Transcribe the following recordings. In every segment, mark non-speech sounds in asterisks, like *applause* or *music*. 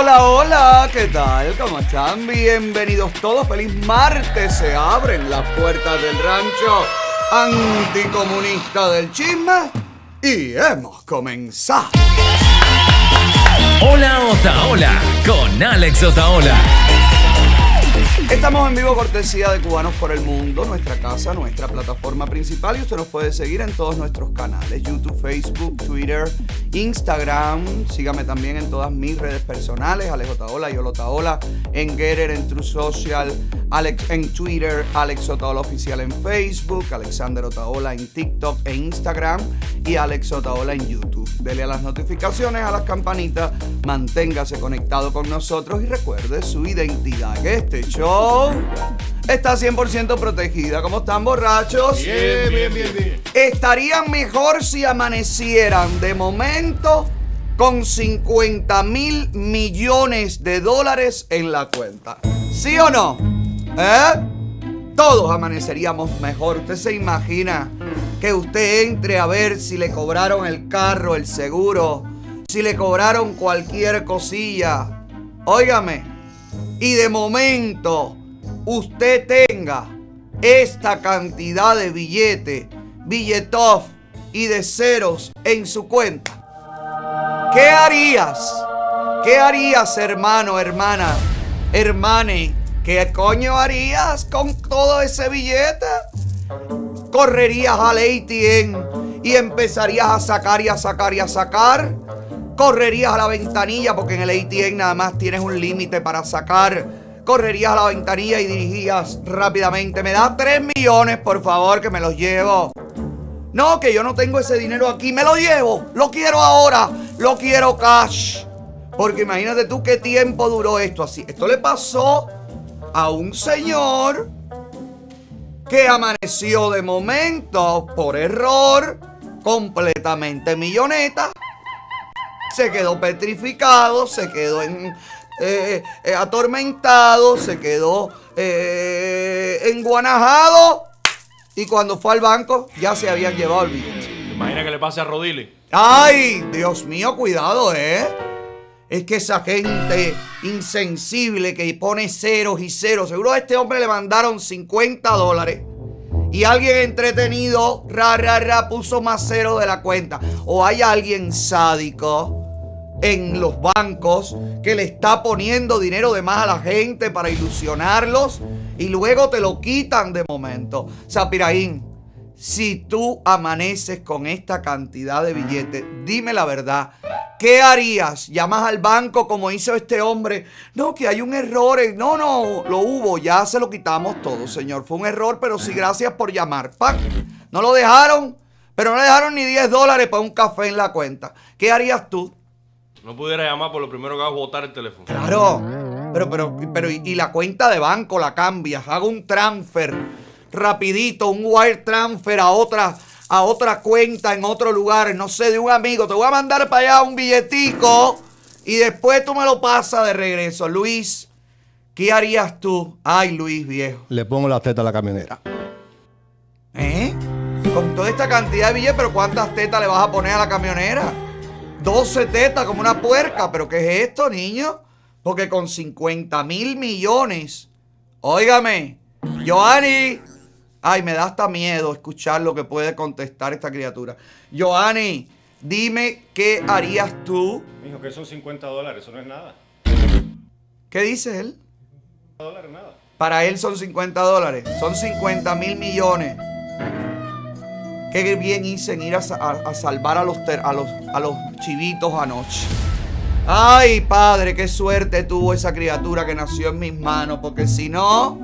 Hola, hola, ¿qué tal? ¿Cómo están? Bienvenidos todos. Feliz martes. Se abren las puertas del rancho anticomunista del chisme y hemos comenzado. Hola Otaola con Alex Otaola. Estamos en vivo cortesía de Cubanos por el Mundo, nuestra casa, nuestra plataforma principal y usted nos puede seguir en todos nuestros canales, YouTube, Facebook, Twitter, Instagram. Sígame también en todas mis redes personales, Alex Otaola, Yolo Otaola, en Getter, en True Social, en Twitter, Alex Otaola Oficial en Facebook, Alexander Otaola en TikTok e Instagram y Alex Otaola en YouTube. Dele a las notificaciones, a las campanitas, manténgase conectado con nosotros y recuerde su identidad, que este show está 100% protegida. ¿Cómo están, borrachos? Bien, bien, bien, bien. Estarían mejor si amanecieran de momento con 50 mil millones de dólares en la cuenta. ¿Sí o no? ¿Eh? Todos amaneceríamos mejor. ¿Usted se imagina que usted entre a ver si le cobraron el carro, el seguro, si le cobraron cualquier cosilla? Óigame. Y de momento usted tenga esta cantidad de billete, billetov y de ceros en su cuenta. ¿Qué harías? ¿Qué harías, hermano, hermana, hermane? ¿Qué coño harías con todo ese billete? ¿Correrías al ATM y empezarías a sacar y a sacar y a sacar? ¿Correrías a la ventanilla porque en el ATM nada más tienes un límite para sacar? correrías a la ventanilla y dirigías rápidamente. Me das 3 millones, por favor, que me los llevo. No, que yo no tengo ese dinero aquí. Me lo llevo. Lo quiero ahora. Lo quiero cash. Porque imagínate tú qué tiempo duró esto así. Esto le pasó a un señor que amaneció de momento por error completamente milloneta. Se quedó petrificado, se quedó en, eh, eh, atormentado, se quedó eh, enguanajado y cuando fue al banco ya se habían llevado el billete. Imagina que le pase a Rodili. Ay, Dios mío, cuidado, ¿eh? Es que esa gente insensible que pone ceros y ceros, seguro a este hombre le mandaron 50 dólares. Y alguien entretenido, ra, ra, ra, puso más cero de la cuenta. O hay alguien sádico en los bancos que le está poniendo dinero de más a la gente para ilusionarlos y luego te lo quitan de momento. Sapiraín, si tú amaneces con esta cantidad de billetes, dime la verdad. ¿Qué harías? ¿Llamas al banco como hizo este hombre? No, que hay un error. No, no, lo hubo. Ya se lo quitamos todo, señor. Fue un error, pero sí, gracias por llamar. ¡Pac! No lo dejaron, pero no le dejaron ni 10 dólares para un café en la cuenta. ¿Qué harías tú? No pudiera llamar por lo primero que hago es botar el teléfono. Claro. Pero, pero, pero, y, y la cuenta de banco la cambias. Hago un transfer rapidito, un wire transfer a otra, a otra cuenta en otro lugar, no sé, de un amigo. Te voy a mandar para allá un billetico y después tú me lo pasas de regreso. Luis, ¿qué harías tú? Ay, Luis, viejo. Le pongo la teta a la camionera. ¿Eh? Con toda esta cantidad de billetes, pero ¿cuántas tetas le vas a poner a la camionera? 12 tetas como una puerca. ¿Pero qué es esto, niño? Porque con 50 mil millones, óigame, Joanny, ay, me da hasta miedo escuchar lo que puede contestar esta criatura. Joanny, dime qué harías tú. Mijo, que son 50 dólares, eso no es nada. ¿Qué dice él? 50 dólares, nada. Para él son 50 dólares, son 50 mil millones. Qué bien hice en ir a, sa- a- a salvar a los, a, los, a los chivitos anoche. Ay, padre, qué suerte tuvo esa criatura que nació en mis manos, porque si no,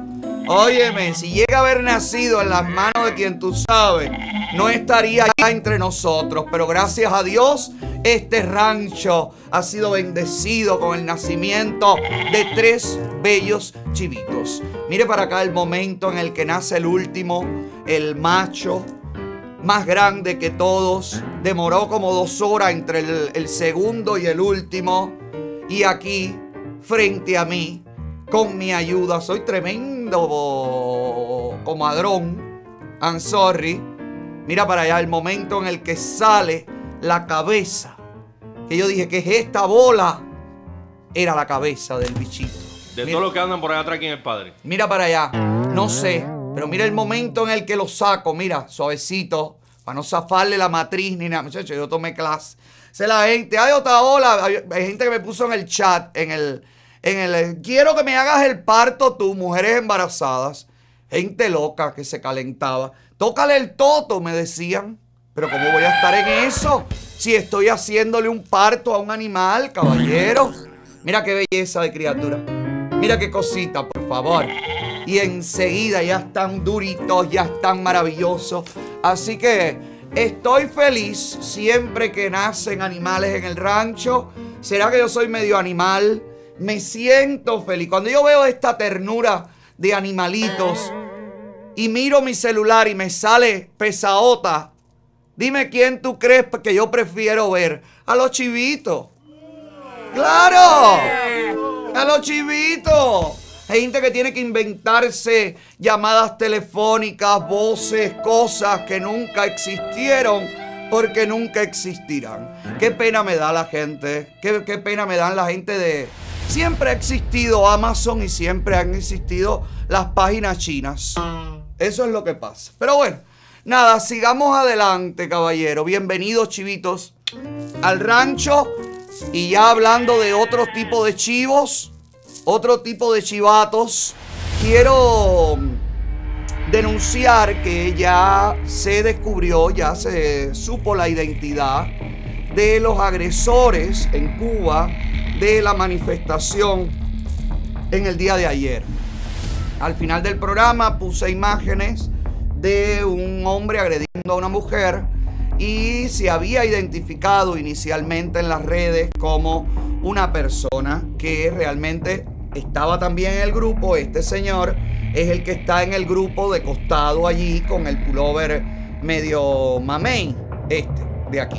óyeme, si llega a haber nacido en las manos de quien tú sabes, no estaría ya entre nosotros. Pero gracias a Dios, este rancho ha sido bendecido con el nacimiento de tres bellos chivitos. Mire para acá el momento en el que nace el último, el macho, más grande que todos. Demoró como dos horas entre el, el segundo y el último. Y aquí, frente a mí, con mi ayuda, soy tremendo comadrón. I'm sorry. Mira para allá el momento en el que sale la cabeza. Que yo dije, ¿qué es esta bola? era la cabeza del bichito. De Mira- todos los que andan por allá atrás, ¿quién es el padre? Mira para allá. No sé. Pero mira el momento en el que lo saco. Mira, suavecito. Para no zafarle la matriz ni nada. Muchachos, yo tomé clase. Sé la gente. Hay otra ola. Hay, hay gente que me puso en el chat. En el. En el. Quiero que me hagas el parto tú, mujeres embarazadas. Gente loca que se calentaba. Tócale el toto, me decían. Pero ¿cómo voy a estar en eso? Si estoy haciéndole un parto a un animal, caballero. Mira qué belleza de criatura. Mira qué cosita, por favor. Y enseguida ya están duritos, ya están maravillosos. Así que estoy feliz siempre que nacen animales en el rancho. ¿Será que yo soy medio animal? Me siento feliz. Cuando yo veo esta ternura de animalitos y miro mi celular y me sale pesaota, dime quién tú crees que yo prefiero ver. A los chivitos. ¡Claro! A los chivitos. Hay gente que tiene que inventarse llamadas telefónicas, voces, cosas que nunca existieron porque nunca existirán. Qué pena me da la gente. Qué, pena me dan la gente de... Siempre ha existido Amazon y siempre han existido las páginas chinas. Eso es lo que pasa. Pero bueno, nada, sigamos adelante, caballero. Bienvenidos, chivitos, al rancho. Y ya hablando de otro tipo de chivos, otro tipo de chivatos, quiero denunciar que ya se descubrió, ya se supo la identidad de los agresores en Cuba de la manifestación en el día de ayer. Al final del programa puse imágenes de un hombre agrediendo a una mujer y se había identificado inicialmente en las redes como una persona que realmente estaba también en el grupo. Este señor es el que está en el grupo de costado allí con el pullover medio mamey, este de aquí.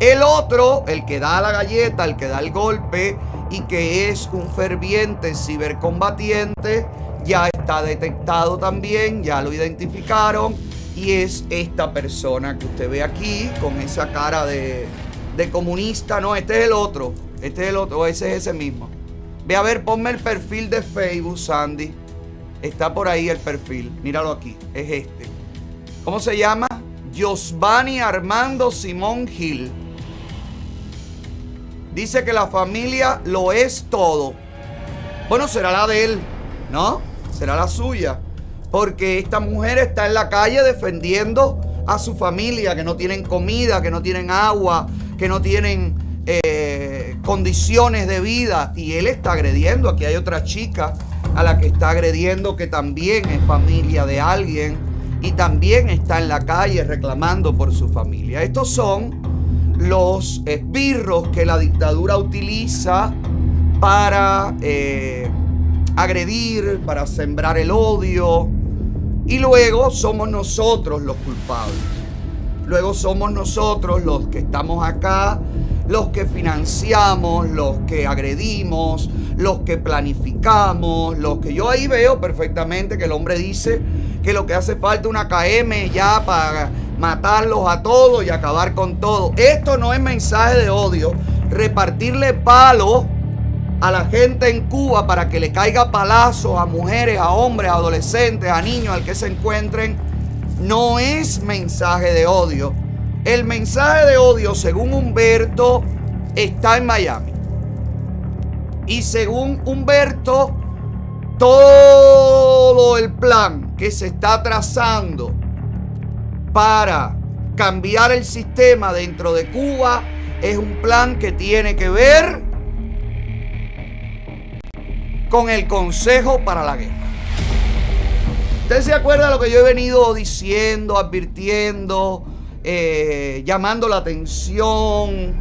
El otro, el que da la galleta, el que da el golpe y que es un ferviente cibercombatiente, ya está detectado también, ya lo identificaron y es esta persona que usted ve aquí con esa cara de, de comunista. No, este es el otro, este es el otro, ese es ese mismo. Ve a ver, ponme el perfil de Facebook, Sandy. Está por ahí el perfil, míralo aquí, es este. ¿Cómo se llama? Josvani Armando Simón Gil. Dice que la familia lo es todo. Bueno, será la de él, ¿no? Será la suya. Porque esta mujer está en la calle defendiendo a su familia, que no tienen comida, que no tienen agua, que no tienen eh, condiciones de vida. Y él está agrediendo. Aquí hay otra chica a la que está agrediendo que también es familia de alguien y también está en la calle reclamando por su familia. Estos son los esbirros que la dictadura utiliza para eh, agredir, para sembrar el odio. Y luego somos nosotros los culpables. Luego somos nosotros los que estamos acá, los que financiamos, los que agredimos, los que planificamos, los que yo ahí veo perfectamente que el hombre dice que lo que hace falta una KM ya para matarlos a todos y acabar con todo. Esto no es mensaje de odio. Repartirle palos a la gente en Cuba para que le caiga palazos a mujeres, a hombres, a adolescentes, a niños, al que se encuentren, no es mensaje de odio. El mensaje de odio, según Humberto, está en Miami. Y según Humberto, todo el plan que se está trazando para cambiar el sistema dentro de Cuba es un plan que tiene que ver con el Consejo para la Guerra. ¿Usted se acuerda de lo que yo he venido diciendo, advirtiendo, eh, llamando la atención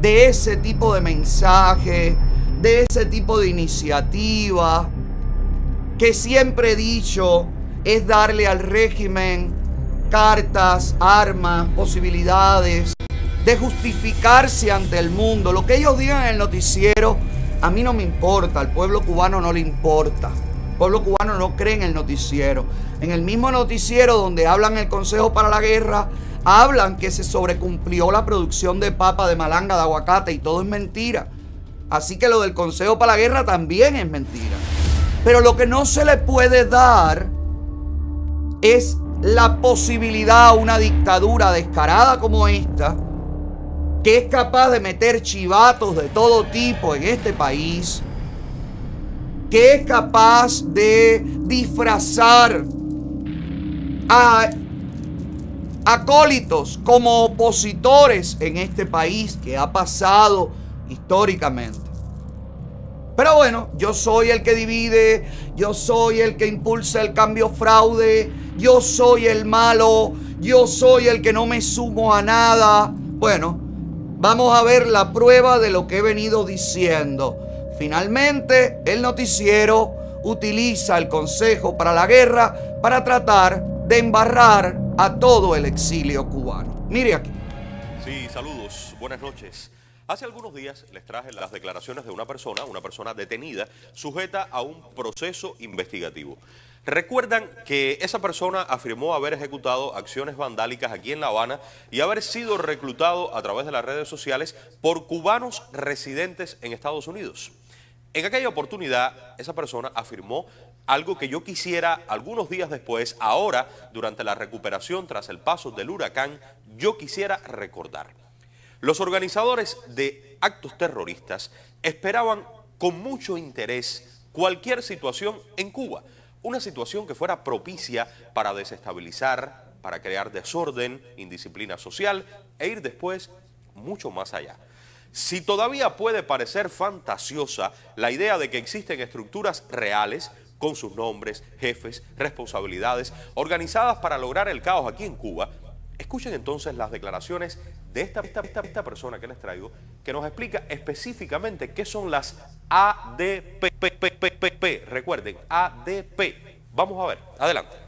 de ese tipo de mensaje, de ese tipo de iniciativa, que siempre he dicho es darle al régimen cartas, armas, posibilidades de justificarse ante el mundo. Lo que ellos digan en el noticiero, a mí no me importa, al pueblo cubano no le importa. Pueblo cubano no cree en el noticiero. En el mismo noticiero donde hablan el Consejo para la Guerra, hablan que se sobrecumplió la producción de papa, de malanga, de aguacate y todo es mentira. Así que lo del Consejo para la Guerra también es mentira. Pero lo que no se le puede dar es la posibilidad a una dictadura descarada como esta, que es capaz de meter chivatos de todo tipo en este país, que es capaz de disfrazar a acólitos como opositores en este país que ha pasado históricamente. Pero bueno, yo soy el que divide, yo soy el que impulsa el cambio fraude, yo soy el malo, yo soy el que no me sumo a nada. Bueno, vamos a ver la prueba de lo que he venido diciendo. Finalmente, el noticiero utiliza el Consejo para la Guerra para tratar de embarrar a todo el exilio cubano. Mire aquí. Sí, saludos, buenas noches. Hace algunos días les traje las declaraciones de una persona, una persona detenida, sujeta a un proceso investigativo. Recuerdan que esa persona afirmó haber ejecutado acciones vandálicas aquí en La Habana y haber sido reclutado a través de las redes sociales por cubanos residentes en Estados Unidos. En aquella oportunidad, esa persona afirmó algo que yo quisiera algunos días después, ahora, durante la recuperación tras el paso del huracán, yo quisiera recordar. Los organizadores de actos terroristas esperaban con mucho interés cualquier situación en Cuba, una situación que fuera propicia para desestabilizar, para crear desorden, indisciplina social e ir después mucho más allá. Si todavía puede parecer fantasiosa la idea de que existen estructuras reales con sus nombres, jefes, responsabilidades, organizadas para lograr el caos aquí en Cuba, escuchen entonces las declaraciones de esta, esta, esta, persona que les traigo, que nos explica específicamente qué son las ADP. Recuerden, ADP. Vamos a ver, adelante.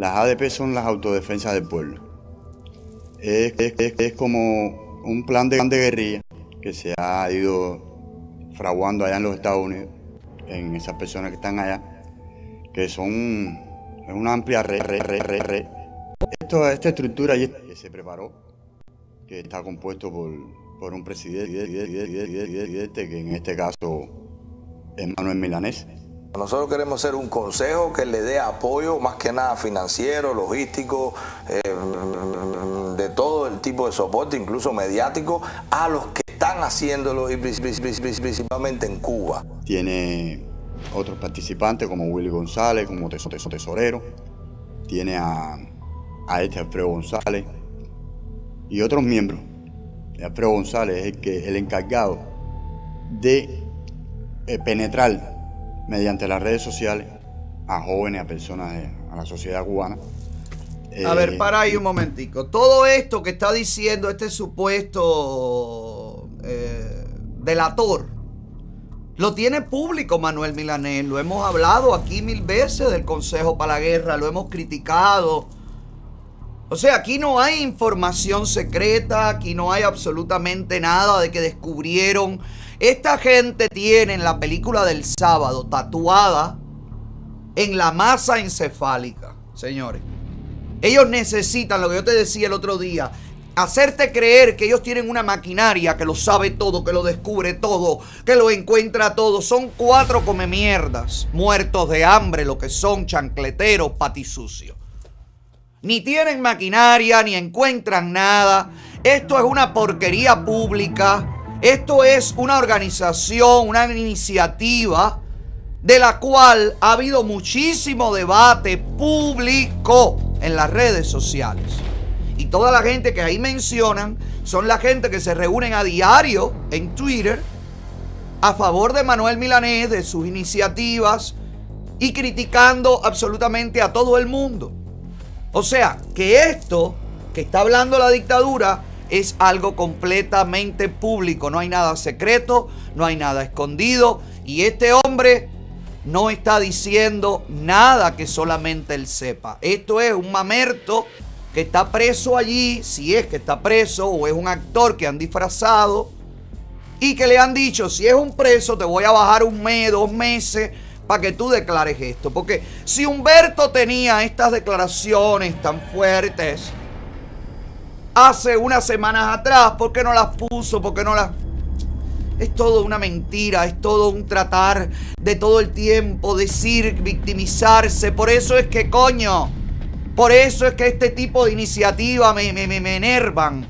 Las ADP son las autodefensas del pueblo. Es, como un plan de, de guerrilla que se ha ido fraguando allá en los Estados Unidos, en esas personas que están allá, que son una amplia red. red- red- red-. Esto, esta estructura que se preparó, que está compuesto por, por un presidente, que en este caso es Manuel Milanés. Nosotros queremos ser un consejo que le dé apoyo, más que nada financiero, logístico, eh, de todo el tipo de soporte, incluso mediático, a los que están haciéndolo y princip- princip- principalmente en Cuba. Tiene otros participantes como Willy González, como teso- teso- tesorero. Tiene a, a este Alfredo González y otros miembros. Alfredo González es el encargado de eh, penetrar mediante las redes sociales a jóvenes, a personas, de- a la sociedad cubana. A Eh, ver, para ahí un momentico. Todo esto que está diciendo este supuesto eh, delator, lo tiene público Manuel Milanés. Lo hemos hablado aquí mil veces del Consejo para la Guerra, lo hemos criticado. O sea, aquí no hay información secreta, aquí no hay absolutamente nada de que descubrieron. Esta gente tiene en la película del sábado tatuada en la masa encefálica, señores. Ellos necesitan, lo que yo te decía el otro día, hacerte creer que ellos tienen una maquinaria que lo sabe todo, que lo descubre todo, que lo encuentra todo. Son cuatro come mierdas, muertos de hambre, lo que son chancleteros, patisucios. Ni tienen maquinaria, ni encuentran nada. Esto es una porquería pública. Esto es una organización, una iniciativa de la cual ha habido muchísimo debate público en las redes sociales. Y toda la gente que ahí mencionan son la gente que se reúnen a diario en Twitter a favor de Manuel Milanés, de sus iniciativas y criticando absolutamente a todo el mundo. O sea, que esto que está hablando la dictadura es algo completamente público. No hay nada secreto, no hay nada escondido. Y este hombre no está diciendo nada que solamente él sepa. Esto es un mamerto que está preso allí, si es que está preso, o es un actor que han disfrazado y que le han dicho, si es un preso, te voy a bajar un mes, dos meses para que tú declares esto. Porque si Humberto tenía estas declaraciones tan fuertes hace unas semanas atrás, ¿por qué no las puso? ¿Por qué no las... Es todo una mentira, es todo un tratar de todo el tiempo decir, victimizarse. Por eso es que, coño, por eso es que este tipo de iniciativa me, me, me, me enervan.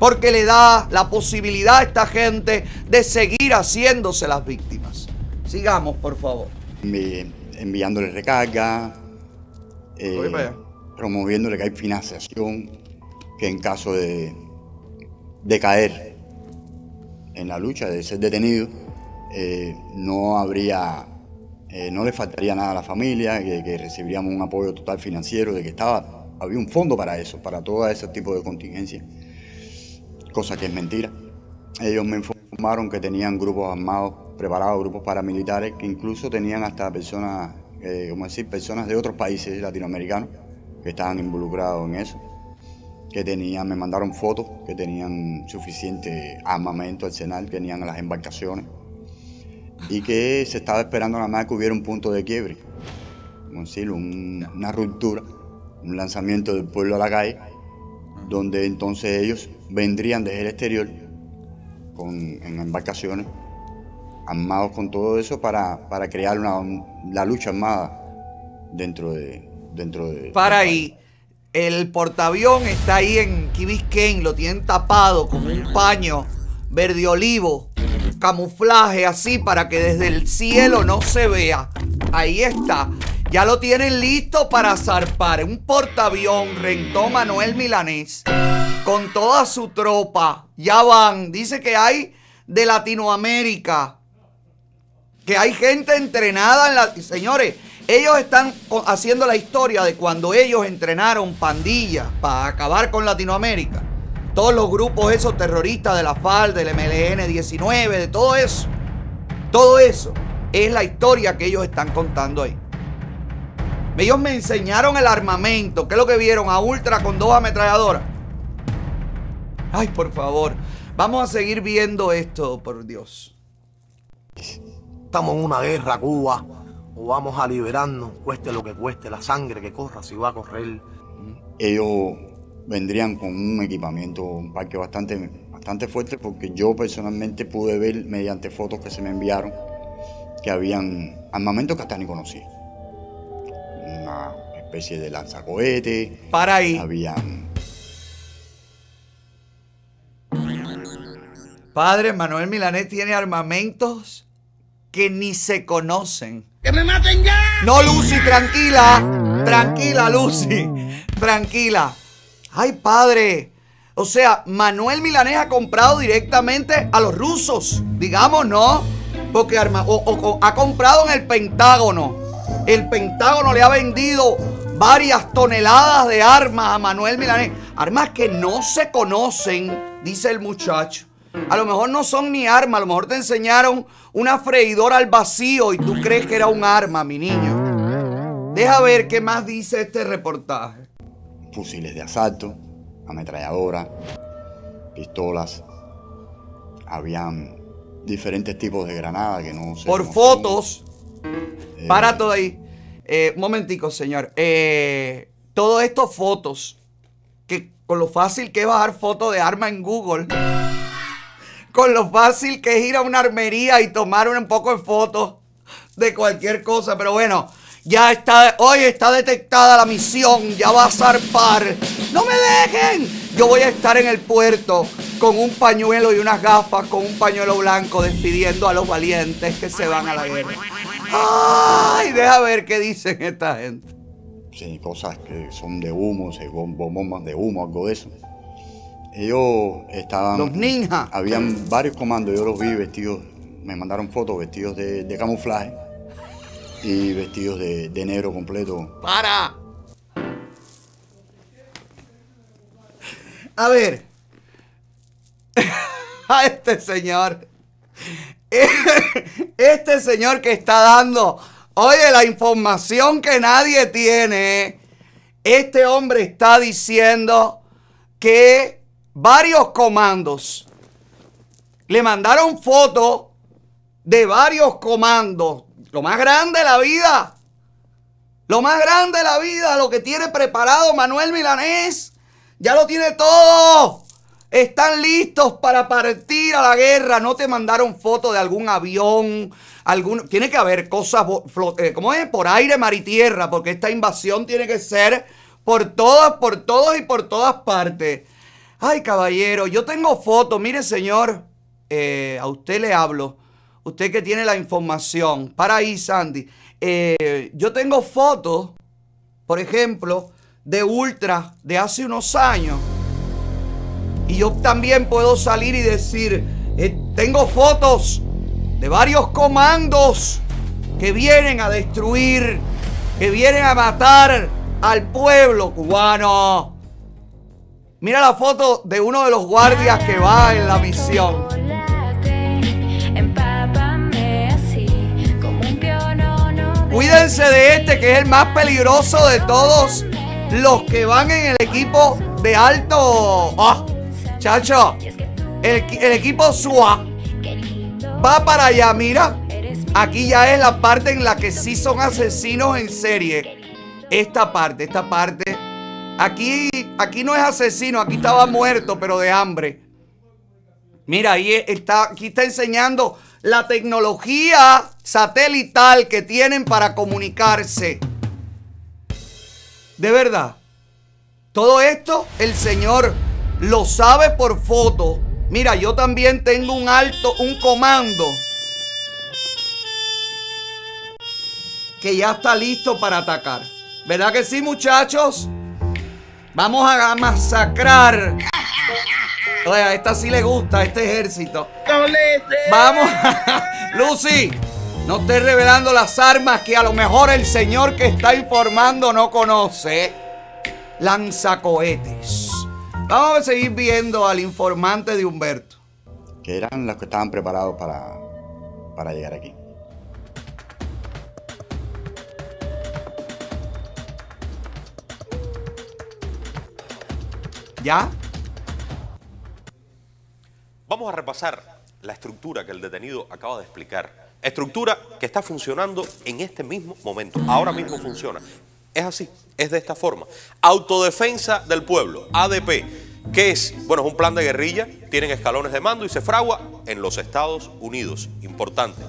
Porque le da la posibilidad a esta gente de seguir haciéndose las víctimas. Sigamos, por favor. envi- enviándole recarga, eh, promoviéndole que hay financiación, que en caso de, de caer en la lucha, de ser detenido, eh, no habría, eh, no le faltaría nada a la familia, que, recibiríamos un apoyo total financiero, de que estaba, había un fondo para eso, para todo ese tipo de contingencia, cosa que es mentira. Ellos me informaron que tenían grupos armados preparados, grupos paramilitares, que incluso tenían hasta personas, eh, ¿cómo decir?, personas de otros países latinoamericanos que estaban involucrados en eso, que tenían, me mandaron fotos, que tenían suficiente armamento, arsenal, que tenían las embarcaciones, y que se estaba esperando nada más que hubiera un punto de quiebre, como decirlo, un- una ruptura, un lanzamiento del pueblo a la calle, donde entonces ellos vendrían desde el exterior con, en embarcaciones, armados con todo eso para, para crear una, un- la lucha armada dentro de... Dentro de Para ahí. El portaavión está ahí en Key lo tienen tapado con un paño verde olivo, camuflaje así para que desde el cielo no se vea. Ahí está. Ya lo tienen listo para zarpar. Un portaavión rentó Manuel Milanés con toda su tropa. Ya van. Dice que hay de Latinoamérica que hay gente entrenada en la... Señores, ellos están haciendo la historia de cuando ellos entrenaron pandillas para acabar con Latinoamérica. Todos los grupos esos terroristas de la FARC, del MLN 19, de todo eso. Todo eso es la historia que ellos están contando ahí. Ellos me enseñaron el armamento. ¿Qué es lo que vieron? A Ultra con dos ametralladoras. Ay, por favor. Vamos a seguir viendo esto, por Dios. Estamos en una guerra, Cuba, o vamos a liberarnos, cueste lo que cueste, la sangre que corra, si va a correr. ellos vendrían con un equipamiento, un parque bastante, bastante fuerte, porque yo personalmente pude ver mediante fotos que se me enviaron que habían armamentos que hasta ni conocí. Una especie de lanzacohete, Para ahí. habían Padre Manuel Milanés tiene armamentos que ni se conocen. ¡Que me maten ya! No, Lucy, tranquila. Tranquila, Lucy. Tranquila. Ay, padre. O sea, Manuel Milanés ha comprado directamente a los rusos. Digamos, ¿no? Porque arma, o- ha comprado en el Pentágono. El Pentágono le ha vendido varias toneladas de armas a Manuel Milanés. Armas que no se conocen, dice el muchacho. A lo mejor no son ni armas, a lo mejor te enseñaron una freidora al vacío y tú crees que era un arma, mi niño. Deja ver qué más dice este reportaje. fusiles de asalto, ametralladoras, pistolas, habían diferentes tipos de granadas que no se Por fotos, Eh, para todo ahí. Eh, un momentico, señor. Eh, todo esto fotos. Que con lo fácil que es bajar fotos de arma en Google. Con lo fácil que es ir a una armería y tomar un poco de fotos de cualquier cosa. Pero bueno, ya está. Hoy está detectada la misión. Ya va a zarpar. ¡No me dejen! Yo voy a estar en el puerto con un pañuelo y unas gafas, con un pañuelo blanco, despidiendo a los valientes que se van a la guerra. ¡Ay! Deja ver qué dicen esta gente. sí, cosas que son de humo, se- de humo, algo de eso. Ellos estaban... Los ninjas. Habían varios comandos, yo los vi vestidos, me mandaron fotos vestidos de, de camuflaje y vestidos de, de negro completo. ¡Para! A ver. *laughs* A este señor. *laughs* Este señor que está dando, oye, la información que nadie tiene. Este hombre está diciendo que varios comandos Le mandaron fotos de varios comandos. Lo más grande de la vida. Lo más grande de la vida, lo que tiene preparado Manuel Milanés. Ya lo tiene todo. Están listos para partir a la guerra. No te mandaron fotos de algún avión. Algún, tiene que haber cosas, eh, ¿cómo es? Por aire, mar y tierra. Porque esta invasión tiene que ser por todas, por todos y por todas partes. Ay, caballero, yo tengo fotos. Mire, señor, eh, a usted le hablo. Usted que tiene la información. Para ahí, Sandy. Eh, yo tengo fotos, por ejemplo, de Ultra de hace unos años. Y yo también puedo salir y decir, eh, tengo fotos de varios comandos que vienen a destruir, que vienen a matar al pueblo cubano. Mira la foto de uno de los guardias que va en la misión. Cuídense de este que es el más peligroso de todos los que van en el equipo de alto. ¡Ah! chacho, el, el equipo SWA va para allá. Mira, aquí ya es la parte en la que sí son asesinos en serie. Esta parte, esta parte. Aquí, aquí no es asesino, aquí estaba muerto, pero de hambre. Mira, ahí está, aquí está enseñando la tecnología satelital que tienen para comunicarse. De verdad. Todo esto el Señor lo sabe por foto. Mira, yo también tengo un alto, un comando que ya está listo para atacar. ¿Verdad que sí, muchachos? Vamos a masacrar. Oye, a esta sí le gusta, a este ejército. Vamos, *laughs* Lucy, no estés revelando las armas que a lo mejor el señor que está informando no conoce. Lanzacohetes. Vamos a seguir viendo al informante de Humberto. que eran los que estaban preparados para, para llegar aquí. ¿Ya? Vamos a repasar la estructura que el detenido acaba de explicar. Estructura que está funcionando en este mismo momento. Ahora mismo funciona. Es así, es de esta forma. Autodefensa del pueblo, ADP, que es, bueno, es un plan de guerrilla, tienen escalones de mando y se fragua en los Estados Unidos. Importante.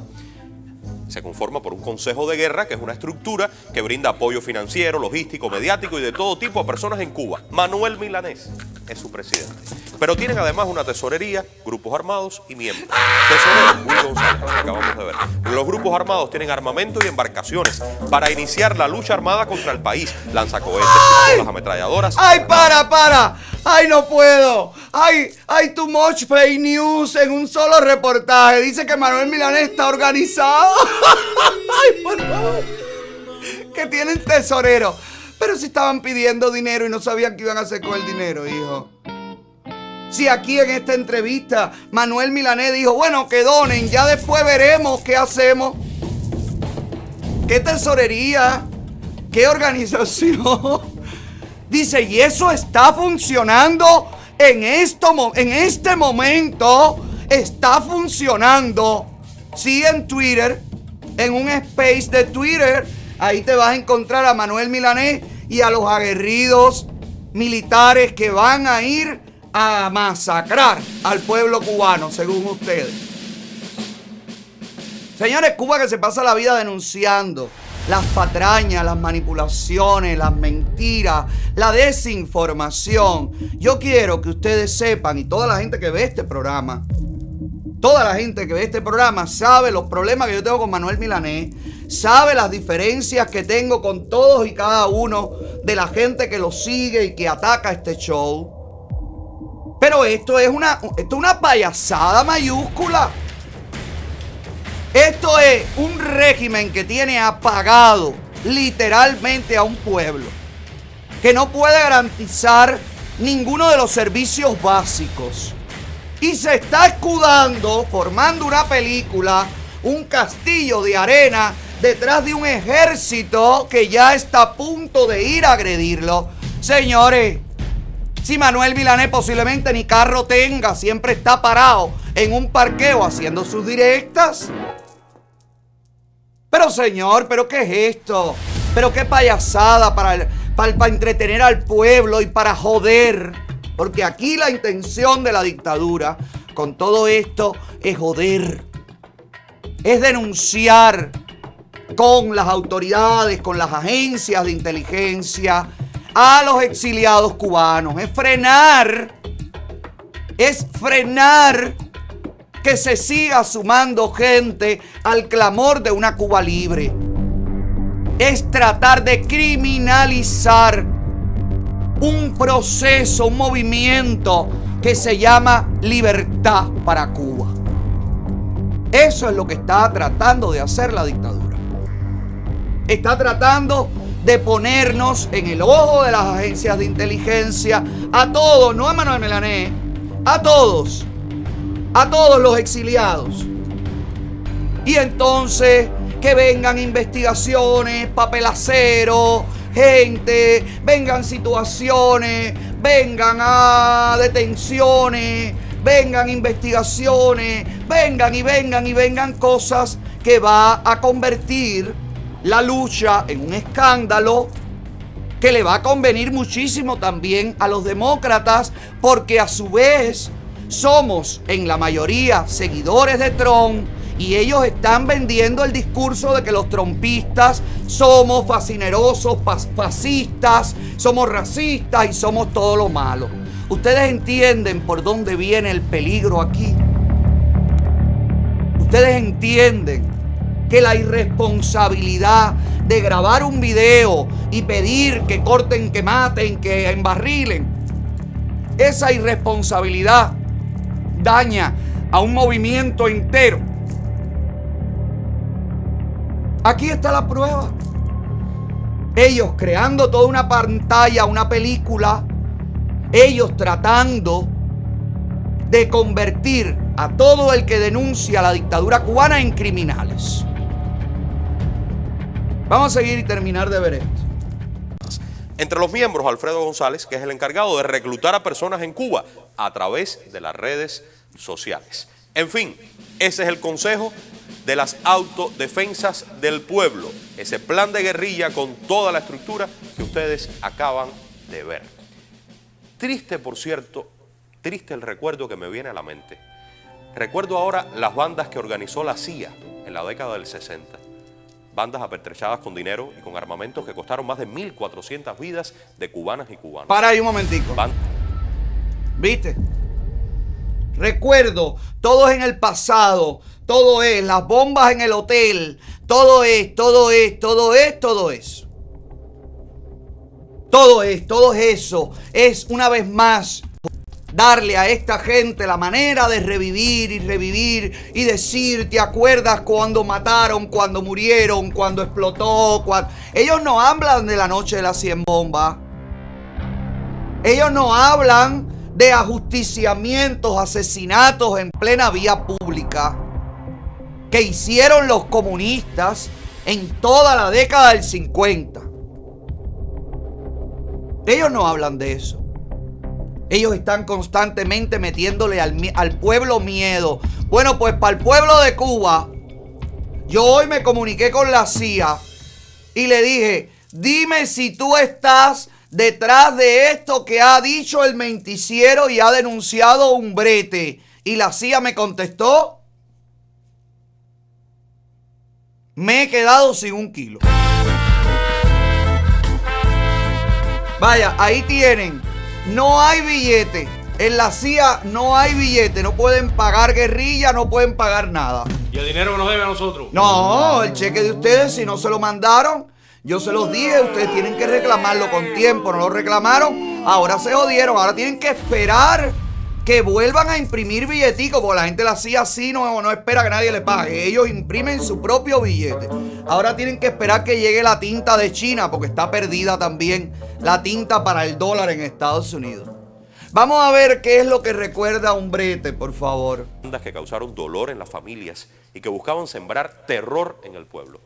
Se conforma por un consejo de guerra, que es una estructura que brinda apoyo financiero, logístico, mediático y de todo tipo a personas en Cuba. Manuel Milanés es su presidente. Pero tienen además una tesorería, grupos armados y miembros. Tesorero, Willy González, que acabamos de ver. Los grupos armados tienen armamento y embarcaciones para iniciar la lucha armada contra el país. Lanzacohetes, pistolas ametralladoras. ¡Ay, para, para! ¡Ay, no puedo! ¡Ay, ay, too much fake news en un solo reportaje! Dice que Manuel Milanés está organizado. *laughs* ¡Ay, por favor! Que tienen tesorero. Pero si estaban pidiendo dinero y no sabían qué iban a hacer con el dinero, hijo. Si aquí en esta entrevista Manuel Milanés dijo, bueno, que donen, ya después veremos qué hacemos. ¿Qué tesorería? ¿Qué organización? *laughs* Dice, y eso está funcionando en, esto, en este momento. Está funcionando. Sí, en Twitter, en un space de Twitter, ahí te vas a encontrar a Manuel Milanés y a los aguerridos militares que van a ir a masacrar al pueblo cubano, según ustedes. Señores, Cuba que se pasa la vida denunciando las patrañas, las manipulaciones, las mentiras, la desinformación. Yo quiero que ustedes sepan, y toda la gente que ve este programa, toda la gente que ve este programa sabe los problemas que yo tengo con Manuel Milanés, sabe las diferencias que tengo con todos y cada uno de la gente que lo sigue y que ataca este show. Pero esto es una, esto es una payasada mayúscula. Esto es un régimen que tiene apagado literalmente a un pueblo, que no puede garantizar ninguno de los servicios básicos. Y se está escudando, formando una película, un castillo de arena detrás de un ejército que ya está a punto de ir a agredirlo. Señores, si Manuel Milanés posiblemente ni carro tenga, siempre está parado en un parqueo haciendo sus directas. Pero señor, ¿pero qué es esto? ¿Pero qué payasada para, para, para entretener al pueblo y para joder? Porque aquí la intención de la dictadura con todo esto es joder. Es denunciar con las autoridades, con las agencias de inteligencia a los exiliados cubanos. Es frenar, es frenar que se siga sumando gente al clamor de una Cuba libre. Es tratar de criminalizar un proceso, un movimiento que se llama libertad para Cuba. Eso es lo que está tratando de hacer la dictadura. Está tratando de ponernos en el ojo de las agencias de inteligencia a todos, no a Manuel Melané, a todos, a todos los exiliados. Y entonces que vengan investigaciones, papelacero, gente, vengan situaciones, vengan a detenciones, vengan investigaciones, vengan y vengan y vengan cosas que va a convertir la lucha en un escándalo que le va a convenir muchísimo también a los demócratas porque a su vez somos en la mayoría seguidores de Trump y ellos están vendiendo el discurso de que los trompistas somos fascinerosos, fascistas, somos racistas y somos todo lo malo. ¿Ustedes entienden por dónde viene el peligro aquí? ¿Ustedes entienden que la irresponsabilidad de grabar un video y pedir que corten, que maten, que embarrilen, esa irresponsabilidad daña a un movimiento entero? Aquí está la prueba. Ellos creando toda una pantalla, una película, ellos tratando de convertir a todo el que denuncia la dictadura cubana en criminales. Vamos a seguir y terminar de ver esto. Entre los miembros, Alfredo González, que es el encargado de reclutar a personas en Cuba a través de las redes sociales. En fin, ese es el consejo de las autodefensas del pueblo, ese plan de guerrilla con toda la estructura que ustedes acaban de ver. Triste, por cierto, triste el recuerdo que me viene a la mente. Recuerdo ahora las bandas que organizó la CIA en la década del 60. Bandas apertrechadas con dinero y con armamentos que costaron más de 1.400 vidas de cubanas y cubanos. Para ahí un momentico. ¿Viste? Recuerdo, todo es en el pasado, todo es, las bombas en el hotel, todo es, todo es, todo es, todo es. Todo es, todo eso. Es una vez más darle a esta gente la manera de revivir y revivir y decir, ¿te acuerdas cuando mataron, cuando murieron, cuando explotó? Ellos no hablan de la noche de las 100 bombas. Ellos no hablan de ajusticiamientos, asesinatos en plena vía pública que hicieron los comunistas en toda la década del 50. Ellos no hablan de eso. Ellos están constantemente metiéndole al, pueblo miedo. Bueno, pues para el pueblo de Cuba, yo hoy me comuniqué con la CIA y le dije, dime si tú estás detrás de esto que ha dicho el menticiero y ha denunciado un brete. Y la CIA me contestó, me he quedado sin un kilo. Vaya, ahí tienen. No hay billete. En la CIA no hay billete. No pueden pagar guerrilla, no pueden pagar nada. ¿Y el dinero que nos debe a nosotros? No, el cheque de ustedes, si no se lo mandaron, yo se los dije, ustedes tienen que reclamarlo con tiempo. No lo reclamaron, ahora se jodieron. Ahora tienen que esperar que vuelvan a imprimir billeticos, porque la gente la hacía así, no, no espera que nadie le pague. Ellos imprimen su propio billete. Ahora tienen que esperar que llegue la tinta de China, porque está perdida también la tinta para el dólar en Estados Unidos. Vamos a ver qué es lo que recuerda un brete, por favor. Que causaron dolor en las familias y que buscaban sembrar terror en el pueblo.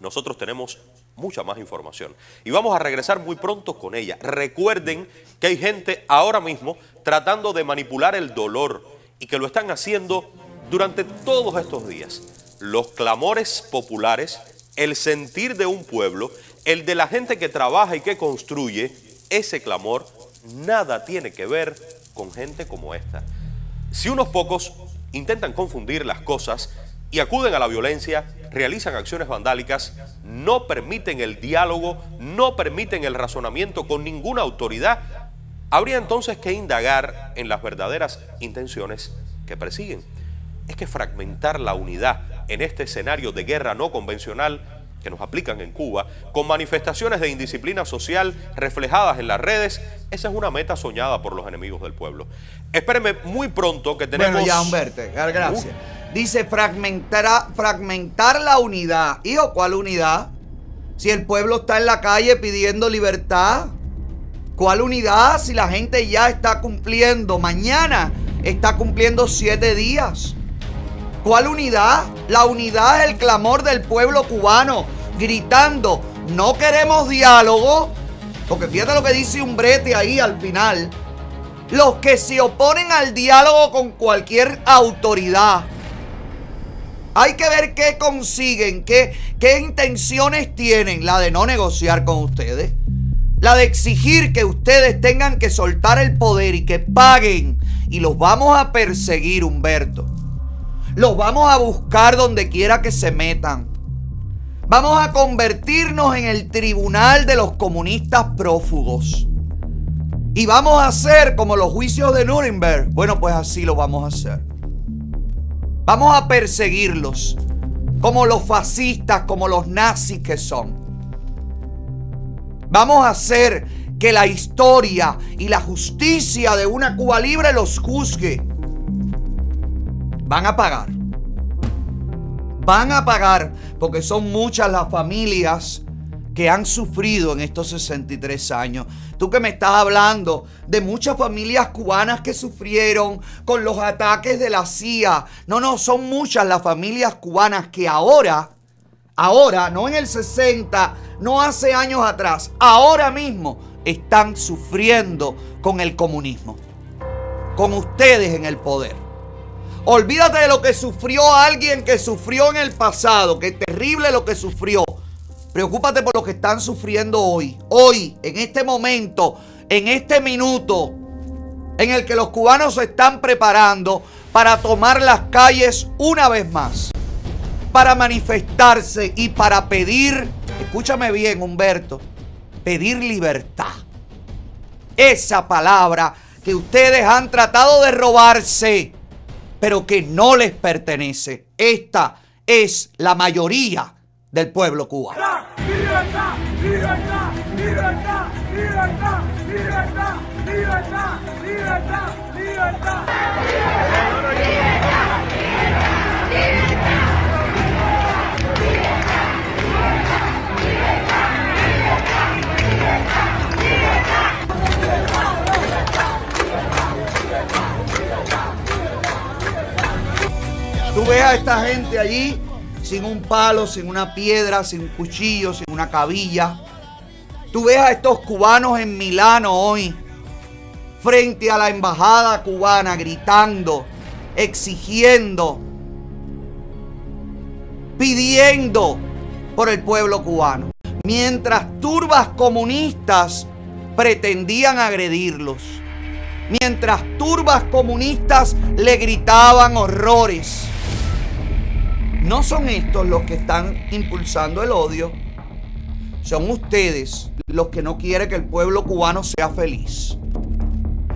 Nosotros tenemos mucha más información. Y vamos a regresar muy pronto con ella. Recuerden que hay gente ahora mismo tratando de manipular el dolor y que lo están haciendo durante todos estos días. Los clamores populares, el sentir de un pueblo, el de la gente que trabaja y que construye, ese clamor nada tiene que ver con gente como esta. Si unos pocos intentan confundir las cosas y acuden a la violencia, realizan acciones vandálicas, no permiten el diálogo, no permiten el razonamiento con ninguna autoridad, habría entonces que indagar en las verdaderas intenciones que persiguen. Es que fragmentar la unidad en este escenario de guerra no convencional que nos aplican en Cuba, con manifestaciones de indisciplina social reflejadas en las redes, esa es una meta soñada por los enemigos del pueblo. Espérenme muy pronto que tenemos... Bueno, ya, Humberto, gracias. Dice fragmentar, fragmentar la unidad. Hijo, ¿cuál unidad? Si el pueblo está en la calle pidiendo libertad. ¿Cuál unidad? Si la gente ya está cumpliendo, mañana está cumpliendo siete días. ¿Cuál unidad? La unidad es el clamor del pueblo cubano, gritando, no queremos diálogo. Porque fíjate lo que dice un brete ahí al final. Los que se oponen al diálogo con cualquier autoridad. Hay que ver qué consiguen, qué, qué intenciones tienen. La de no negociar con ustedes. La de exigir que ustedes tengan que soltar el poder y que paguen. Y los vamos a perseguir, Humberto. Los vamos a buscar donde quiera que se metan. Vamos a convertirnos en el tribunal de los comunistas prófugos. Y vamos a hacer como los juicios de Nuremberg. Bueno, pues así lo vamos a hacer. Vamos a perseguirlos como los fascistas, como los nazis que son. Vamos a hacer que la historia y la justicia de una Cuba libre los juzgue. Van a pagar. Van a pagar porque son muchas las familias que han sufrido en estos 63 años. Tú que me estás hablando de muchas familias cubanas que sufrieron con los ataques de la CIA. No, no, son muchas las familias cubanas que ahora, ahora, no en el 60, no hace años atrás, ahora mismo están sufriendo con el comunismo. Con ustedes en el poder. Olvídate de lo que sufrió alguien que sufrió en el pasado, que terrible lo que sufrió. Preocúpate por lo que están sufriendo hoy. Hoy, en este momento, en este minuto, en el que los cubanos se están preparando para tomar las calles una vez más. Para manifestarse y para pedir, escúchame bien Humberto, pedir libertad. Esa palabra que ustedes han tratado de robarse pero que no les pertenece. Esta es la mayoría del pueblo cubano. Libertad, libertad, libertad, libertad, libertad, libertad, libertad, libertad. Tú ves a esta gente allí sin un palo, sin una piedra, sin un cuchillo, sin una cabilla. Tú ves a estos cubanos en Milano hoy, frente a la embajada cubana, gritando, exigiendo, pidiendo por el pueblo cubano. Mientras turbas comunistas pretendían agredirlos. Mientras turbas comunistas le gritaban horrores. No son estos los que están impulsando el odio. Son ustedes los que no quieren que el pueblo cubano sea feliz.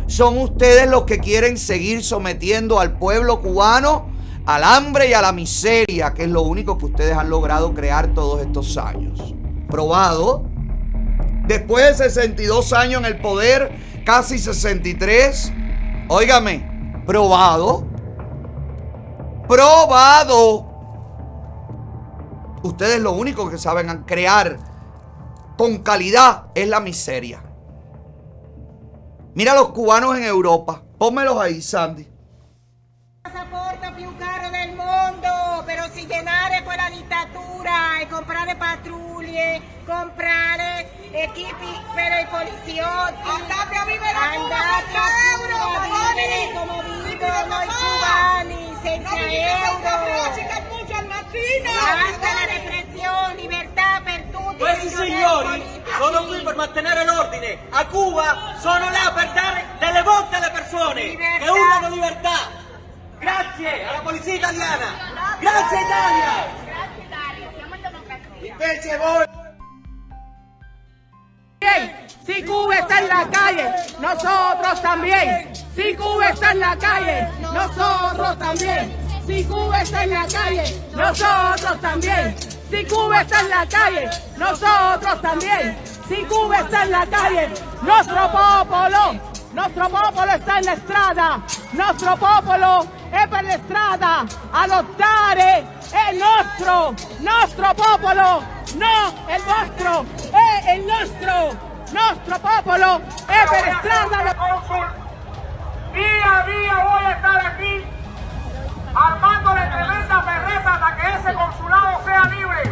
Son ustedes los que quieren seguir sometiendo al pueblo cubano al hambre y a la miseria, que es lo único que ustedes han logrado crear todos estos años. Probado. Después de 62 años en el poder, casi 63. Óigame, probado. Probado. Ustedes lo único que saben crear con calidad es la miseria. Mira a los cubanos en Europa. Pónmelos ahí, Sandy. pasaporte più caro del mondo, però si llenare quella dittatura e comprare pattuglie, comprare equipi per i poliziotti. Andate a vivere a Cuba, Andate a a vivere come vive noi cubani, senza euro. Basta la repressione, libertà per tutti. Questi signori sono qui per mantenere l'ordine. A Cuba sono là per dare delle volte alle persone che urlano libertà. Grazie alla polizia italiana. Grazie Italia. Grazie Dario, siamo in democrazia. Invece voi Si Cuba está en la calle, nosotros también. Si Cuba está en la calle, nosotros también. Si Cuba está en la calle, nosotros también. Si Cuba está en la calle, nosotros también. Si Cuba está en la calle, nuestro popolo, nuestro popolo está en la strada. Nuestro popolo è per la strada a lottare. È nostro, nostro popolo, no el vostro, è il nostro. Nuestro popolo è per la strada. Día a día voy a estar aquí armándole tremenda perreta hasta que ese consulado sea libre,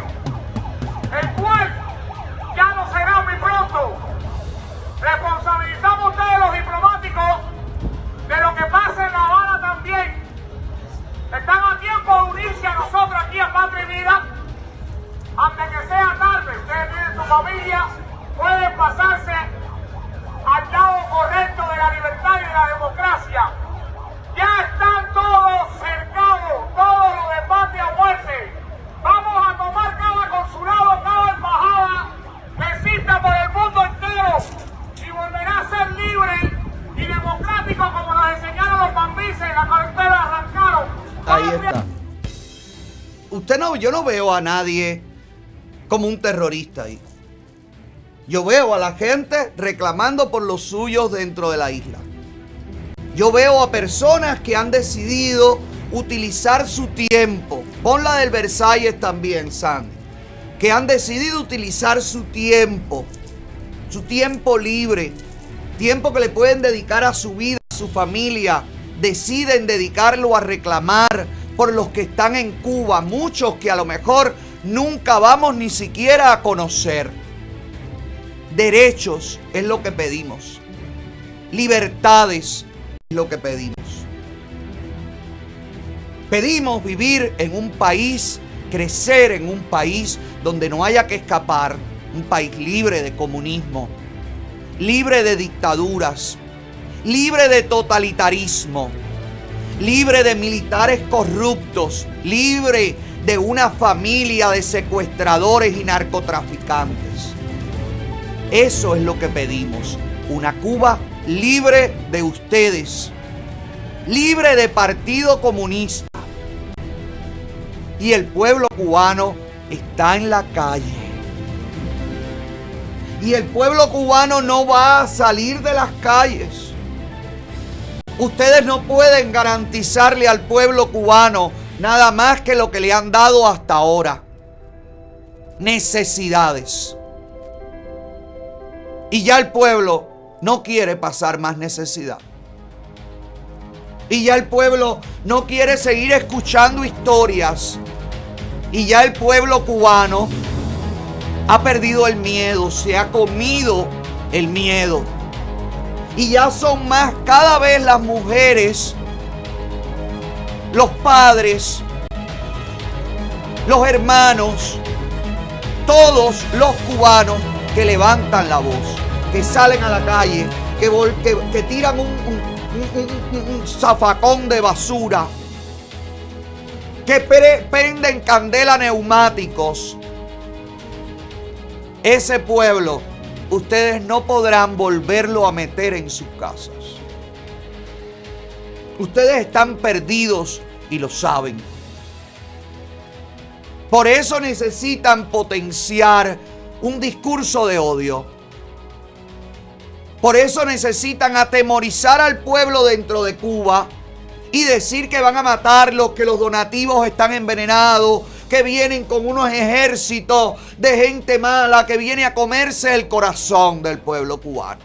el cual ya no será muy pronto. Responsabilizamos a ustedes los diplomáticos de lo que pasa en La Habana también. Están a tiempo de unirse a nosotros aquí a Patria y Vida antes que sea tarde. Ustedes tienen su familia, pueden pasarse al lado correcto de la libertad y de la democracia. Ya están todos cercados, todo lo de patria o muerte. Vamos a tomar cada consulado, cada embajada que exista por el mundo entero y volverá a ser libre y democrático como nos enseñaron los bambises en la carretera arrancaron. Ahí está. Usted no, yo no veo a nadie como un terrorista ahí. Yo veo a la gente reclamando por los suyos dentro de la isla. Yo veo a personas que han decidido utilizar su tiempo. Pon la del Versalles también, Sandy. Que han decidido utilizar su tiempo. Su tiempo libre. Tiempo que le pueden dedicar a su vida, a su familia. Deciden dedicarlo a reclamar por los que están en Cuba. Muchos que a lo mejor nunca vamos ni siquiera a conocer. Derechos es lo que pedimos. Libertades es lo que pedimos. Pedimos vivir en un país, crecer en un país donde no haya que escapar. Un país libre de comunismo, libre de dictaduras, libre de totalitarismo, libre de militares corruptos, libre de una familia de secuestradores y narcotraficantes. Eso es lo que pedimos. Una Cuba libre de ustedes. Libre de Partido Comunista. Y el pueblo cubano está en la calle. Y el pueblo cubano no va a salir de las calles. Ustedes no pueden garantizarle al pueblo cubano nada más que lo que le han dado hasta ahora. Necesidades. Y ya el pueblo no quiere pasar más necesidad. Y ya el pueblo no quiere seguir escuchando historias. Y ya el pueblo cubano ha perdido el miedo, se ha comido el miedo. Y ya son más cada vez las mujeres, los padres, los hermanos, todos los cubanos que levantan la voz, que salen a la calle, que, que- tiran un, un- un- un- zafacón de basura, que pre- prenden candela neumáticos. Ese pueblo, ustedes no podrán volverlo a meter en sus casas. Ustedes están perdidos y lo saben. Por eso necesitan potenciar un discurso de odio. Por eso necesitan atemorizar al pueblo dentro de Cuba y decir que van a matarlos, que los donativos están envenenados, que vienen con unos ejércitos de gente mala que viene a comerse el corazón del pueblo cubano.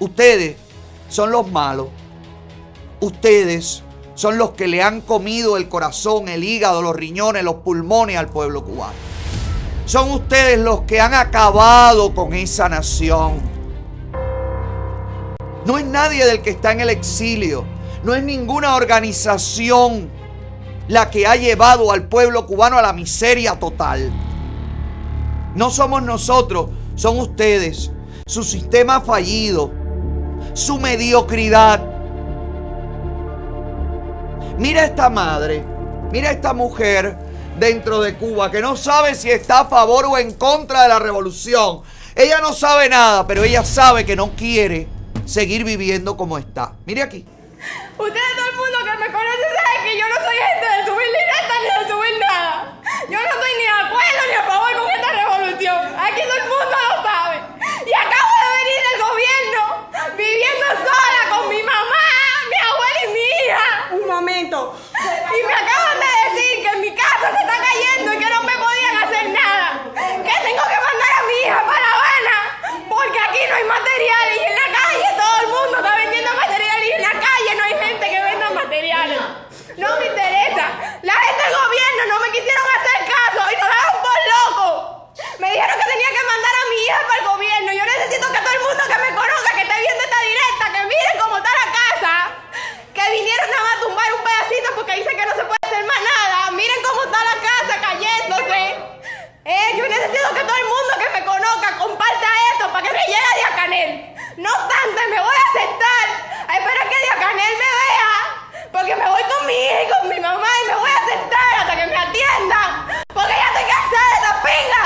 Ustedes son los malos. Ustedes son los que le han comido el corazón, el hígado, los riñones, los pulmones al pueblo cubano. Son ustedes los que han acabado con esa nación. No es nadie del que está en el exilio. No es ninguna organización la que ha llevado al pueblo cubano a la miseria total. No somos nosotros, son ustedes. Su sistema fallido, su mediocridad. Mira esta madre, mira esta mujer dentro de Cuba que no sabe si está a favor o en contra de la revolución. Ella no sabe nada, pero ella sabe que no quiere seguir viviendo como está. Mire aquí. Ustedes, todo el mundo que me conoce sabe que yo no soy gente de subir directa ni de subir nada. Yo no estoy ni de acuerdo ni a favor con esta revolución. Aquí todo el mundo lo sabe. Y acabo de venir del gobierno viviendo sola con mi mamá, mi abuela y mi hija. Un momento. Y me acaban de decir que mi casa se está cayendo y que no me podían hacer nada. Que tengo que mandar a mi hija para La Habana porque aquí no hay materiales y en la calle todo el mundo está vendiendo materiales y en la calle no hay gente que venda materiales. No me interesa. La gente del gobierno no me quisieron hacer caso y nos dejaron por loco. Me dijeron que tenía que mandar a mi hija para el gobierno. Yo necesito que todo el mundo que me conozca, que esté viendo esta directa, que miren cómo está la casa. Que vinieron nada más a tumbar un pedacito porque dicen que no se puede hacer más nada. Miren cómo está la casa cayéndose. Eh, yo necesito que todo el mundo que me conozca comparta esto para que me llegue a Diacanel. No obstante, me voy a sentar a esperar que Diacanel me vea. Porque me voy con mi hija y con mi mamá y me voy a sentar hasta que me atiendan. Porque ya estoy cansada de esta pinga.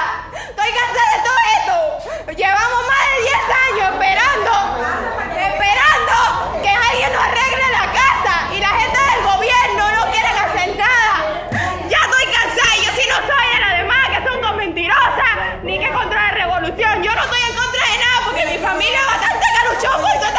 Estoy cansada de todo esto. Llevamos más de 10 años esperando, esperando que alguien nos arregle la casa. Y la gente del gobierno no quiere hacer nada. Ya estoy cansada y yo sí no soy de las demás que son con mentirosas ni que contra la revolución. Yo no estoy en contra de nada porque mi familia es bastante caruchón con toda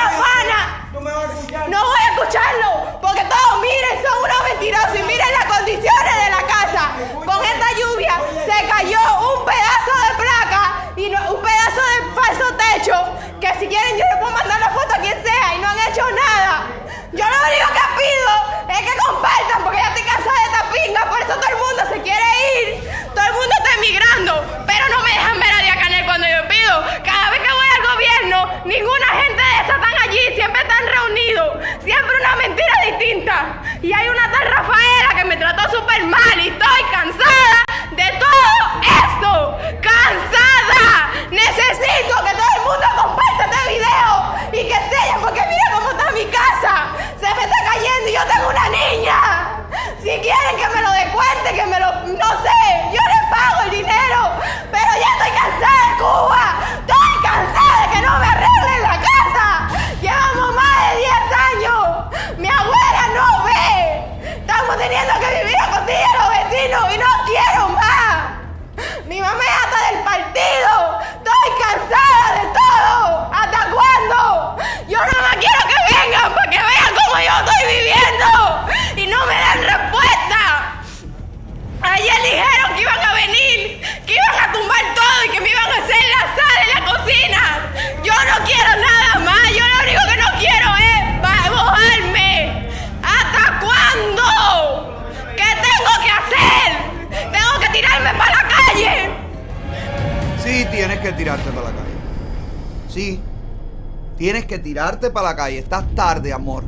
No voy a escucharlo, porque todos miren, son unos mentirosos y miren las condiciones de la casa. Con esta lluvia se cayó un pedazo de placa y un pedazo de falso techo, que si quieren yo les puedo mandar la foto a quien sea y no han hecho nada. Yo lo único que pido es que compartan, porque ya estoy cansada de esta pinga, por eso todo el mundo se quiere ir. Todo el mundo está emigrando, pero no me dejan ver a Diacanel cuando yo pido. Cada vez que voy al gobierno, ninguna gente de esa están allí, siempre están reunidos. Siempre una mentira distinta. Y hay una tal Rafaela que me trató súper mal y estoy cansada de todo esto. ¡Cansada! Necesito que todo el mundo comparta este video y que enseñen porque mira cómo está mi casa. Tirarte para la calle. Estás tarde, amor.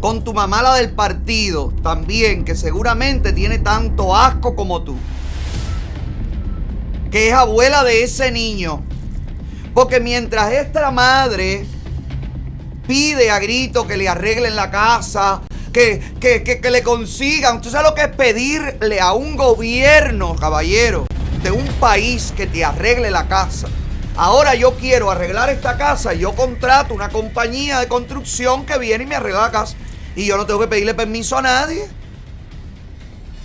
Con tu mamá, la del partido, también, que seguramente tiene tanto asco como tú. Que es abuela de ese niño. Porque mientras esta madre pide a grito que le arreglen la casa, que, que, que, que le consigan. ¿Tú sabes lo que es pedirle a un gobierno, caballero, de un país que te arregle la casa? Ahora yo quiero arreglar esta casa y yo contrato una compañía de construcción que viene y me arregla la casa. Y yo no tengo que pedirle permiso a nadie.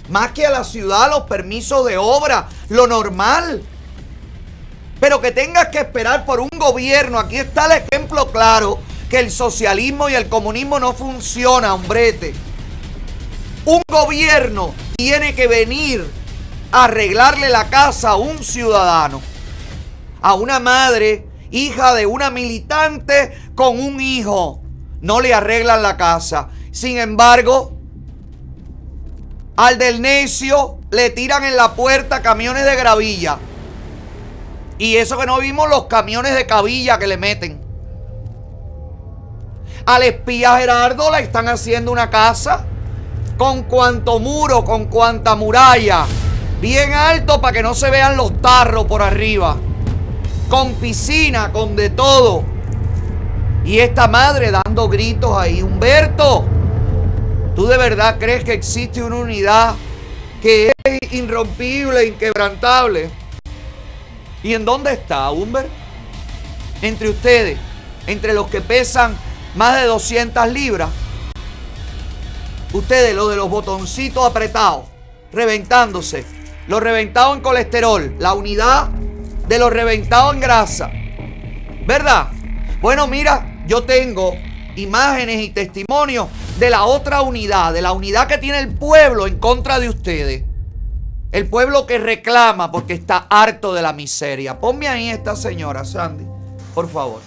Más que a la ciudad, los permisos de obra, lo normal. Pero que tengas que esperar por un gobierno, aquí está el ejemplo claro, que el socialismo y el comunismo no funciona, hombrete. Un gobierno tiene que venir a arreglarle la casa a un ciudadano, a una madre, hija de una militante con un hijo. No le arreglan la casa. Sin embargo, al del necio le tiran en la puerta camiones de gravilla. Y eso que no vimos los camiones de cabilla que le meten. Al espía Gerardo le están haciendo una casa con cuanto muro, con cuanta muralla, bien alto para que no se vean los tarros por arriba, con piscina, con de todo. Y esta madre dando gritos ahí, Humberto, ¿tú de verdad crees que existe una unidad que es irrompible, inquebrantable? ¿Y en dónde está, Humber? Entre ustedes, entre los que pesan más de 200 libras. Ustedes, los de los botoncitos apretados, reventándose. Los reventados en colesterol. La unidad de los reventados en grasa. ¿Verdad? Bueno, mira, yo tengo imágenes y testimonios de la otra unidad, de la unidad que tiene el pueblo en contra de ustedes. El pueblo que reclama porque está harto de la miseria. Ponme ahí esta señora, Sandy, por favor.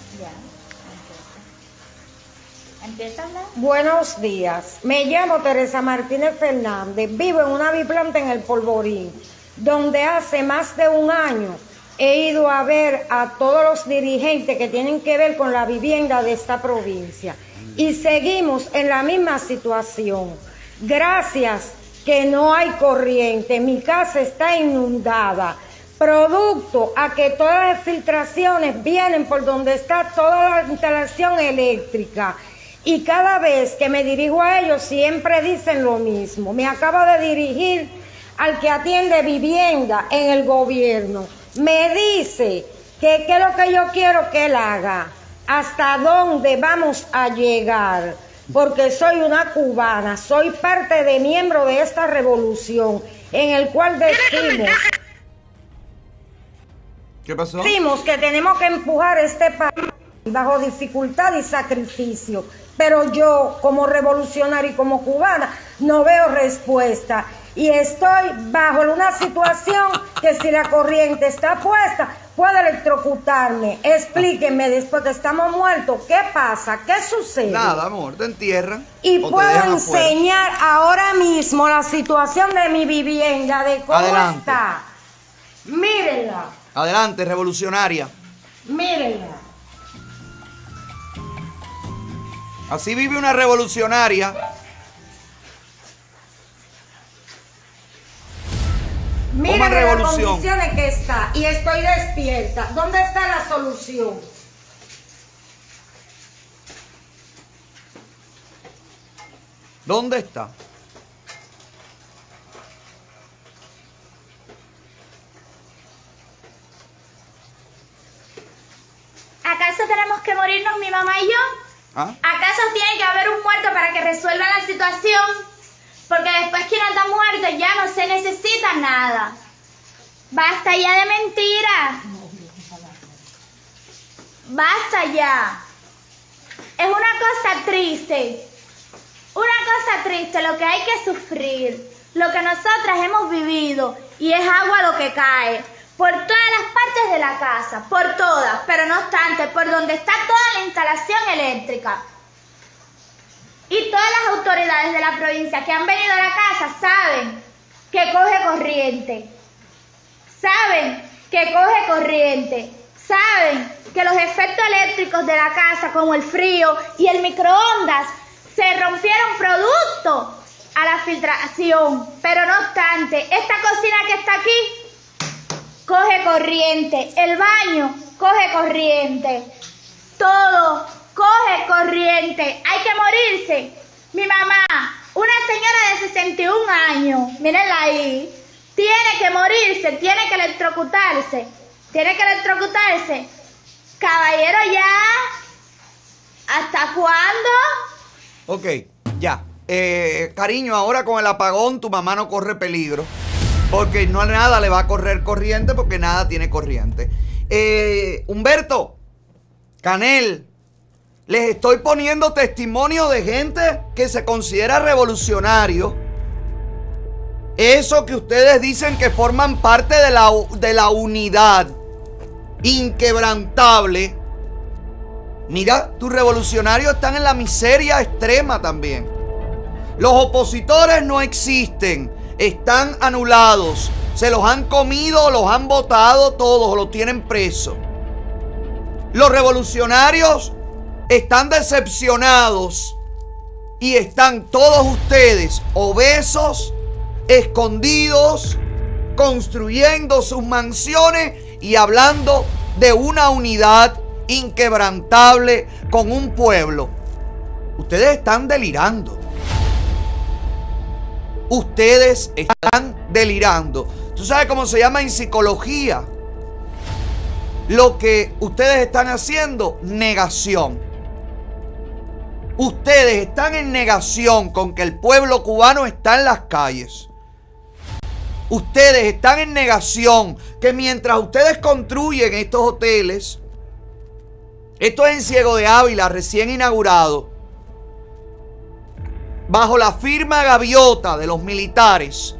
Buenos días. Me llamo Teresa Martínez Fernández. Vivo en una biplanta en el Polvorín, donde hace más de un año he ido a ver a todos los dirigentes que tienen que ver con la vivienda de esta provincia. Y seguimos en la misma situación. Gracias que no hay corriente. Mi casa está inundada. Producto a que todas las filtraciones vienen por donde está toda la instalación eléctrica. Y cada vez que me dirijo a ellos siempre dicen lo mismo. Me acabo de dirigir al que atiende vivienda en el gobierno. Me dice que qué es lo que yo quiero que él haga, hasta dónde vamos a llegar, porque soy una cubana, soy parte de miembro de esta revolución en el cual decimos ¿Qué pasó? Decimos que tenemos que empujar este país bajo dificultad y sacrificio. Pero yo, como revolucionaria y como cubana, no veo respuesta. Y estoy bajo una situación que si la corriente está puesta, puede electrocutarme. Explíquenme después que estamos muertos, ¿qué pasa? ¿Qué sucede? Nada, amor, te entierran. Y o te puedo afuera. enseñar ahora mismo la situación de mi vivienda, de cómo Adelante. está. Mírenla, Adelante, revolucionaria. mírenla. Así vive una revolucionaria. Miren revolución. condiciones que está y estoy despierta. ¿Dónde está la solución? ¿Dónde está? ¿Acaso tenemos que morirnos mi mamá y yo? ¿Ah? ¿Acaso tiene que haber un muerto para que resuelva la situación? Porque después que uno está muerto ya no se necesita nada. Basta ya de mentiras. Basta ya. Es una cosa triste. Una cosa triste lo que hay que sufrir. Lo que nosotras hemos vivido. Y es agua lo que cae. Por todas las partes de la casa. Por todas. Pero no obstante, por donde está toda la instalación eléctrica. Y todas las autoridades de la provincia que han venido a la casa saben que coge corriente. Saben que coge corriente. Saben que los efectos eléctricos de la casa, como el frío y el microondas, se rompieron producto a la filtración. Pero no obstante, esta cocina que está aquí coge corriente. El baño coge corriente. Todo coge corriente. Hay que morirse. Mi mamá, una señora de 61 años, mírenla ahí, tiene que morirse, tiene que electrocutarse. Tiene que electrocutarse. Caballero, ya. ¿Hasta cuándo? Ok, ya. Eh, cariño, ahora con el apagón tu mamá no corre peligro. Porque no nada le va a correr corriente porque nada tiene corriente. Eh, Humberto, Canel, les estoy poniendo testimonio de gente que se considera revolucionario. Eso que ustedes dicen que forman parte de la, de la unidad inquebrantable. Mira, tus revolucionarios están en la miseria extrema también. Los opositores no existen, están anulados, se los han comido, los han votado todos, los tienen presos. Los revolucionarios están decepcionados y están todos ustedes obesos, escondidos, construyendo sus mansiones y hablando de una unidad inquebrantable con un pueblo. Ustedes están delirando. Ustedes están delirando. ¿Tú sabes cómo se llama en psicología? Lo que ustedes están haciendo, negación. Ustedes están en negación con que el pueblo cubano está en las calles. Ustedes están en negación que mientras ustedes construyen estos hoteles, esto es en Ciego de Ávila, recién inaugurado, bajo la firma gaviota de los militares,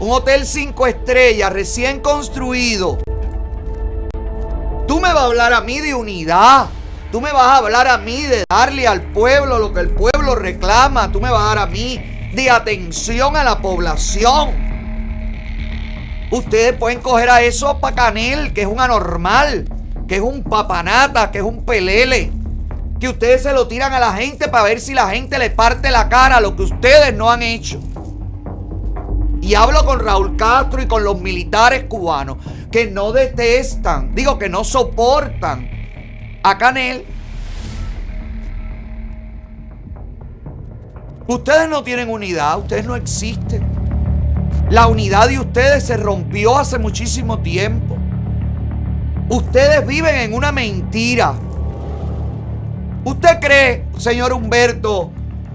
un hotel cinco estrellas recién construido. Tú me vas a hablar a mí de unidad. Tú me vas a hablar a mí de darle al pueblo lo que el pueblo reclama. Tú me vas a dar a mí de atención a la población. Ustedes pueden coger a eso para Canel, que es un anormal, que es un papanata, que es un pelele. Que ustedes se lo tiran a la gente para ver si la gente le parte la cara lo que ustedes no han hecho. Y hablo con Raúl Castro y con los militares cubanos que no detestan, digo que no soportan a Canel. Ustedes no tienen unidad, ustedes no existen. La unidad de ustedes se rompió hace muchísimo tiempo. Ustedes viven en una mentira. ¿Usted cree, señor Humberto,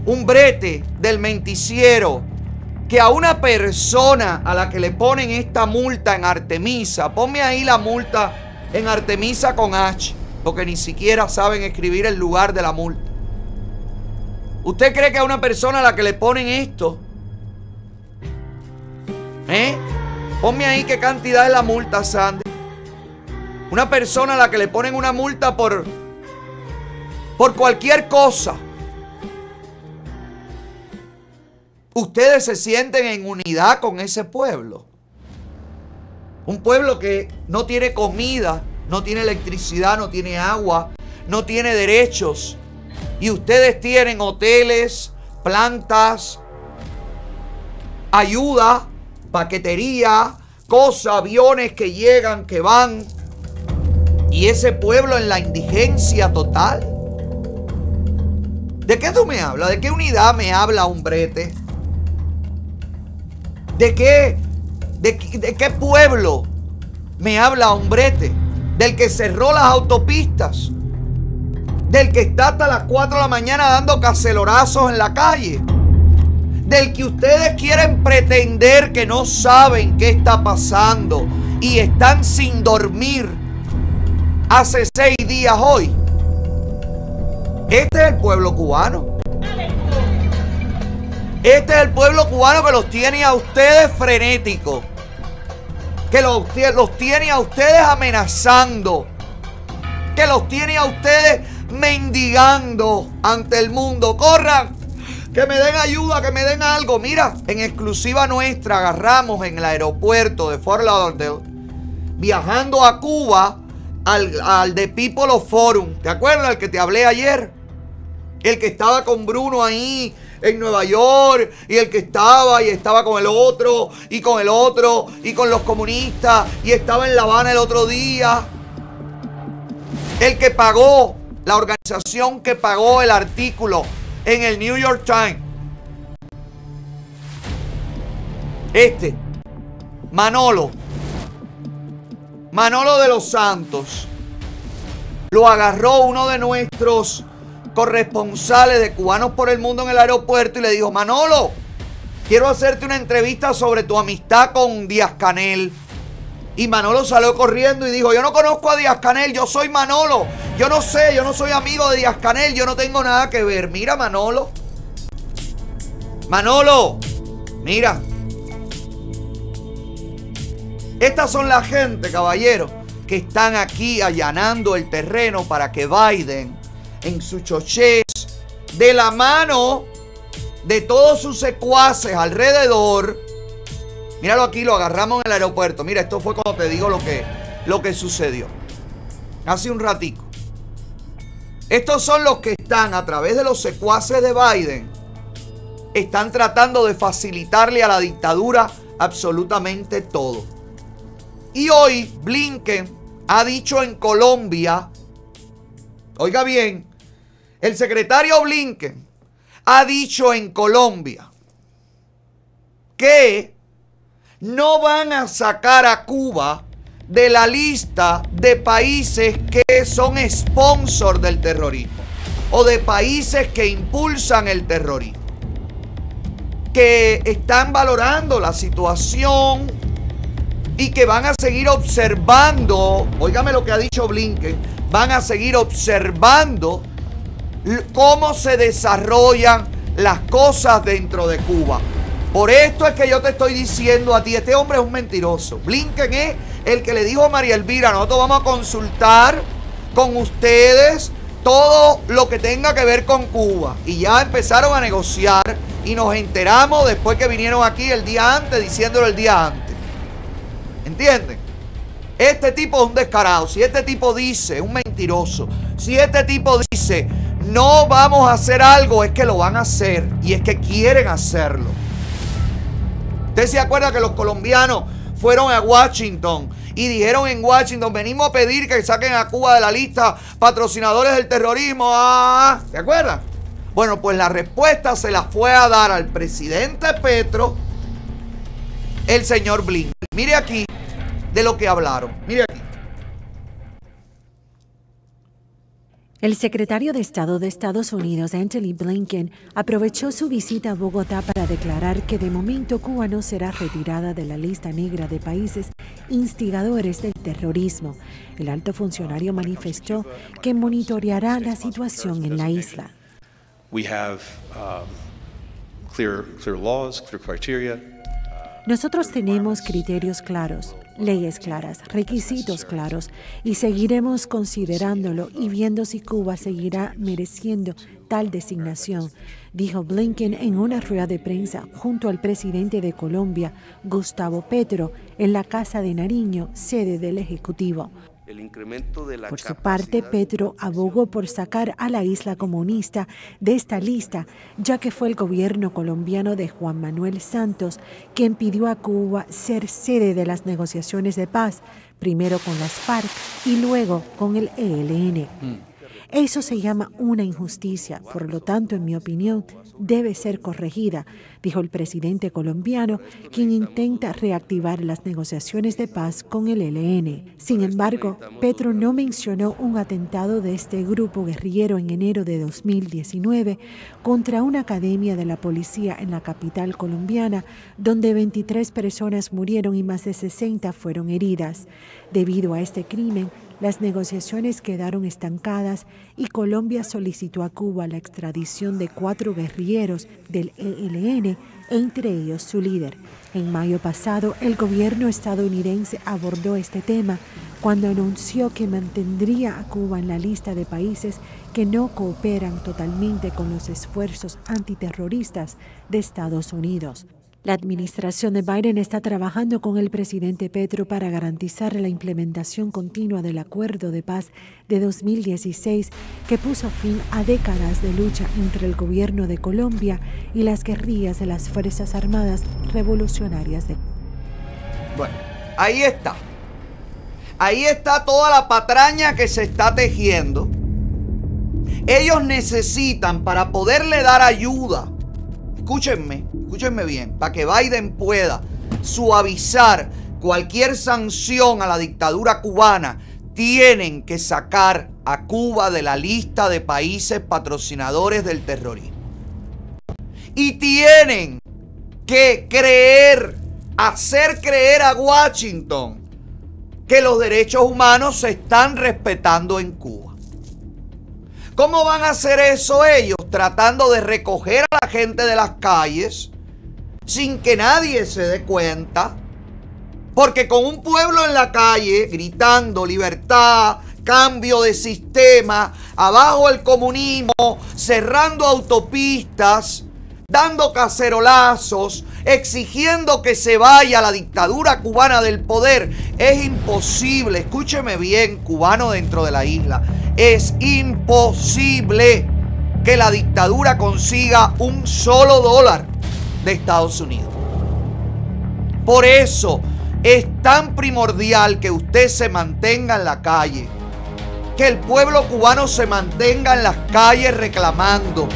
un brete del menticiero, que a una persona a la que le ponen esta multa en Artemisa, ponme ahí la multa en Artemisa con H, porque ni siquiera saben escribir el lugar de la multa. ¿Usted cree que a una persona a la que le ponen esto, ¿Eh? Ponme ahí qué cantidad es la multa, Sandy. Una persona a la que le ponen una multa por por cualquier cosa. Ustedes se sienten en unidad con ese pueblo. Un pueblo que no tiene comida, no tiene electricidad, no tiene agua, no tiene derechos. Y ustedes tienen hoteles, plantas, ayuda, paquetería, cosas, aviones que llegan, que van. Y ese pueblo en la indigencia total. ¿De qué tú me hablas? ¿De qué unidad me habla un brete? ¿De qué, de, de qué pueblo me habla un brete? Del que cerró las autopistas. Del que está hasta las 4 de la mañana dando cacelorazos en la calle del que ustedes quieren pretender que no saben qué está pasando y están sin dormir hace seis días hoy. Este es el pueblo cubano. Este es el pueblo cubano que los tiene a ustedes frenéticos. Que los, tiene a ustedes amenazando. Que los tiene a ustedes mendigando ante el mundo. Corran, que me den ayuda, que me den algo. Mira, en exclusiva nuestra agarramos en el aeropuerto de Fort Lauderdale, viajando a Cuba, al, al de People of Forum. ¿Te acuerdas el que te hablé ayer? El que estaba con Bruno ahí en Nueva York y el que estaba y estaba con el otro y con el otro y con los comunistas y estaba en La Habana el otro día. El que pagó, la organización que pagó el artículo en el New York Times. Este, Manolo, Manolo de los Santos, lo agarró uno de nuestros corresponsales de Cubanos por el Mundo en el aeropuerto y le dijo, Manolo, quiero hacerte una entrevista sobre tu amistad con Díaz Canel. Y Manolo salió corriendo y dijo, yo no conozco a Díaz Canel, yo soy Manolo. Yo no sé, yo no soy amigo de Díaz Canel, yo no tengo nada que ver. Mira Manolo. Manolo, mira. Estas son la gente, caballero, que están aquí allanando el terreno para que Biden, en su chochez, de la mano de todos sus secuaces alrededor, Míralo aquí, lo agarramos en el aeropuerto. Mira, esto fue cuando te digo lo que, lo que sucedió. Hace un ratico. Estos son los que están a través de los secuaces de Biden, están tratando de facilitarle a la dictadura absolutamente todo. Y hoy Blinken ha dicho en Colombia, oiga bien, el secretario Blinken ha dicho en Colombia que no van a sacar a Cuba de la lista de países que son sponsor del terrorismo o de países que impulsan el terrorismo. Que están valorando la situación y que van a seguir observando, óigame lo que ha dicho Blinken, van a seguir observando cómo se desarrollan las cosas dentro de Cuba. Por esto es que yo te estoy diciendo a ti, este hombre es un mentiroso. Blinken es el que le dijo a María Elvira, nosotros vamos a consultar con ustedes todo lo que tenga que ver con Cuba. Y ya empezaron a negociar y nos enteramos después que vinieron aquí el día antes, diciéndolo el día antes. ¿Entienden? Este tipo es un descarado. Si este tipo dice, un mentiroso, si este tipo dice, no vamos a hacer algo, es que lo van a hacer y es que quieren hacerlo. Usted se acuerda que los colombianos fueron a Washington y dijeron en Washington, venimos a pedir que saquen a Cuba de la lista patrocinadores del terrorismo. Ah, ¿Se acuerdan? Bueno, pues la respuesta se la fue a dar al presidente Petro, el señor Blinken. Mire aquí de lo que hablaron. Mire aquí. El secretario de Estado de Estados Unidos, Anthony Blinken, aprovechó su visita a Bogotá para declarar que de momento Cuba no será retirada de la lista negra de países instigadores del terrorismo. El alto funcionario manifestó que monitoreará la situación en la isla. We have um, clear, clear laws, clear criteria. Nosotros tenemos criterios claros, leyes claras, requisitos claros y seguiremos considerándolo y viendo si Cuba seguirá mereciendo tal designación, dijo Blinken en una rueda de prensa junto al presidente de Colombia, Gustavo Petro, en la Casa de Nariño, sede del Ejecutivo. Por su parte, Petro abogó por sacar a la isla comunista de esta lista, ya que fue el gobierno colombiano de Juan Manuel Santos quien pidió a Cuba ser sede de las negociaciones de paz, primero con las FARC y luego con el ELN. Eso se llama una injusticia, por lo tanto, en mi opinión, debe ser corregida, dijo el presidente colombiano, quien intenta reactivar las negociaciones de paz con el ELN. Sin embargo, Petro no mencionó un atentado de este grupo guerrillero en enero de 2019 contra una academia de la policía en la capital colombiana, donde 23 personas murieron y más de 60 fueron heridas. Debido a este crimen, las negociaciones quedaron estancadas y Colombia solicitó a Cuba la extradición de cuatro guerrilleros del ELN, entre ellos su líder. En mayo pasado, el gobierno estadounidense abordó este tema cuando anunció que mantendría a Cuba en la lista de países que no cooperan totalmente con los esfuerzos antiterroristas de Estados Unidos. La administración de Biden está trabajando con el presidente Petro para garantizar la implementación continua del acuerdo de paz de 2016 que puso fin a décadas de lucha entre el gobierno de Colombia y las guerrillas de las Fuerzas Armadas Revolucionarias de Bueno, ahí está. Ahí está toda la patraña que se está tejiendo. Ellos necesitan para poderle dar ayuda. Escúchenme escúchenme bien, para que Biden pueda suavizar cualquier sanción a la dictadura cubana, tienen que sacar a Cuba de la lista de países patrocinadores del terrorismo. Y tienen que creer, hacer creer a Washington que los derechos humanos se están respetando en Cuba. ¿Cómo van a hacer eso ellos? Tratando de recoger a la gente de las calles sin que nadie se dé cuenta. Porque con un pueblo en la calle gritando libertad, cambio de sistema, abajo el comunismo, cerrando autopistas, dando cacerolazos, exigiendo que se vaya la dictadura cubana del poder. Es imposible, escúcheme bien, cubano dentro de la isla, es imposible que la dictadura consiga un solo dólar de Estados Unidos. Por eso es tan primordial que usted se mantenga en la calle, que el pueblo cubano se mantenga en las calles reclamando,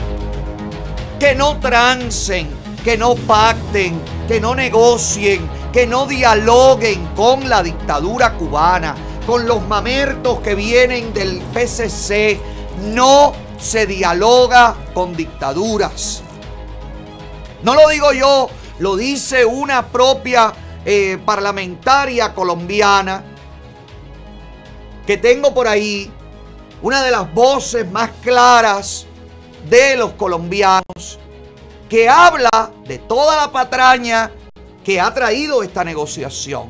que no trancen, que no pacten, que no negocien, que no dialoguen con la dictadura cubana, con los mamertos que vienen del PCC. No se dialoga con dictaduras. No lo digo yo, lo dice una propia eh, parlamentaria colombiana que tengo por ahí, una de las voces más claras de los colombianos, que habla de toda la patraña que ha traído esta negociación.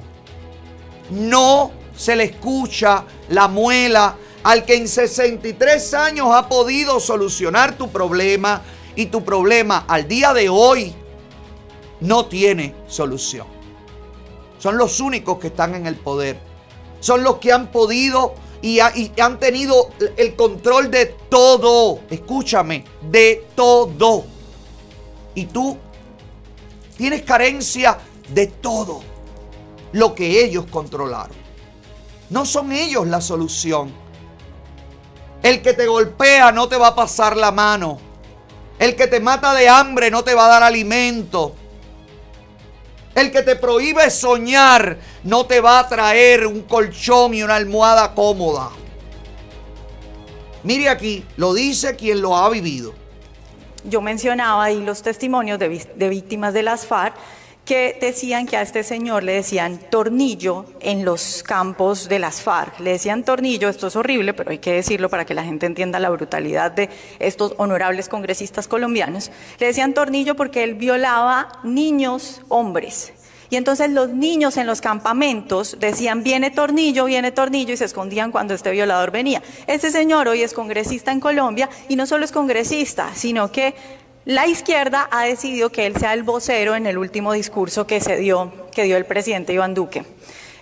No se le escucha la muela al que en 63 años ha podido solucionar tu problema y tu problema al día de hoy no tiene solución. Son los únicos que están en el poder. Son los que han podido y, han tenido el control de todo. Escúchame, de todo. Y tú tienes carencia de todo lo que ellos controlaron. No son ellos la solución. El que te golpea no te va a pasar la mano. El que te mata de hambre no te va a dar alimento. El que te prohíbe soñar no te va a traer un colchón y una almohada cómoda. Mire aquí, lo dice quien lo ha vivido. Yo mencionaba ahí los testimonios de, víctimas de las FARC que decían que a este señor le decían tornillo en los campos de las FARC. Le decían tornillo, esto es horrible, pero hay que decirlo para que la gente entienda la brutalidad de estos honorables congresistas colombianos. Le decían tornillo porque él violaba niños hombres. Y entonces los niños en los campamentos decían, viene tornillo, viene tornillo, y se escondían cuando este violador venía. Este señor hoy es congresista en Colombia y no solo es congresista, sino que la izquierda ha decidido que él sea el vocero en el último discurso que se dio, que dio el presidente Iván Duque.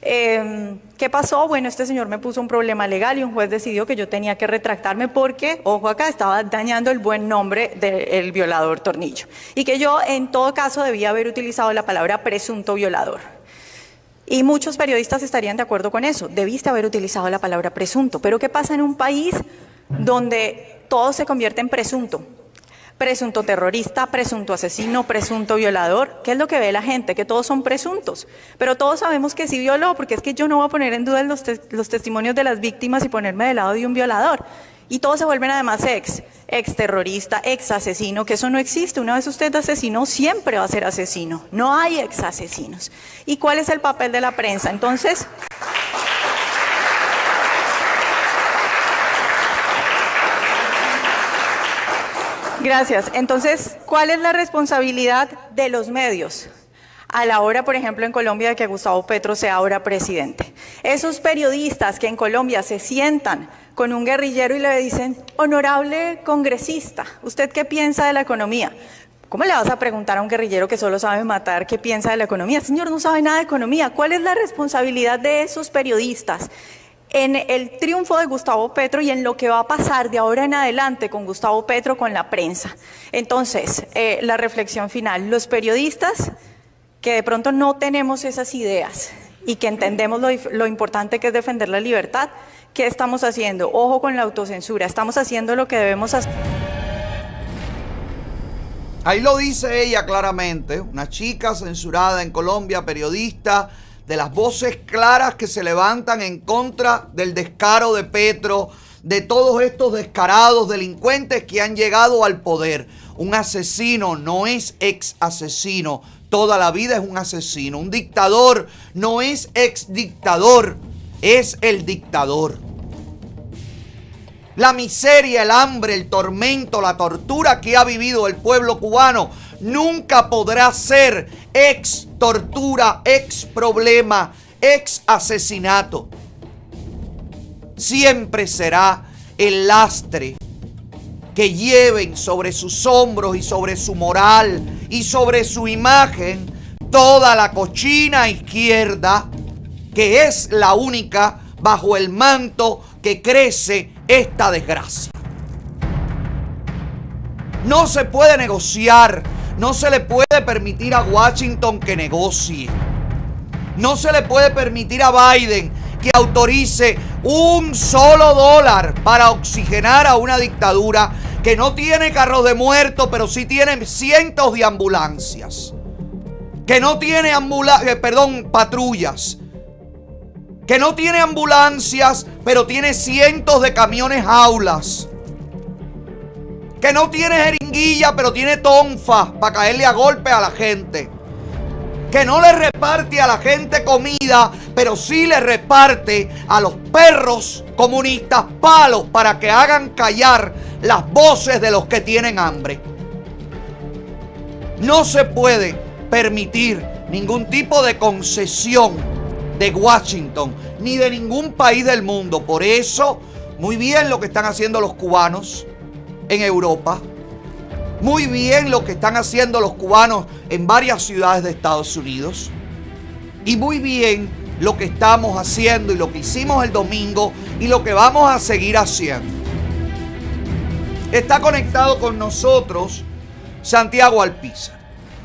Em, ¿Qué pasó? Bueno, este señor me puso un problema legal y un juez decidió que yo tenía que retractarme porque, ojo acá, estaba dañando el buen nombre del violador Tornillo. Y que yo, en todo caso, debía haber utilizado la palabra presunto violador. Y muchos periodistas estarían de acuerdo con eso. Debiste haber utilizado la palabra presunto. Pero ¿qué pasa en un país donde todo se convierte en presunto? Presunto terrorista, presunto asesino, presunto violador. ¿Qué es lo que ve la gente? Que todos son presuntos. Pero todos sabemos que sí violó, porque es que yo no voy a poner en duda los, los testimonios de las víctimas y ponerme del lado de un violador. Y todos se vuelven además ex, ex terrorista, ex asesino, que eso no existe. Una vez usted asesinó, siempre va a ser asesino. No hay ex asesinos. ¿Y cuál es el papel de la prensa? Entonces... Gracias. Entonces, ¿cuál es la responsabilidad de los medios? a la hora, por ejemplo, en Colombia de que Gustavo Petro sea ahora presidente. Esos periodistas que en Colombia se sientan con un guerrillero y le dicen, honorable congresista, ¿usted qué piensa de la economía? ¿Cómo le vas a preguntar a un guerrillero que solo sabe matar qué piensa de la economía? señor no sabe nada de economía. ¿Cuál es la responsabilidad de esos periodistas en el triunfo de Gustavo Petro y en lo que va a pasar de ahora en adelante con Gustavo Petro con la prensa. Entonces, eh, la reflexión final, los periodistas que de pronto no tenemos esas ideas y que entendemos lo, lo importante que es defender la libertad, ¿qué estamos haciendo? Ojo con la autocensura, estamos haciendo lo que debemos hacer. Ahí lo dice ella claramente, una chica censurada en Colombia, periodista, de las voces claras que se levantan en contra del descaro de Petro, de todos estos descarados delincuentes que han llegado al poder. Un asesino no es ex asesino, toda la vida es un asesino. Un dictador no es ex dictador, es el dictador. La miseria, el hambre, el tormento, la tortura que ha vivido el pueblo cubano nunca podrá ser ex tortura, ex problema, ex asesinato. Siempre será el lastre que lleven sobre sus hombros y sobre su moral y sobre su imagen toda la cochina izquierda, que es la única bajo el manto que crece esta desgracia. No se puede negociar, no se le puede permitir a Washington que negocie. No se le puede permitir a Biden que autorice un solo dólar para oxigenar a una dictadura que no tiene carros de muertos, pero sí tiene cientos de ambulancias. Que no tiene ambulancias, perdón, patrullas. Que no tiene ambulancias, pero tiene cientos de camiones aulas. Que no tiene jeringuilla, pero tiene tonfa para caerle a golpe a la gente que no le reparte a la gente comida, pero sí le reparte a los perros comunistas palos para que hagan callar las voces de los que tienen hambre. No se puede permitir ningún tipo de concesión de Washington ni de ningún país del mundo. Por eso, muy bien lo que están haciendo los cubanos en Europa muy bien lo que están haciendo los cubanos en varias ciudades de Estados Unidos. Y muy bien lo que estamos haciendo y lo que hicimos el domingo y lo que vamos a seguir haciendo. Está conectado con nosotros Santiago Alpizar.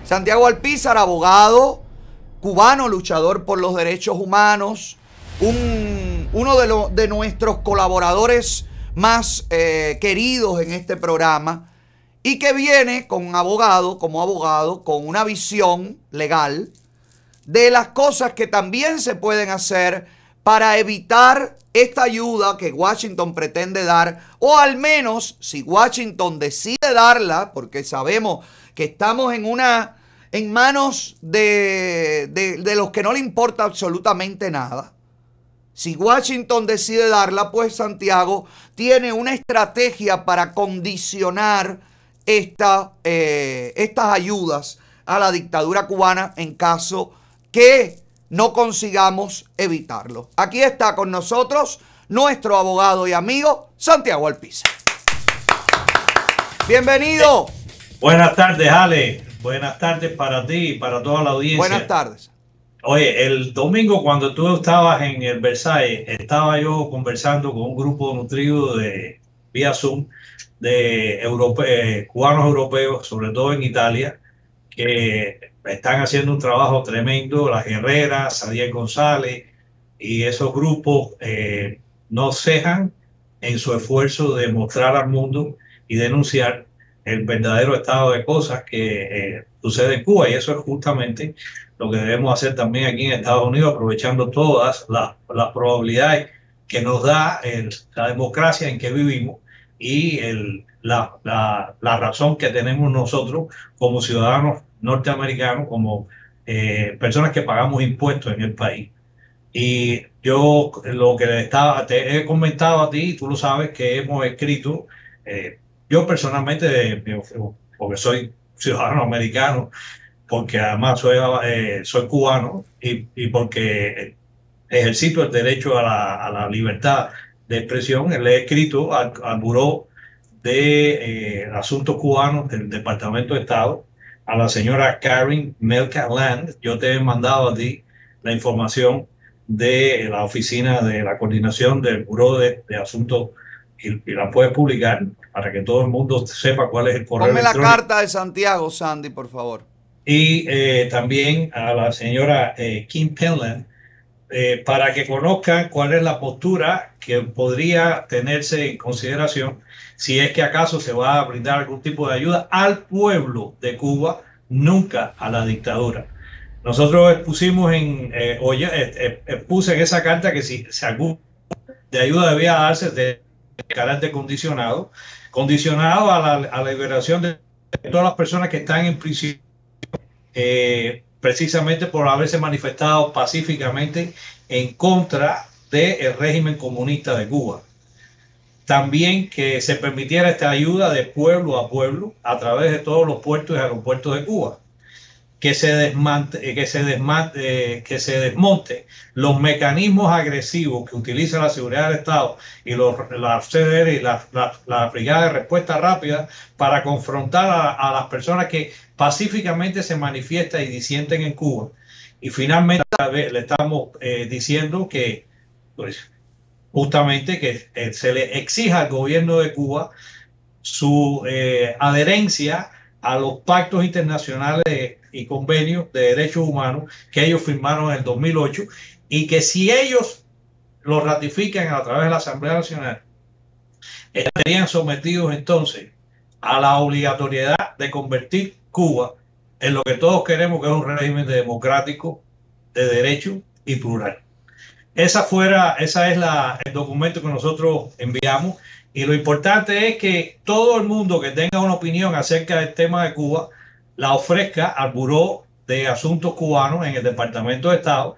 Santiago Alpizar, abogado cubano, luchador por los derechos humanos, uno de, de, nuestros colaboradores más eh, queridos en este programa y que viene con un abogado, como abogado, con una visión legal de las cosas que también se pueden hacer para evitar esta ayuda que Washington pretende dar, o al menos si Washington decide darla, porque sabemos que estamos en una en manos de, de, de los que no le importa absolutamente nada. Si Washington decide darla, pues Santiago tiene una estrategia para condicionar esta, eh, estas ayudas a la dictadura cubana en caso que no consigamos evitarlo. Aquí está con nosotros nuestro abogado y amigo Santiago Alpiza. Bienvenido. Buenas tardes, Ale. Buenas tardes para ti y para toda la audiencia. Buenas tardes. Oye, el domingo cuando tú estabas en el Versailles, estaba yo conversando con un grupo nutrido de vía Zoom de eh, cubanos europeos, sobre todo en Italia, que están haciendo un trabajo tremendo, las guerreras, Sadiel González y esos grupos eh, no cejan en su esfuerzo de mostrar al mundo y denunciar el verdadero estado de cosas que eh, sucede en Cuba y eso es justamente lo que debemos hacer también aquí en Estados Unidos, aprovechando todas las, probabilidades que nos da la democracia en que vivimos y la, razón que tenemos nosotros como ciudadanos norteamericanos, como eh, personas que pagamos impuestos en el país. Y yo lo que estaba, te he comentado a ti, tú lo sabes, que hemos escrito, eh, yo personalmente, porque soy ciudadano americano, porque además soy, eh, soy cubano y, y, porque ejercito el derecho a la, a la libertad de expresión, le he escrito al, al Buró de eh, Asuntos Cubanos del Departamento de Estado, a la señora Karen Melcaland. Yo te he mandado a ti la información de la oficina de la coordinación del Buró de, Asuntos y, la puedes publicar para que todo el mundo sepa cuál es el correo. Ponme la carta de Santiago, Sandy, por favor. Y eh, también a la señora eh, Kim Penland eh, para que conozcan cuál es la postura que podría tenerse en consideración si es que acaso se va a brindar algún tipo de ayuda al pueblo de Cuba, nunca a la dictadura. Nosotros expusimos en, eh, eh, expuse en esa carta que si, si algún de ayuda debía darse de carácter condicionado, condicionado a la, liberación de todas las personas que están en prisión precisamente por haberse manifestado pacíficamente en contra del régimen comunista de Cuba. También que se permitiera esta ayuda de pueblo a pueblo a través de todos los puertos y aeropuertos de Cuba. Que se desmonte, que se desmonte, que se desmonte los mecanismos agresivos que utiliza la seguridad del Estado y los, la CDR y la, la, la Brigada de Respuesta Rápida para confrontar a, las personas que pacíficamente se manifiestan y disienten en Cuba. Y finalmente le estamos eh, diciendo que pues, justamente que eh, se le exija al gobierno de Cuba su eh, adherencia a los pactos internacionales y convenios de derechos humanos que ellos firmaron en el 2008 y que si ellos lo ratifican a través de la Asamblea Nacional, estarían sometidos entonces a la obligatoriedad de convertir Cuba en lo que todos queremos, que es un régimen democrático, de derecho y plural. Esa fuera, esa es la, el documento que nosotros enviamos y lo importante es que todo el mundo que tenga una opinión acerca del tema de Cuba la ofrezca al Buró de Asuntos Cubanos en el Departamento de Estado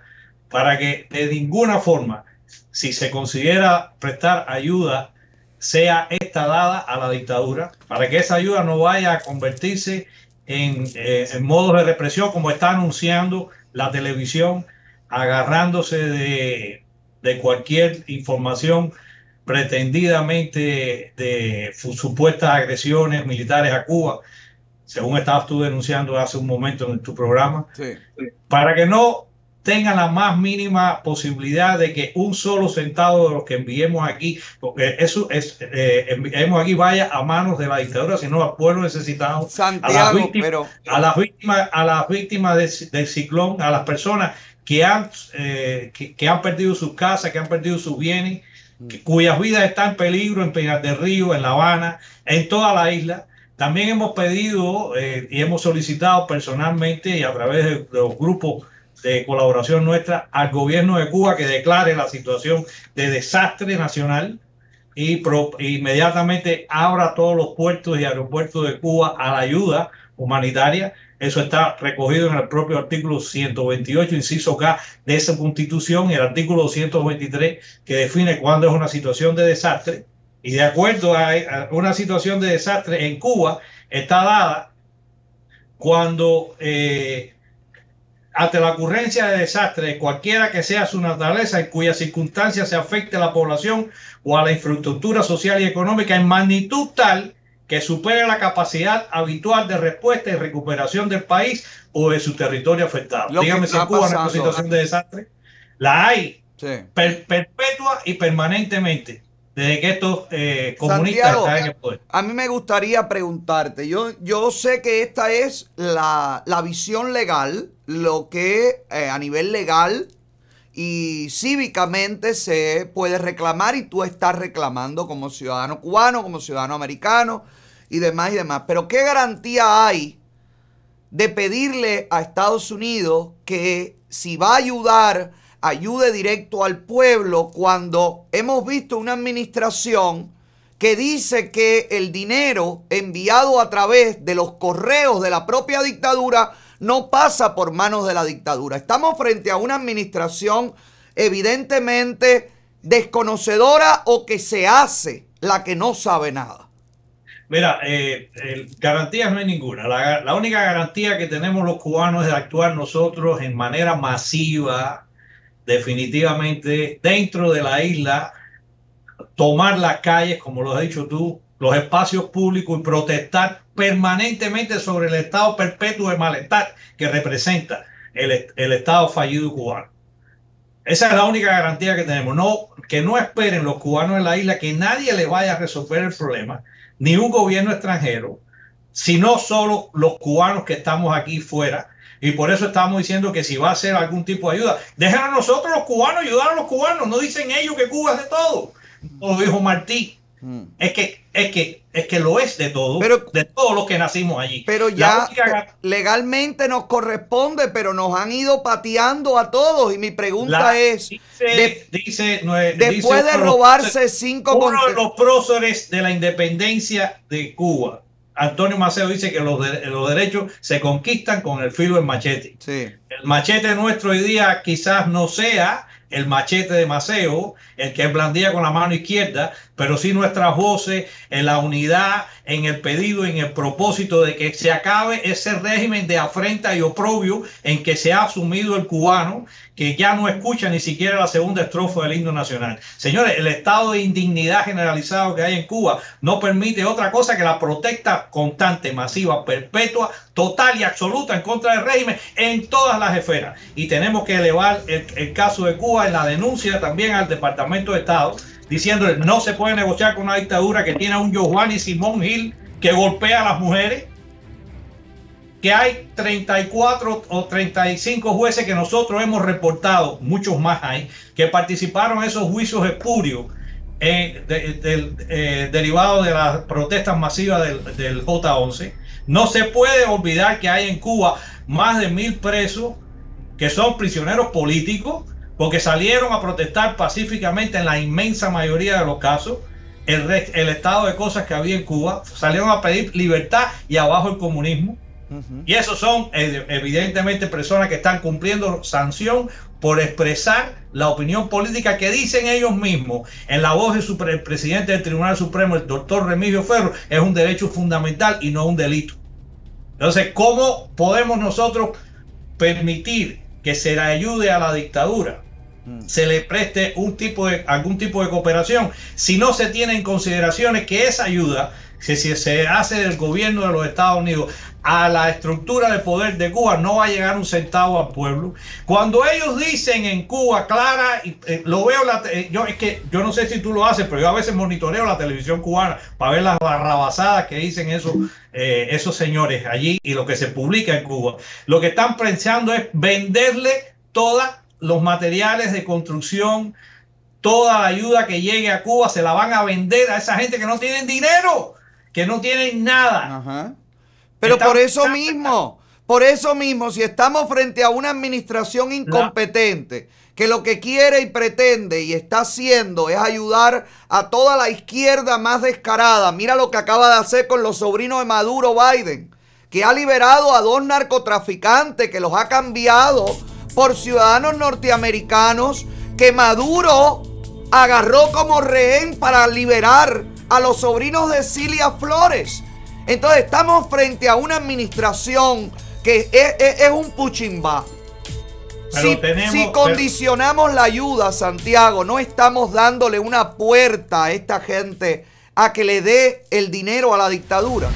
para que de ninguna forma, si se considera prestar ayuda, sea esta dada a la dictadura, para que esa ayuda no vaya a convertirse en, eh, modos de represión como está anunciando la televisión, agarrándose de cualquier información pretendidamente de supuestas agresiones militares a Cuba, según estabas tú denunciando hace un momento en tu programa, Sí. para que no tengan la más mínima posibilidad de que un solo centavo de los que enviemos aquí, porque eso es, eh, enviemos aquí vaya a manos de la dictadura, sino al pueblo necesitado, a las Santiago, víctimas, pero- a las víctimas, a las víctimas del, del ciclón, a las personas que han, eh, que, que han perdido sus casas, que han perdido sus bienes, que- cuyas vidas están en peligro en Pinar del Río, en La Habana, en toda la isla. También hemos pedido eh, y hemos solicitado personalmente y a través de, de los grupos de colaboración nuestra al gobierno de Cuba que declare la situación de desastre nacional y inmediatamente abra todos los puertos y aeropuertos de Cuba a la ayuda humanitaria. Eso está recogido en el propio artículo 128, inciso K de esa constitución y el artículo 223 que define cuándo es una situación de desastre. Y de acuerdo a, a una situación de desastre en Cuba está dada cuando eh, ante la ocurrencia de desastre, cualquiera que sea su naturaleza, en cuyas circunstancias se afecte a la población o a la infraestructura social y económica en magnitud tal que supere la capacidad habitual de respuesta y recuperación del país o de su territorio afectado. Lo Dígame si en Cuba no hay una pasando. situación de desastre. La hay per- perpetua y permanentemente desde que estos eh, comunistas Santiago, están en el poder. a mí me gustaría preguntarte, yo, yo sé que esta es la, la visión legal, lo que eh, a nivel legal y cívicamente se puede reclamar y tú estás reclamando como ciudadano cubano, como ciudadano americano y demás y demás. Pero ¿qué garantía hay de pedirle a Estados Unidos que si va a ayudar, ayude directo al pueblo cuando hemos visto una administración que dice que el dinero enviado a través de los correos de la propia dictadura no pasa por manos de la dictadura. Estamos frente a una administración evidentemente desconocedora o que se hace la que no sabe nada. Mira, eh, garantías no hay ninguna. La única garantía que tenemos los cubanos es actuar nosotros en manera masiva, definitivamente, dentro de la isla, tomar las calles, como lo has dicho tú, los espacios públicos y protestar permanentemente sobre el estado perpetuo de malestar que representa el, estado fallido cubano. Esa es la única garantía que tenemos. No, que no esperen los cubanos en la isla que nadie les vaya a resolver el problema, ni un gobierno extranjero, sino solo los cubanos que estamos aquí fuera. Y por eso estamos diciendo que si va a ser algún tipo de ayuda, dejen a nosotros los cubanos ayudar a los cubanos. No dicen ellos que Cuba es de todo. Como dijo Martí. Es que, es que, es que lo es de todo, de todos los que nacimos allí. Pero ya única legalmente nos corresponde, pero nos han ido pateando a todos. Y mi pregunta es, dice, de- dice, nue- después dice de robarse cinco uno de los próceres de la independencia de Cuba, Antonio Maceo dice que los, de- los derechos se conquistan con el filo del machete. El machete nuestro hoy día quizás no sea el machete de Maceo, el que blandía con la mano izquierda, pero sí nuestras voces en la unidad, en el pedido, en el propósito de que se acabe ese régimen de afrenta y oprobio en que se ha asumido el cubano, que ya no escucha ni siquiera la segunda estrofa del himno nacional. Señores, el estado de indignidad generalizado que hay en Cuba no permite otra cosa que la protesta constante, masiva, perpetua, total y absoluta en contra del régimen en todas las esferas. Y tenemos que elevar el, el caso de Cuba en la denuncia también al Departamento de Estado, diciéndole no se puede negociar con una dictadura que tiene a un Giovanni Simón Gil que golpea a las mujeres, que hay 34 o 35 jueces que nosotros hemos reportado, muchos más hay, que participaron en esos juicios espurios eh, eh, derivados de las protestas masivas del, del J11. No se puede olvidar que hay en Cuba más de mil presos que son prisioneros políticos porque salieron a protestar pacíficamente en la inmensa mayoría de los casos el, estado de cosas que había en Cuba, salieron a pedir libertad y abajo el comunismo. Y esos son eh, evidentemente personas que están cumpliendo sanción por expresar la opinión política que dicen ellos mismos en la voz del presidente del Tribunal Supremo, el doctor Remigio Ferro, es un derecho fundamental y no un delito. Entonces, ¿cómo podemos nosotros permitir que se le ayude a la dictadura? Se le preste algún tipo de cooperación. Si no se tiene en consideraciones que esa ayuda que si se hace del gobierno de los Estados Unidos a la estructura de poder de Cuba no va a llegar un centavo al pueblo. Cuando ellos dicen en Cuba clara eh, lo veo la eh, yo es que yo no sé si tú lo haces pero yo a veces monitoreo la televisión cubana para ver las barrabasadas que dicen esos eh, esos señores allí y lo que se publica en Cuba. Lo que están pensando es venderle todas los materiales de construcción, toda la ayuda que llegue a Cuba se la van a vender a esa gente que no tienen dinero, que no tienen nada. Pero Está- por eso mismo, por eso mismo, si estamos frente a una administración incompetente que lo que quiere y pretende y está haciendo es ayudar a toda la izquierda más descarada, mira lo que acaba de hacer con los sobrinos de Maduro Biden, que ha liberado a dos narcotraficantes, que los ha cambiado por ciudadanos norteamericanos, que Maduro agarró como rehén para liberar a los sobrinos de Cilia Flores. Entonces estamos frente a una administración que es, es- es un puchimba. Si, tenemos- si pero- condicionamos la ayuda, Santiago, no estamos dándole una puerta a esta gente a que le dé el dinero a la dictadura.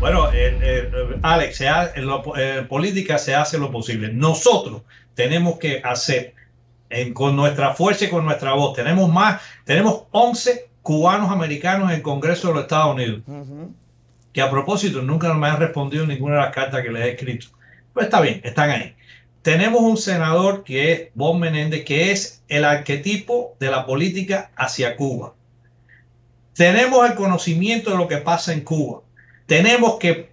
Bueno, eh, eh, Alex, se ha- en en política se hace lo posible. Nosotros tenemos que hacer en- con nuestra fuerza y con nuestra voz. Tenemos más, tenemos 11 cubanos americanos en el Congreso de los Estados Unidos. que a propósito nunca me han respondido ninguna de las cartas que les he escrito. Pues está bien, están ahí. Tenemos un senador que es Bob Menéndez, que es el arquetipo de la política hacia Cuba. Tenemos el conocimiento de lo que pasa en Cuba. Tenemos que,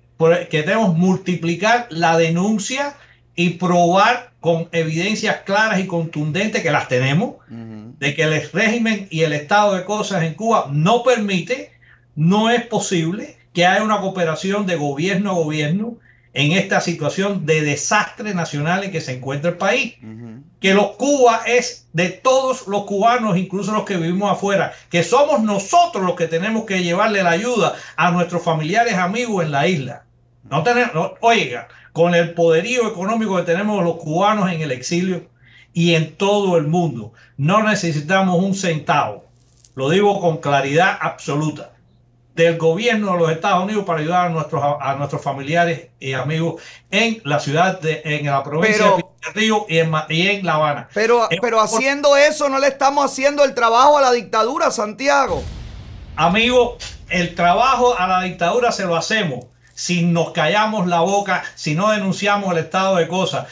que debemos multiplicar la denuncia y probar con evidencias claras y contundentes que las tenemos de que el régimen y el estado de cosas en Cuba no permite, no es posible que haya una cooperación de gobierno a gobierno en esta situación de desastre nacional en que se encuentra el país. Que los Cuba es de todos los cubanos, incluso los que vivimos afuera, que somos nosotros los que tenemos que llevarle la ayuda a nuestros familiares amigos en la isla. No tenemos, no- oiga, con el poderío económico que tenemos los cubanos en el exilio y en todo el mundo, no necesitamos un centavo, lo digo con claridad absoluta, del gobierno de los Estados Unidos para ayudar a nuestros, a nuestros familiares y amigos en la ciudad, de, en la provincia Pero- de Río y en, y en La Habana. Pero, Eh, pero haciendo eso no le estamos haciendo el trabajo a la dictadura, Santiago. Amigo, el trabajo a la dictadura se lo hacemos si nos callamos la boca, si no denunciamos el estado de cosas.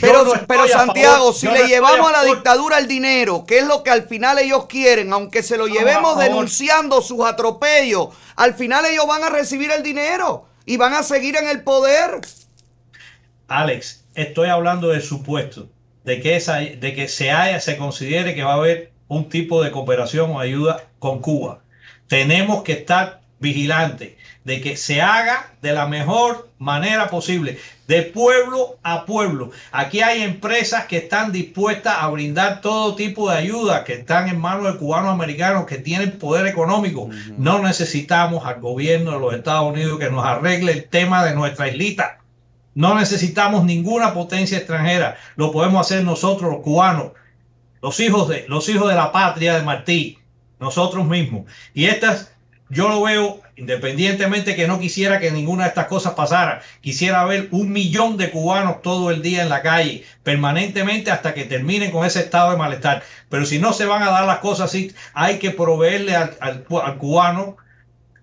Pero, no pero Santiago, si yo le no llevamos a la dictadura el dinero, que es lo que al final ellos quieren, aunque se lo llevemos denunciando sus atropellos, al final ellos van a recibir el dinero y van a seguir en el poder. Alex, estoy hablando del supuesto de que, esa, de que se, haya, se considere que va a haber un tipo de cooperación o ayuda con Cuba. Tenemos que estar vigilantes de que se haga de la mejor manera posible, de pueblo a pueblo. Aquí hay empresas que están dispuestas a brindar todo tipo de ayuda, que están en manos de cubanos americanos que tienen poder económico. No necesitamos al gobierno de los Estados Unidos que nos arregle el tema de nuestra islita. No necesitamos ninguna potencia extranjera. Lo podemos hacer nosotros los cubanos, los hijos de, los hijos de la patria de Martí, nosotros mismos. Y estas, yo lo veo independientemente que no quisiera que ninguna de estas cosas pasara, quisiera ver un millón de cubanos todo el día en la calle, permanentemente hasta que terminen con ese estado de malestar. Pero si no se van a dar las cosas así, hay que proveerle al, al- cubano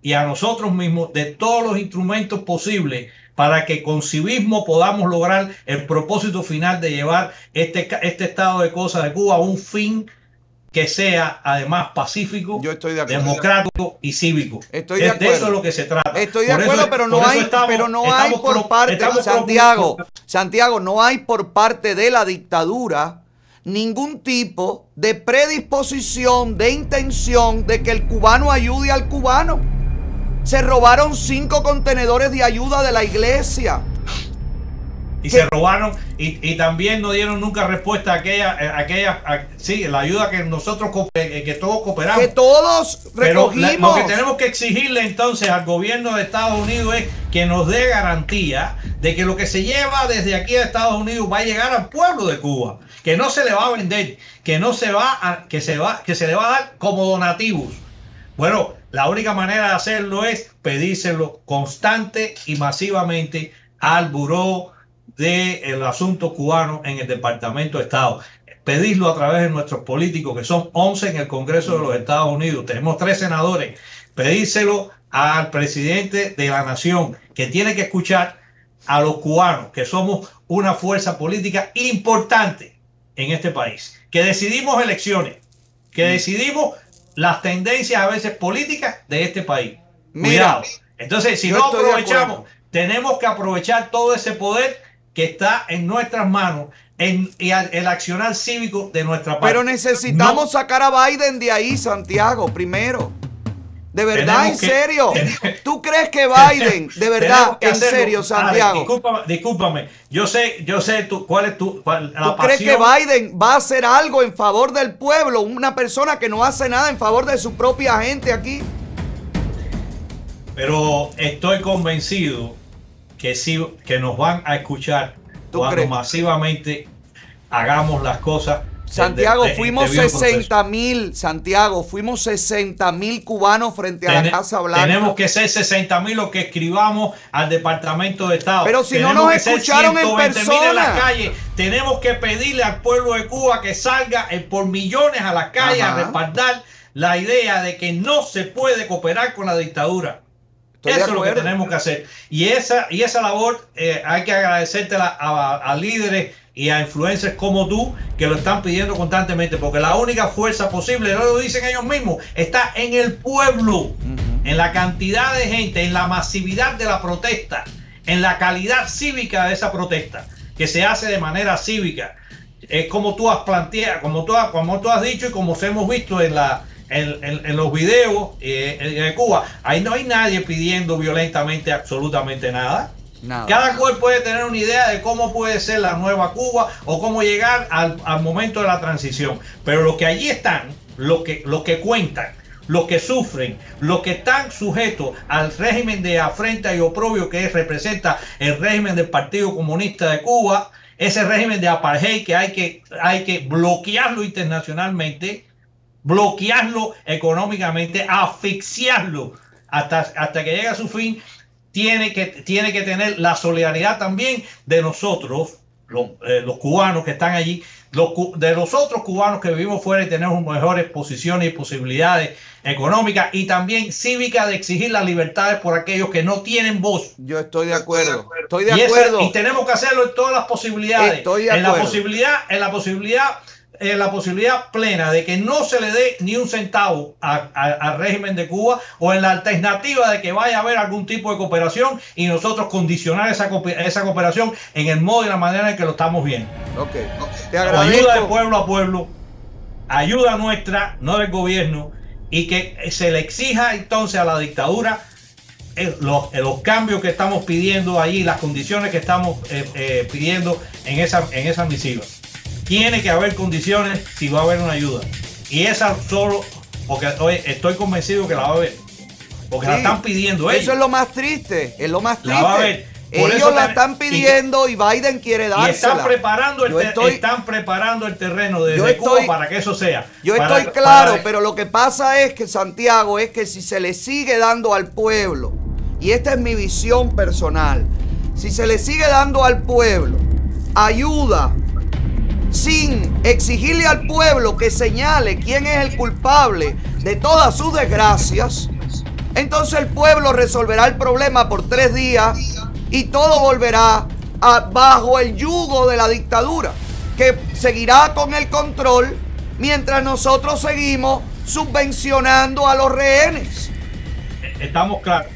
y a nosotros mismos de todos los instrumentos posibles para que con civismo podamos lograr el propósito final de llevar este, este estado de cosas de Cuba a un fin que sea además pacífico, democrático y cívico. Estoy de Es acuerdo. eso es lo que se trata. Estoy de Por acuerdo, pero no hay, estamos- pero no hay por pro- parte, estamos Santiago, pro- Santiago, no hay por parte de la dictadura ningún tipo de predisposición, de intención de que el cubano ayude al cubano. Se robaron cinco contenedores de ayuda de la iglesia. Y se robaron y, y también no dieron nunca respuesta a aquella, a aquella a- sí, la ayuda que nosotros co- eh, que todos cooperamos. Que todos Pero la- recogimos. lo que tenemos que exigirle entonces al gobierno de Estados Unidos es que nos dé garantía de que lo que se lleva desde aquí a Estados Unidos va a llegar al pueblo de Cuba, que no se le va a vender, que no se va a, que se va, que se le va a dar como donativos. Bueno, la única manera de hacerlo es pedírselo constante y masivamente al buró del asunto cubano en el Departamento de Estado. Pedirlo a través de nuestros políticos, que son 11 en el Congreso de los Estados Unidos. Tenemos tres senadores. Pedírselo al presidente de la nación, que tiene que escuchar a los cubanos, que somos una fuerza política importante en este país, que decidimos elecciones, que decidimos las tendencias a veces políticas de este país. Mira, Cuidado. Entonces, si no aprovechamos, tenemos que aprovechar todo ese poder que está en nuestras manos en, el accionar cívico de nuestra parte. Pero necesitamos sacar a Biden de ahí, Santiago, primero. De verdad, Tenemos en serio. *laughs* *laughs* ¿Tú crees que *laughs* Biden, de verdad, en hacerlo. serio, Alex, Santiago? discúlpame, discúlpame. Yo sé, yo sé tú, cuál es tu cuál- la ¿Tú crees que. Biden va a hacer algo en favor del pueblo? Una persona que no hace nada en favor de su propia gente aquí. Pero estoy convencido que sí, que nos van a escuchar cuando crees? masivamente hagamos las cosas. Santiago, de- de- fuimos debido proceso. 60 mil, Santiago, fuimos 60 mil cubanos frente a la Casa Blanca. Tenemos que ser 60 mil los que escribamos al Departamento de Estado. Pero si no nos escucharon en 120.000 en las persona. calles. Tenemos que pedirle al pueblo de Cuba que salga eh, por millones a las calles Ajá. a respaldar la idea de que no se puede cooperar con la dictadura. Estoy Eso es lo que tenemos que hacer. Y esa, y esa labor eh, hay que agradecértela a, a líderes y a influencers como tú que lo están pidiendo constantemente, porque la única fuerza posible, no lo dicen ellos mismos, está en el pueblo, en la cantidad de gente, en la masividad de la protesta, en la calidad cívica de esa protesta, que se hace de manera cívica. Es como tú has planteado, como tú has, como tú has dicho y como hemos visto en la en, en- en los videos eh, en- en Cuba, ahí no hay nadie pidiendo violentamente absolutamente nada. Nada. Cada cual puede tener una idea de cómo puede ser la nueva Cuba o cómo llegar al, al momento de la transición. Pero los que allí están, los que, los que cuentan, los que sufren, los que están sujetos al régimen de afrenta y oprobio que representa el régimen del Partido Comunista de Cuba, ese régimen de apartheid que hay que, hay que bloquearlo internacionalmente, bloquearlo económicamente, asfixiarlo hasta, hasta que llegue a su fin, tiene que, tiene que tener la solidaridad también de nosotros, los, eh, los cubanos que están allí, los, de los otros cubanos que vivimos fuera y tenemos mejores posiciones y posibilidades económicas y también cívicas de exigir las libertades por aquellos que no tienen voz. Yo estoy de acuerdo. Estoy de Y, acuerdo. y tenemos que hacerlo en todas las posibilidades. Estoy de en la acuerdo. posibilidad, en la posibilidad, en la posibilidad plena de que no se le dé ni un centavo a- a- al régimen de Cuba o en la alternativa de que vaya a haber algún tipo de cooperación y nosotros condicionar esa, esa cooperación en el modo y la manera en que lo estamos viendo. Ok. Te Ayuda de pueblo a pueblo, ayuda nuestra, no del gobierno, y que se le exija entonces a la dictadura eh, los, eh, los cambios que estamos pidiendo allí, las condiciones que estamos eh, eh, pidiendo en esa, en esa misiva. Tiene que haber condiciones si va a haber una ayuda. Y esa solo, porque oye, estoy convencido que la va a haber. Porque la están pidiendo ellos. Eso es lo más triste, es lo más La va a triste. Por eso Ellos la están y- pidiendo y, Biden quiere Y dársela. están preparando, el estoy- están preparando el terreno Yo Cuba estoy- para que eso sea. Yo Para- estoy claro, para- pero lo que pasa es que Santiago es que si se le sigue dando al pueblo, y esta es mi visión personal, si se le sigue dando al pueblo ayuda sin exigirle al pueblo que señale quién es el culpable de todas sus desgracias, entonces el pueblo resolverá el problema por tres días y todo volverá a- bajo el yugo de la dictadura, que seguirá con el control mientras nosotros seguimos subvencionando a los rehenes. Estamos claros.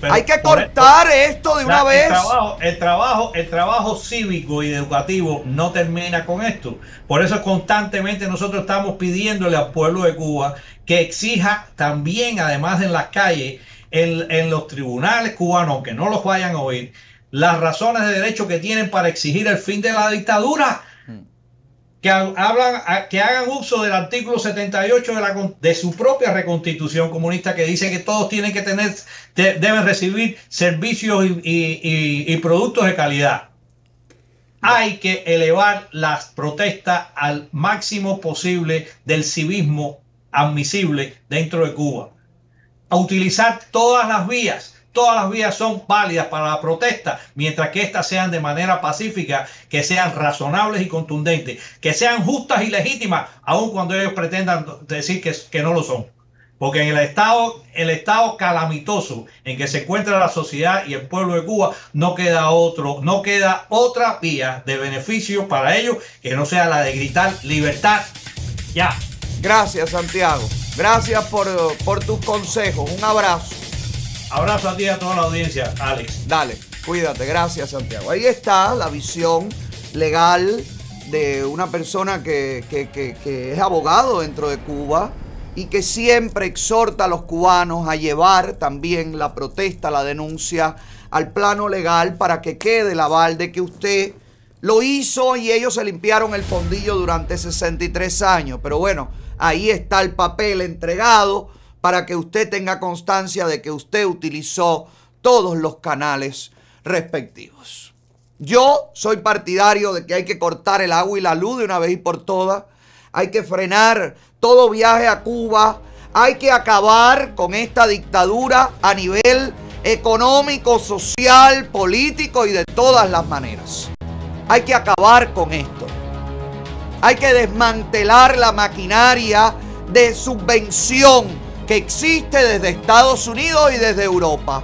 Pero Hay que por- cortar esto de una La- vez. El trabajo, el, trabajo, el trabajo cívico y educativo no termina con esto. Por eso constantemente nosotros estamos pidiéndole al pueblo de Cuba que exija también, además en las calles, en, en los tribunales cubanos, aunque no los vayan a oír, las razones de derecho que tienen para exigir el fin de la dictadura que ha- hablan, que hagan uso del artículo 78 de, la, de su propia reconstitución comunista que dice que todos tienen que tener, de- deben recibir servicios y, y- y- y productos de calidad. Hay que elevar las protestas al máximo posible del civismo admisible dentro de Cuba. A utilizar todas las vías. Todas las vías son válidas para la protesta, mientras que éstas sean de manera pacífica, que sean razonables y contundentes, que sean justas y legítimas, aun cuando ellos pretendan decir que, que no lo son. Porque en el estado, el estado calamitoso en que se encuentra la sociedad y el pueblo de Cuba, no queda otro, no queda otra vía de beneficio para ellos que no sea la de gritar libertad. Ya. Gracias, Santiago. Gracias por, por tus consejos. Un abrazo. Abrazo a ti y a toda la audiencia, Alex. Dale, cuídate. Gracias, Santiago. Ahí está la visión legal de una persona que, que- es abogado dentro de Cuba y que siempre exhorta a los cubanos a llevar también la protesta, la denuncia al plano legal para que quede el aval de que usted lo hizo y ellos se limpiaron el fondillo durante 63 años. Pero bueno, ahí está el papel entregado para que usted tenga constancia de que usted utilizó todos los canales respectivos. Yo soy partidario de que hay que cortar el agua y la luz de una vez y por todas. Hay que frenar todo viaje a Cuba. Hay que acabar con esta dictadura a nivel económico, social, político y de todas las maneras. Hay que acabar con esto. Hay que desmantelar la maquinaria de subvención que existe desde Estados Unidos y desde Europa.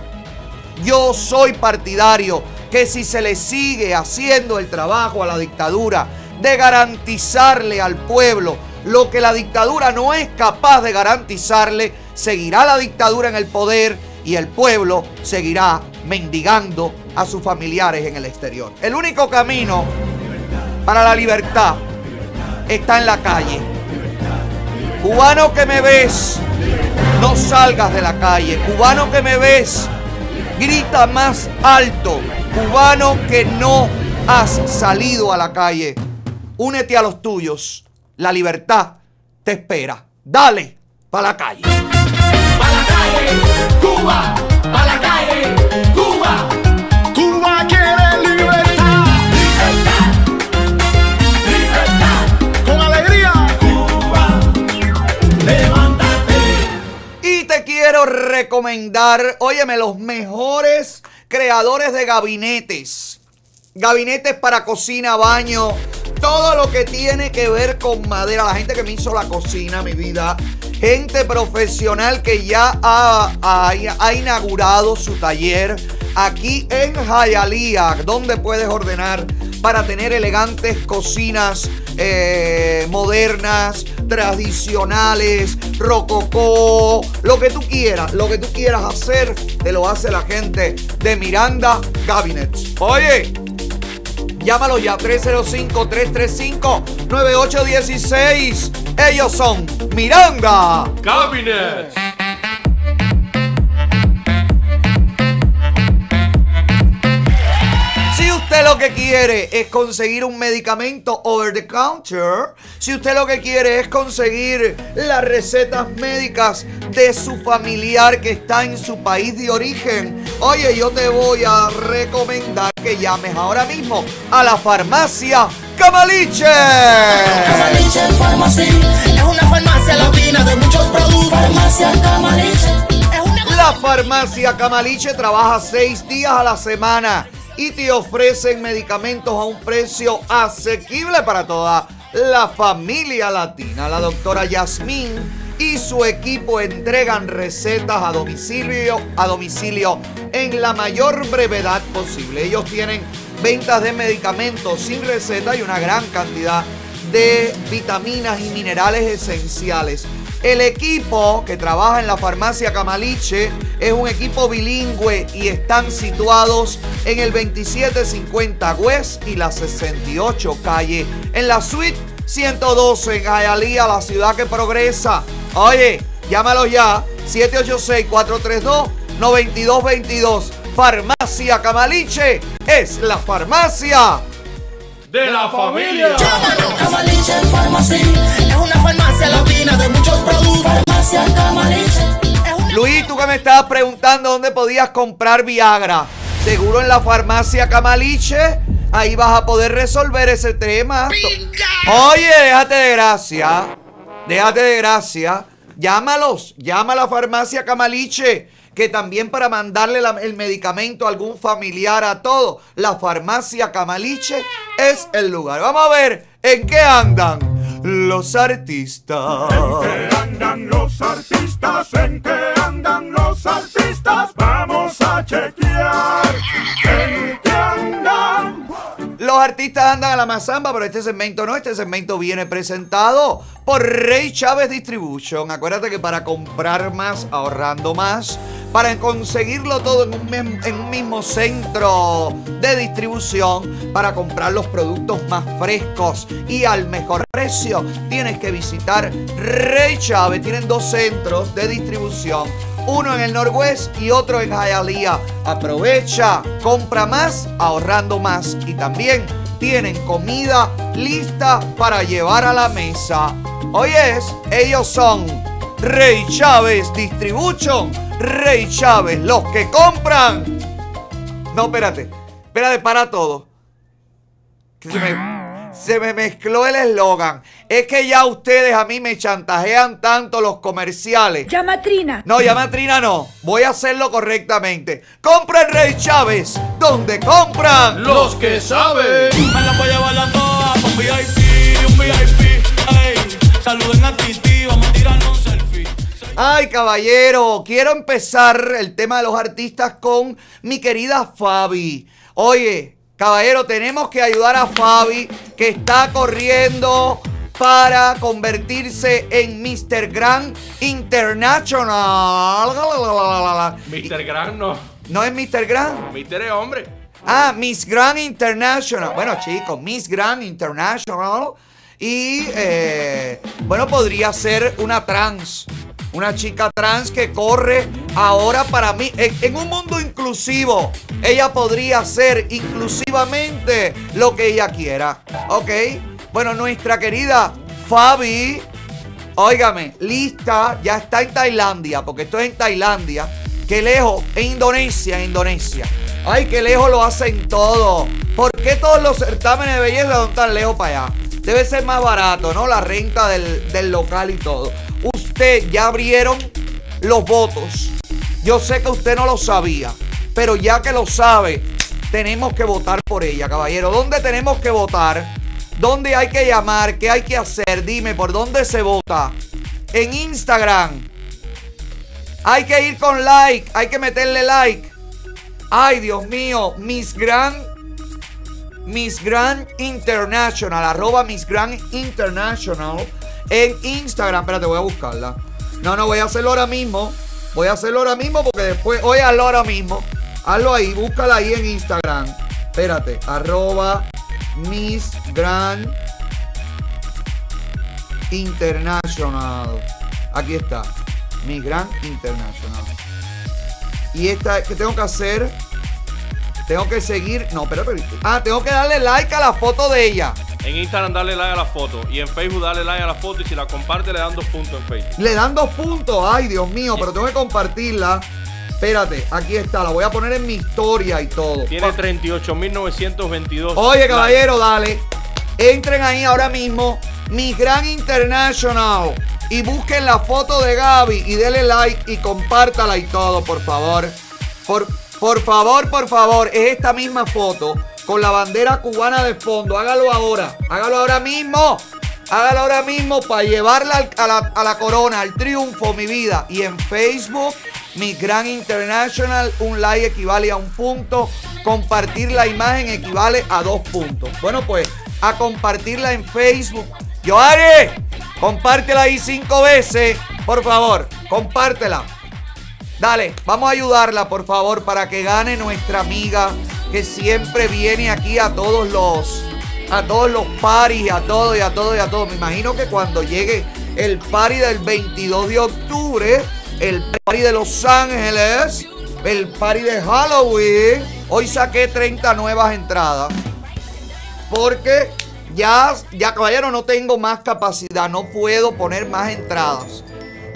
Yo soy partidario que si se le sigue haciendo el trabajo a la dictadura de garantizarle al pueblo lo que la dictadura no es capaz de garantizarle, seguirá la dictadura en el poder y el pueblo seguirá mendigando a sus familiares en el exterior. El único camino para la libertad está en la calle. Cubano que me ves, no salgas de la calle. Cubano que me ves, grita más alto. Cubano que no has salido a la calle, únete a los tuyos. La libertad te espera. Dale para la calle. Cuba, a la calle, Cuba. Cuba recomendar, óyeme, los mejores creadores de gabinetes. Gabinetes para cocina, baño, todo lo que tiene que ver con madera. La gente que me hizo la cocina, mi vida. Gente profesional que ya ha, inaugurado su taller aquí en Hialeah, donde puedes ordenar para tener elegantes cocinas eh, modernas, tradicionales, rococó, lo que tú quieras, lo que tú quieras hacer, te lo hace la gente de Miranda Cabinets. Oye, llámalo ya 305-335-9816. Ellos son Miranda. Cabinet. Usted lo que quiere es conseguir un medicamento over the counter, si usted lo que quiere es conseguir las recetas médicas de su familiar que está en su país de origen, oye, yo te voy a recomendar que llames ahora mismo a la farmacia Camaliche. Camaliche Pharmacy es una farmacia latina de muchos productos. Farmacia Camaliche. La farmacia Camaliche trabaja seis días a la semana y te ofrecen medicamentos a un precio asequible para toda la familia latina. La doctora Yasmín y su equipo entregan recetas a domicilio, a domicilio en la mayor brevedad posible. Ellos tienen ventas de medicamentos sin receta y una gran cantidad de vitaminas y minerales esenciales. El equipo que trabaja en la farmacia Camaliche es un equipo bilingüe y están situados en el 2750 West y la 68 calle, en la suite 112 en Hialeah, la ciudad que progresa. Oye, llámalo ya, 786-432-9222. Farmacia Camaliche es la farmacia de la familia. Llámanos Camaliche Pharmacy es una farmacia latina de muchos productos. Farmacia Camaliche. Luis, tú que me estabas preguntando dónde podías comprar Viagra. Seguro en la farmacia Camaliche. Ahí vas a poder resolver ese tema. Oye, déjate de gracia. Déjate de gracia. Llámalos. Llama a la farmacia Camaliche. Que también para mandarle el medicamento a algún familiar a todo. La farmacia Camaliche es el lugar. Vamos a ver en qué andan los artistas. andan los artistas? ¿En qué andan los artistas? Vamos a chequear. ¿En qué andan? Los artistas andan a la mazamba, pero este segmento no. Este segmento viene presentado por Rey Chávez Distribution. Acuérdate que para comprar más, ahorrando más, para conseguirlo todo en un, en un mismo centro de distribución, para comprar los productos más frescos y al mejor precio, tienes que visitar Rey Chávez. Tienen dos centros de distribución uno en el Norwest y otro en Hialeah. Aprovecha, compra más, ahorrando más y también tienen comida lista para llevar a la mesa. Oyes, ellos son Rey Chávez Distribution, Rey Chávez, los que compran. No, espérate, espérate, para todo. Que se me- se me mezcló el eslogan. Es que ya ustedes a mí me chantajean tanto los comerciales. Llama a Trina. No, llama a Trina no. Voy a hacerlo correctamente. Compren Rey Chávez, donde compran Los que saben. Me la voy a llevar un VIP, un VIP. Ey, saluden a Titi, vamos a tirarnos un selfie. Ay, caballero, quiero empezar el tema de los artistas con mi querida Fabi. Oye, caballero, tenemos que ayudar a Fabi que está corriendo para convertirse en Mr. Grand International. Mr. Gran no. ¿No es Mr. Grand? Mr. es hombre. Ah, Miss Grand International. Bueno, chicos, Miss Grand International. Y eh, bueno, podría ser una trans. Una chica trans que corre ahora para mí. En, un mundo inclusivo, ella podría ser inclusivamente lo que ella quiera. ¿Ok? Bueno, nuestra querida Fabi. Óigame, lista, ya está en Tailandia, porque esto es en Tailandia. Qué lejos, en Indonesia, en Indonesia. Ay, qué lejos lo hacen todo. ¿Por qué todos los certámenes de belleza son tan lejos para allá? Debe ser más barato, ¿no? La renta del, del local y todo. Usted ya abrieron los votos. Yo sé que usted no lo sabía, pero ya que lo sabe, tenemos que votar por ella, caballero. ¿Dónde tenemos que votar? ¿Dónde hay que llamar? ¿Qué hay que hacer? Dime, ¿por dónde se vota? En Instagram. Hay que ir con like, hay que meterle like. Ay, Dios mío, Miss Grand Miss Grand International, arroba Miss Grand International en Instagram. Espérate, voy a buscarla. No, no, voy a hacerlo ahora mismo. Voy a hacerlo ahora mismo porque después, oye, hazlo ahora mismo. Hazlo ahí, búscala ahí en Instagram. Espérate, arroba Miss Grand International. Aquí está. Miss Grand International. Y esta, ¿qué tengo que hacer? Tengo que seguir. No, pero, pero. Ah, tengo que darle like a la foto de ella. En Instagram dale like a la foto y en Facebook dale like a la foto y si la comparte le dan dos puntos en Facebook. Le dan dos puntos. Ay, Dios mío, pero tengo que compartirla. Espérate, aquí está. La voy a poner en mi historia y todo. Tiene 38.922. Oye, caballero, dale. Entren ahí ahora mismo. Mi Gran International. Y busquen la foto de Gaby y denle like y compártala y todo, por favor. Por, por favor, por favor. Es esta misma foto con la bandera cubana de fondo. Hágalo ahora. Hágalo ahora mismo. Hágalo ahora mismo para llevarla a la, corona, al triunfo, mi vida. Y en Facebook, mi gran international, un like equivale a un punto. Compartir la imagen equivale a dos puntos. Bueno, pues, a compartirla en Facebook. Joari, compártela ahí cinco veces. Por favor, compártela. Dale, vamos a ayudarla, por favor, para que gane nuestra amiga que siempre viene aquí a todos los a todos los paris, a todo y a todo y a todo. Me imagino que cuando llegue el party del 22 de octubre, el party de Los Ángeles, el party de Halloween, hoy saqué 30 nuevas entradas. Porque ya, ya caballero, no tengo más capacidad, no puedo poner más entradas.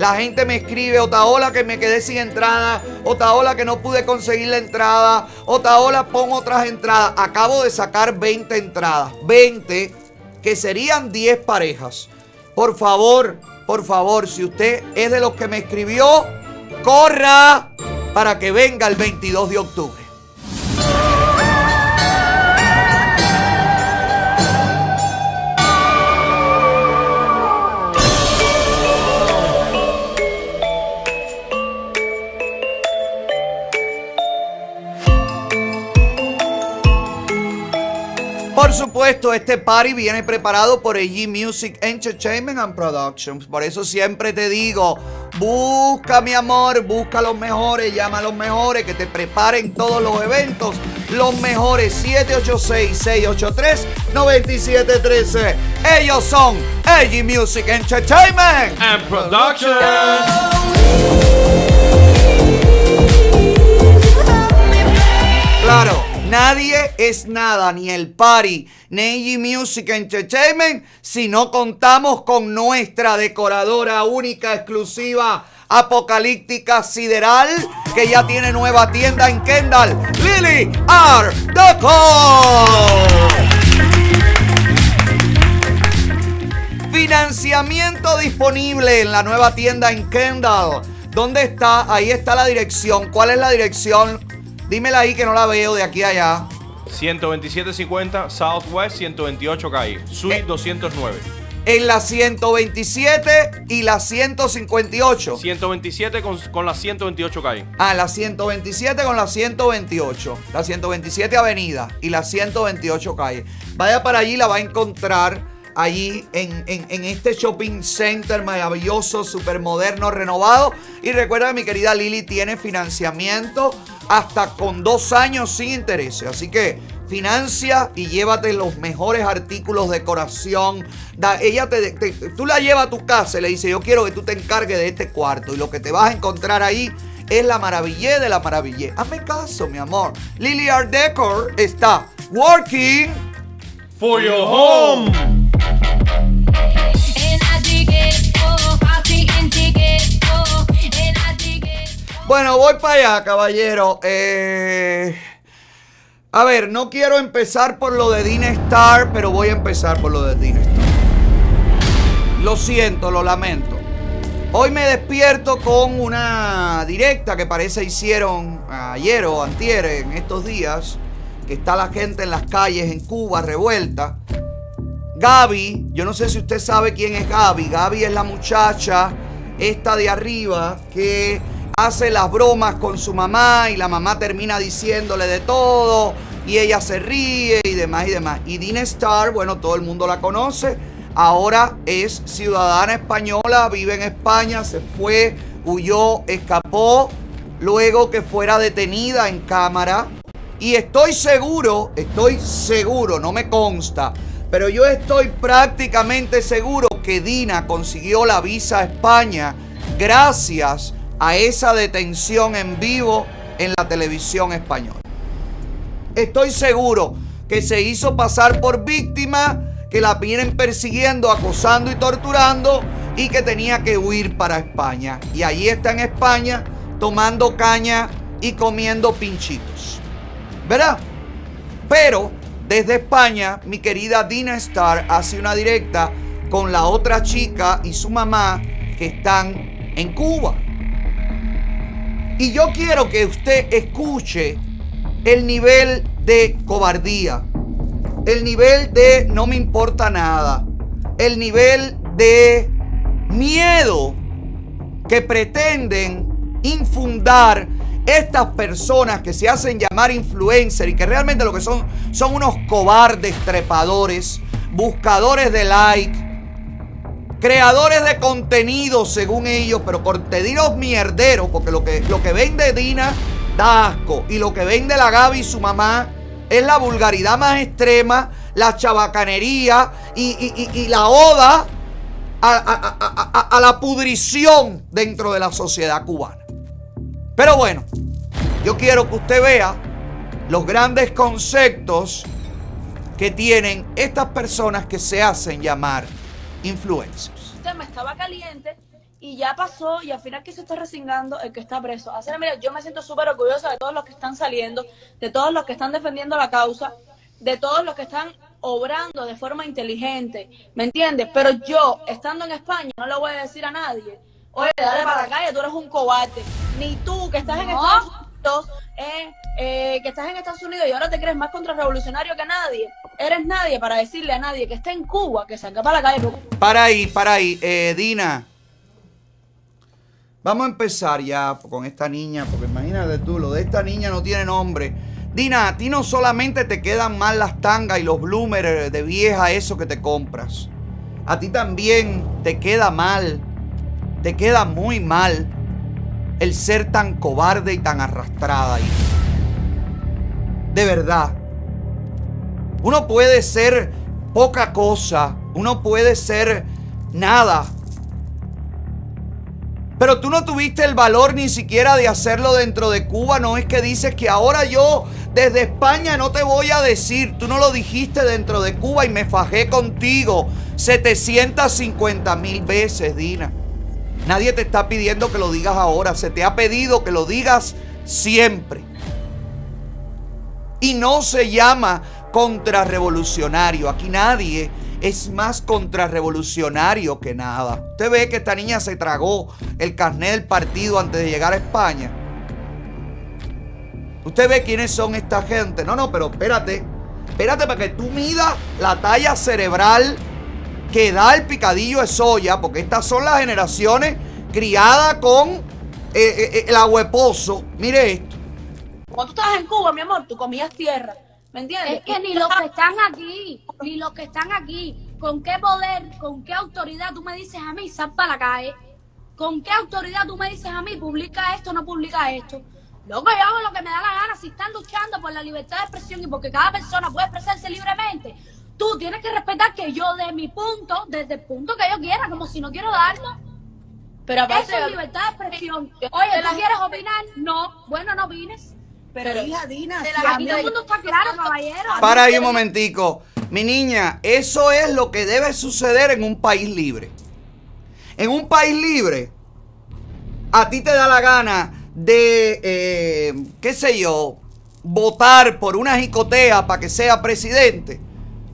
La gente me escribe, Otaola que me quedé sin entrada, Otaola que no pude conseguir la entrada, Otaola pon otras entradas. Acabo de sacar 20 entradas, 20 que serían 10 parejas. Por favor, por favor, si usted es de los que me escribió, corra para que venga el 22 de octubre. Supuesto, este party viene preparado por AG Music Entertainment and Productions. Por eso siempre te digo, busca mi amor, busca los mejores, llama a los mejores que te preparen todos los eventos. Los mejores 786-683-9713. Ellos son AG Music Entertainment and Productions. Claro, nadie es nada, ni el party, ni Music Entertainment, si no contamos con nuestra decoradora única, exclusiva, apocalíptica, sideral, que ya tiene nueva tienda en Kendall, Lily Art Decor. Financiamiento disponible en la nueva tienda en Kendall. ¿Dónde está? Ahí está la dirección. ¿Cuál es la dirección? Dímela ahí que no la veo de aquí a allá. 12750 Southwest 128 calle. Suite 209. En la 127 y la 158. 127 con, con la 128 calle. Ah, la 127 con la 128. La 127 Avenida y la 128 calle. Vaya para allí, la va a encontrar allí en, en- este shopping center maravilloso, súper moderno, renovado. Y recuerda, mi querida Lili tiene financiamiento hasta con dos años sin intereses. Así que financia y llévate los mejores artículos de decoración. Da- ella te, tú la llevas a tu casa y le dice, yo quiero que tú te encargues de este cuarto. Y lo que te vas a encontrar ahí es la maravilla de la maravilla. Hazme caso, mi amor. Lily Art Decor está working for your home. Bueno, voy para allá, caballero. Eh, a ver, no quiero empezar por lo de Dean Star, pero voy a empezar por lo de Dean Star. Lo siento, lo lamento. Hoy me despierto con una directa que parece hicieron ayer o antier en estos días, que está la gente en las calles en Cuba revuelta. Gaby, yo no sé si usted sabe quién es Gaby. Gaby es la muchacha, esta de arriba, que hace las bromas con su mamá y la mamá termina diciéndole de todo y ella se ríe y demás y demás. Y Dean Star, bueno, todo el mundo la conoce. Ahora es ciudadana española, vive en España, se fue, huyó, escapó, luego que fuera detenida en cámara. Y estoy seguro, estoy seguro, no me consta, pero yo estoy prácticamente seguro que Dina consiguió la visa a España gracias a esa detención en vivo en la televisión española. Estoy seguro que se hizo pasar por víctima, que la vienen persiguiendo, acosando y torturando y que tenía que huir para España. Y allí está en España tomando caña y comiendo pinchitos. ¿Verdad? Pero desde España, mi querida Dina Star hace una directa con la otra chica y su mamá que están en Cuba. Y yo quiero que usted escuche el nivel de cobardía, el nivel de no me importa nada, el nivel de miedo que pretenden infundar estas personas que se hacen llamar influencer y que realmente lo que son son unos cobardes trepadores, buscadores de like, creadores de contenido según ellos, pero contenidos mierderos, porque lo que, lo que vende Dina da asco y lo que vende la Gaby y su mamá es la vulgaridad más extrema, la chabacanería y, la oda a la pudrición dentro de la sociedad cubana. Pero bueno, yo quiero que usted vea los grandes conceptos que tienen estas personas que se hacen llamar influencers. El tema estaba caliente y ya pasó y al final que se está resignando el que está preso. Así, mira, yo me siento súper orgullosa de todos los que están saliendo, de todos los que están defendiendo la causa, de todos los que están obrando de forma inteligente, ¿me entiendes? Pero yo, estando en España, no le voy a decir a nadie, oye, dale para la calle, tú eres un cobarde. Ni tú, que estás en Estados Unidos, eh, eh, que estás en Estados Unidos y ahora te crees más contrarrevolucionario que nadie. Eres nadie para decirle a nadie que esté en Cuba que salga para la calle. Para ahí, para ahí. Eh, Dina, vamos a empezar ya con esta niña, porque imagínate tú, lo de esta niña no tiene nombre. Dina, a ti no solamente te quedan mal las tangas y los bloomers de vieja, eso que te compras. A ti también te queda mal, te queda muy mal el ser tan cobarde y tan arrastrada. De verdad. Uno puede ser poca cosa, uno puede ser nada. Pero tú no tuviste el valor ni siquiera de hacerlo dentro de Cuba. No es que dices que ahora yo desde España no te voy a decir. Tú no lo dijiste dentro de Cuba y me fajé contigo 750 mil veces, Dina. Nadie te está pidiendo que lo digas ahora. Se te ha pedido que lo digas siempre. Y no se llama contrarrevolucionario. Aquí nadie es más contrarrevolucionario que nada. Usted ve que esta niña se tragó el carnet del partido antes de llegar a España. Usted ve quiénes son esta gente. No, no, pero espérate. Espérate para que tú midas la talla cerebral que da el picadillo de soya, porque estas son las generaciones criadas con eh, eh, el ahueposo. Mire esto. Cuando tú estabas en Cuba, mi amor, tú comías tierra. ¿Me entiendes? Es que ni los que están aquí, ni los que están aquí, ¿con qué poder, con qué autoridad tú me dices a mí, sal para la calle? ¿Con qué autoridad tú me dices a mí, publica esto, no publica esto? Loco, yo hago lo que me da la gana. Si están luchando por la libertad de expresión y porque cada persona puede expresarse libremente, tú tienes que respetar que yo de mi punto, desde el punto que yo quiera, como si no quiero darlo. Pero aparte- Eso es libertad de expresión. Oye, ¿tú quieres opinar? No. Bueno, no opines. Pero, hija Dina, si aquí todo el mundo está claro, caballero. Para ahí un momentico. Mi niña, eso es lo que debe suceder en un país libre. En un país libre, a ti te da la gana de, eh, qué sé yo, votar por una jicotea para que sea presidente.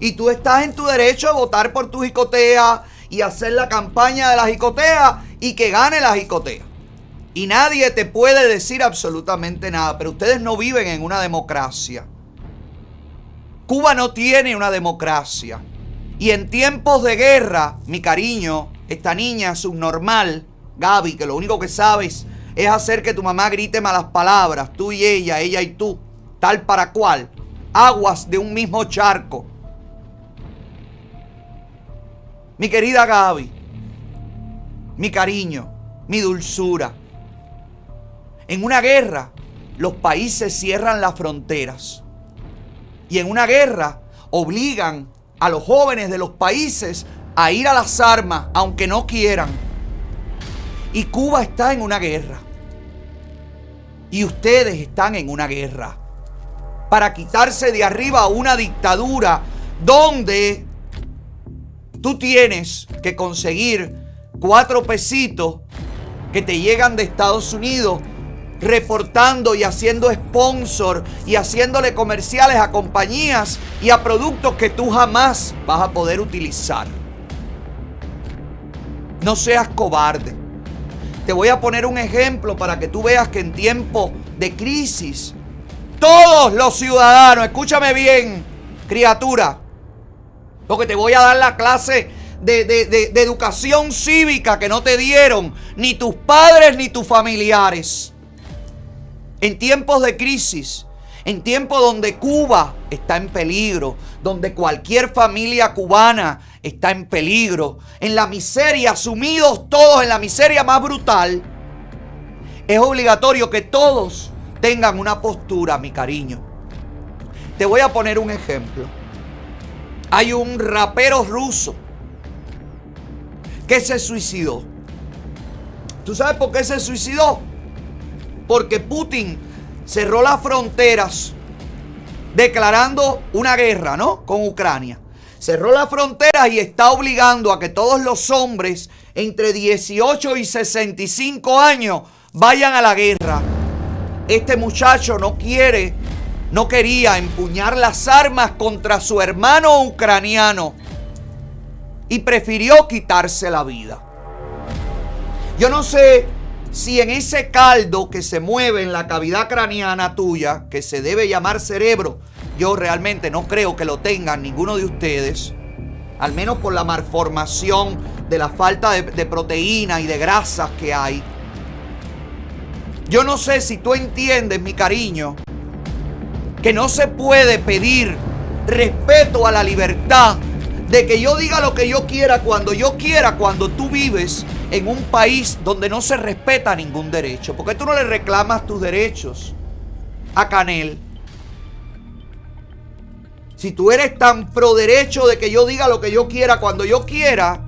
Y tú estás en tu derecho de votar por tu jicotea y hacer la campaña de la jicotea y que gane la jicotea. Y nadie te puede decir absolutamente nada, pero ustedes no viven en una democracia. Cuba no tiene una democracia. Y en tiempos de guerra, mi cariño, esta niña subnormal, Gaby, que lo único que sabes es hacer que tu mamá grite malas palabras, tú y ella, ella y tú, tal para cual, aguas de un mismo charco. Mi querida Gaby, mi cariño, mi dulzura. En una guerra, los países cierran las fronteras. Y en una guerra obligan a los jóvenes de los países a ir a las armas, aunque no quieran. Y Cuba está en una guerra. Y ustedes están en una guerra. Para quitarse de arriba una dictadura donde tú tienes que conseguir cuatro pesitos que te llegan de Estados Unidos reportando y haciendo sponsor y haciéndole comerciales a compañías y a productos que tú jamás vas a poder utilizar. No seas cobarde. Te voy a poner un ejemplo para que tú veas que en tiempo de crisis, todos los ciudadanos, escúchame bien, criatura, porque te voy a dar la clase de, de- de- de educación cívica que no te dieron ni tus padres ni tus familiares. En tiempos de crisis, en tiempos donde Cuba está en peligro, donde cualquier familia cubana está en peligro, en la miseria, sumidos todos en la miseria más brutal, es obligatorio que todos tengan una postura, mi cariño. Te voy a poner un ejemplo. Hay un rapero ruso que se suicidó. ¿Tú sabes por qué se suicidó? Porque Putin cerró las fronteras declarando una guerra, ¿no? Con Ucrania. Cerró las fronteras y está obligando a que todos los hombres entre 18 y 65 años vayan a la guerra. Este muchacho no quiere, no quería empuñar las armas contra su hermano ucraniano y prefirió quitarse la vida. Yo no sé si en ese caldo que se mueve en la cavidad craneana tuya, que se debe llamar cerebro, yo realmente no creo que lo tengan ninguno de ustedes, al menos por la malformación de la falta de, de proteína y de grasas que hay. Yo no sé si tú entiendes, mi cariño, que no se puede pedir respeto a la libertad de que yo diga lo que yo quiera cuando yo quiera, cuando tú vives en un país donde no se respeta ningún derecho. ¿Por qué tú no le reclamas tus derechos a Canel? Si tú eres tan pro derecho de que yo diga lo que yo quiera cuando yo quiera,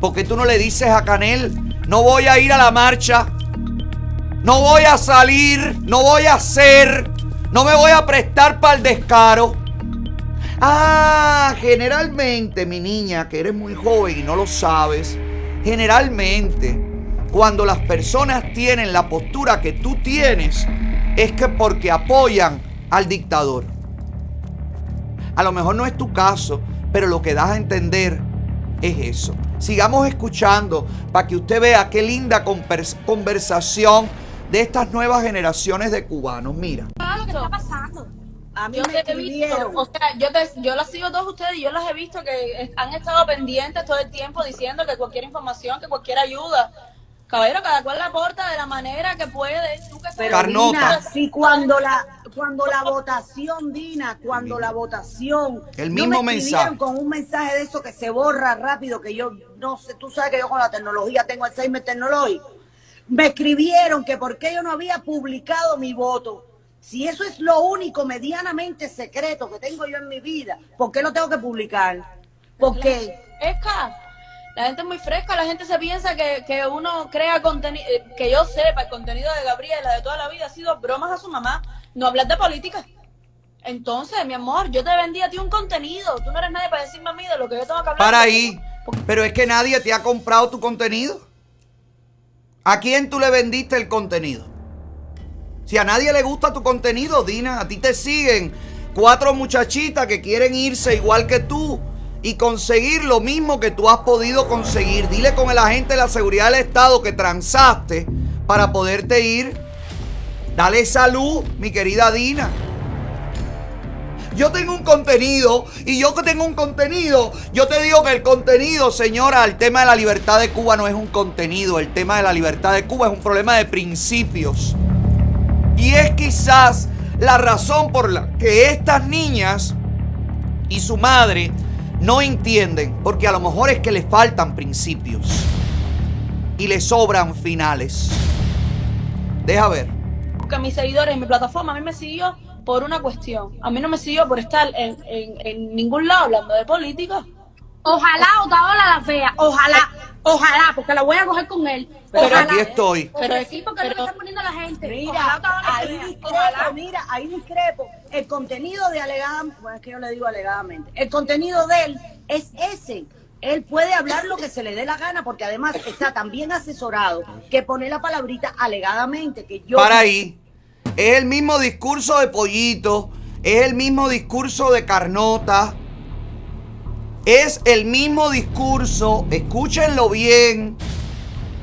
¿por qué tú no le dices a Canel, no voy a ir a la marcha, no voy a salir, no voy a hacer, no me voy a prestar para el descaro? Ah, generalmente, mi niña, que eres muy joven y no lo sabes, generalmente, cuando las personas tienen la postura que tú tienes, es que porque apoyan al dictador. A lo mejor no es tu caso, pero lo que das a entender es eso. Sigamos escuchando para que usted vea qué linda convers- conversación de estas nuevas generaciones de cubanos. Mira. Ah, lo que está pasando. A mí yo me te he visto, o sea, yo, te, yo las sigo todos ustedes y yo las he visto que han estado pendientes todo el tiempo diciendo que cualquier información, que cualquier ayuda. Caballero, cada cual la aporta de la manera que puede. Tú que Pero Dina, si cuando la cuando la votación, Dina, cuando la votación, El no mismo me escribieron mensaje. con un mensaje de eso que se borra rápido, que yo no sé, tú sabes que yo con la tecnología tengo Alzheimer tecnológico. Me escribieron que por qué yo no había publicado mi voto. Si eso es lo único medianamente secreto que tengo yo en mi vida, ¿por qué lo tengo que publicar? Porque Fresca. La gente es muy fresca, la gente se piensa que, que uno crea contenido, que yo sepa, el contenido de Gabriela de toda la vida ha sido bromas a su mamá, no hablar de política. Entonces, mi amor, yo te vendí a ti un contenido, tú no eres nadie para decirme a mí de lo que yo tengo que hablar. Para ahí. Pero es que nadie te ha comprado tu contenido. ¿A quién tú le vendiste el contenido? Si a nadie le gusta tu contenido, Dina, a ti te siguen cuatro muchachitas que quieren irse igual que tú y conseguir lo mismo que tú has podido conseguir. Dile con el agente de la seguridad del Estado que transaste para poderte ir. Dale salud, mi querida Dina. Yo tengo un contenido y yo que tengo un contenido, yo te digo que el contenido, señora, el tema de la libertad de Cuba no es un contenido, el tema de la libertad de Cuba es un problema de principios. Y es quizás la razón por la que estas niñas y su madre no entienden, porque a lo mejor es que les faltan principios y les sobran finales. Deja ver. que mis seguidores en mi plataforma a mí me siguió por una cuestión. A mí no me siguió por estar en, en- en ningún lado hablando de política. Ojalá Otaola la vea, ojalá, ojalá, porque la voy a coger con él. Pero Ojalá. aquí estoy. Pero sí, porque no me están poniendo la gente. Mira, Ojalá ahí vea, discrepo, ojalá. mira, ahí discrepo. El contenido de alegadamente, bueno, es que yo le digo alegadamente, el contenido de él es ese. Él puede hablar lo que se le dé la gana, porque además está tan bien asesorado que pone la palabrita alegadamente, que yo... Para ahí. Es el mismo discurso de Pollito. Es el mismo discurso de Carnota. Es el mismo discurso. Escúchenlo bien.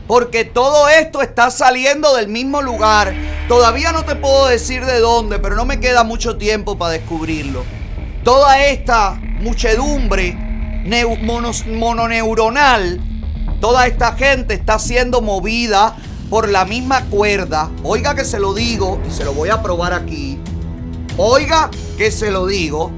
Porque todo esto está saliendo del mismo lugar. Todavía no te puedo decir de dónde, pero no me queda mucho tiempo para descubrirlo. Toda esta muchedumbre mononeuronal, toda esta gente está siendo movida por la misma cuerda. Oiga que se lo digo y se lo voy a probar aquí. Oiga que se lo digo.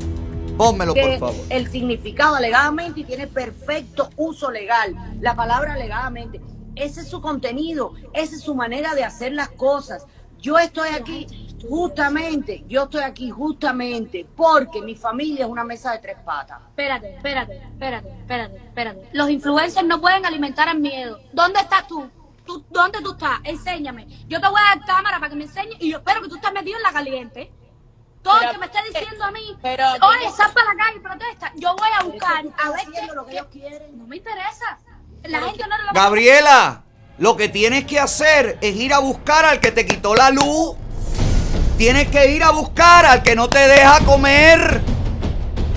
Pónmelo, por favor. el significado alegadamente y tiene perfecto uso legal. La palabra alegadamente. Ese es su contenido, esa es su manera de hacer las cosas. Yo estoy aquí justamente, yo estoy aquí justamente porque mi familia es una mesa de tres patas. Espérate, espérate, espérate, espérate, espérate. Los influencers no pueden alimentar el miedo. ¿Dónde estás tú? ¿Tú ¿Dónde tú estás? Enséñame. Yo te voy a dar cámara para que me enseñes y yo espero que tú estés metido en la caliente. Todo Pero- el que me esté diciendo a mí, pero- oye, sal para la calle y protesta. Yo voy a buscar, a ver qué, lo que qué- ellos quieren. No me interesa. La gente no lo Gabriela, lo que tienes que hacer es ir a buscar al que te quitó la luz. Tienes que ir a buscar al que no te deja comer.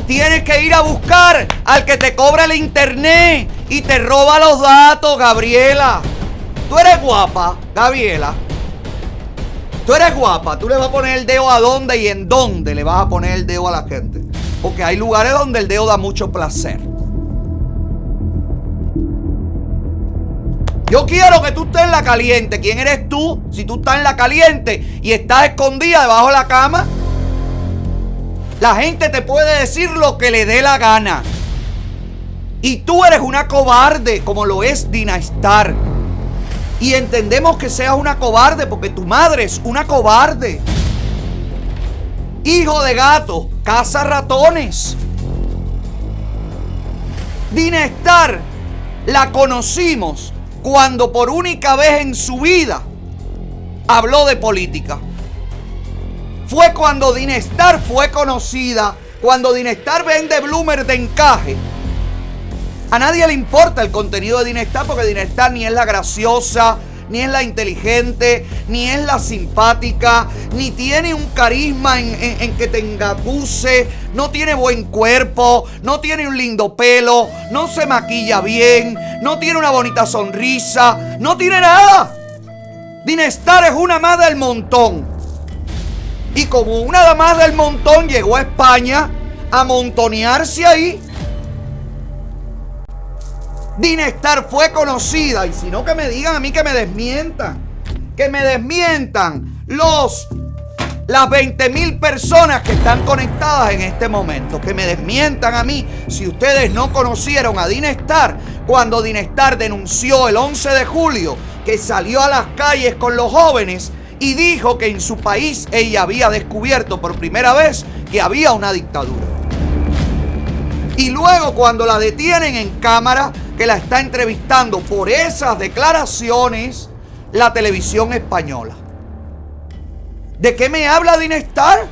Tienes que ir a buscar al que te cobra el internet y te roba los datos, Gabriela. Tú eres guapa, Gabriela. Tú eres guapa. Tú le vas a poner el dedo a dónde y en dónde le vas a poner el dedo a la gente. Porque hay lugares donde el dedo da mucho placer. Yo quiero que tú estés en la caliente. ¿Quién eres tú? Si tú estás en la caliente y estás escondida debajo de la cama, la gente te puede decir lo que le dé la gana. Y tú eres una cobarde, como lo es Dina Star. Y entendemos que seas una cobarde porque tu madre es una cobarde. Hijo de gato, caza ratones. Dina Star la conocimos cuando por única vez en su vida habló de política. Fue cuando Dinestar fue conocida, cuando Dinestar vende Bloomer de encaje. A nadie le importa el contenido de Dinestar porque Dinestar ni es la graciosa, ni es la inteligente, ni es la simpática, ni tiene un carisma en, que te engatuce, no tiene buen cuerpo, no tiene un lindo pelo, no se maquilla bien, no tiene una bonita sonrisa, no tiene nada. Dinestar es una más del montón. Y como una más del montón llegó a España a montonearse ahí. Dinestar fue conocida. Y si no, que me digan a mí que me desmientan. Que me desmientan los las 20 mil personas que están conectadas en este momento. Que me desmientan a mí si ustedes no conocieron a Dinestar cuando Dinestar denunció el 11 de julio que salió a las calles con los jóvenes y dijo que en su país ella había descubierto por primera vez que había una dictadura. Y luego cuando la detienen en cámara, que la está entrevistando por esas declaraciones, la televisión española. ¿De qué me habla Dinestar?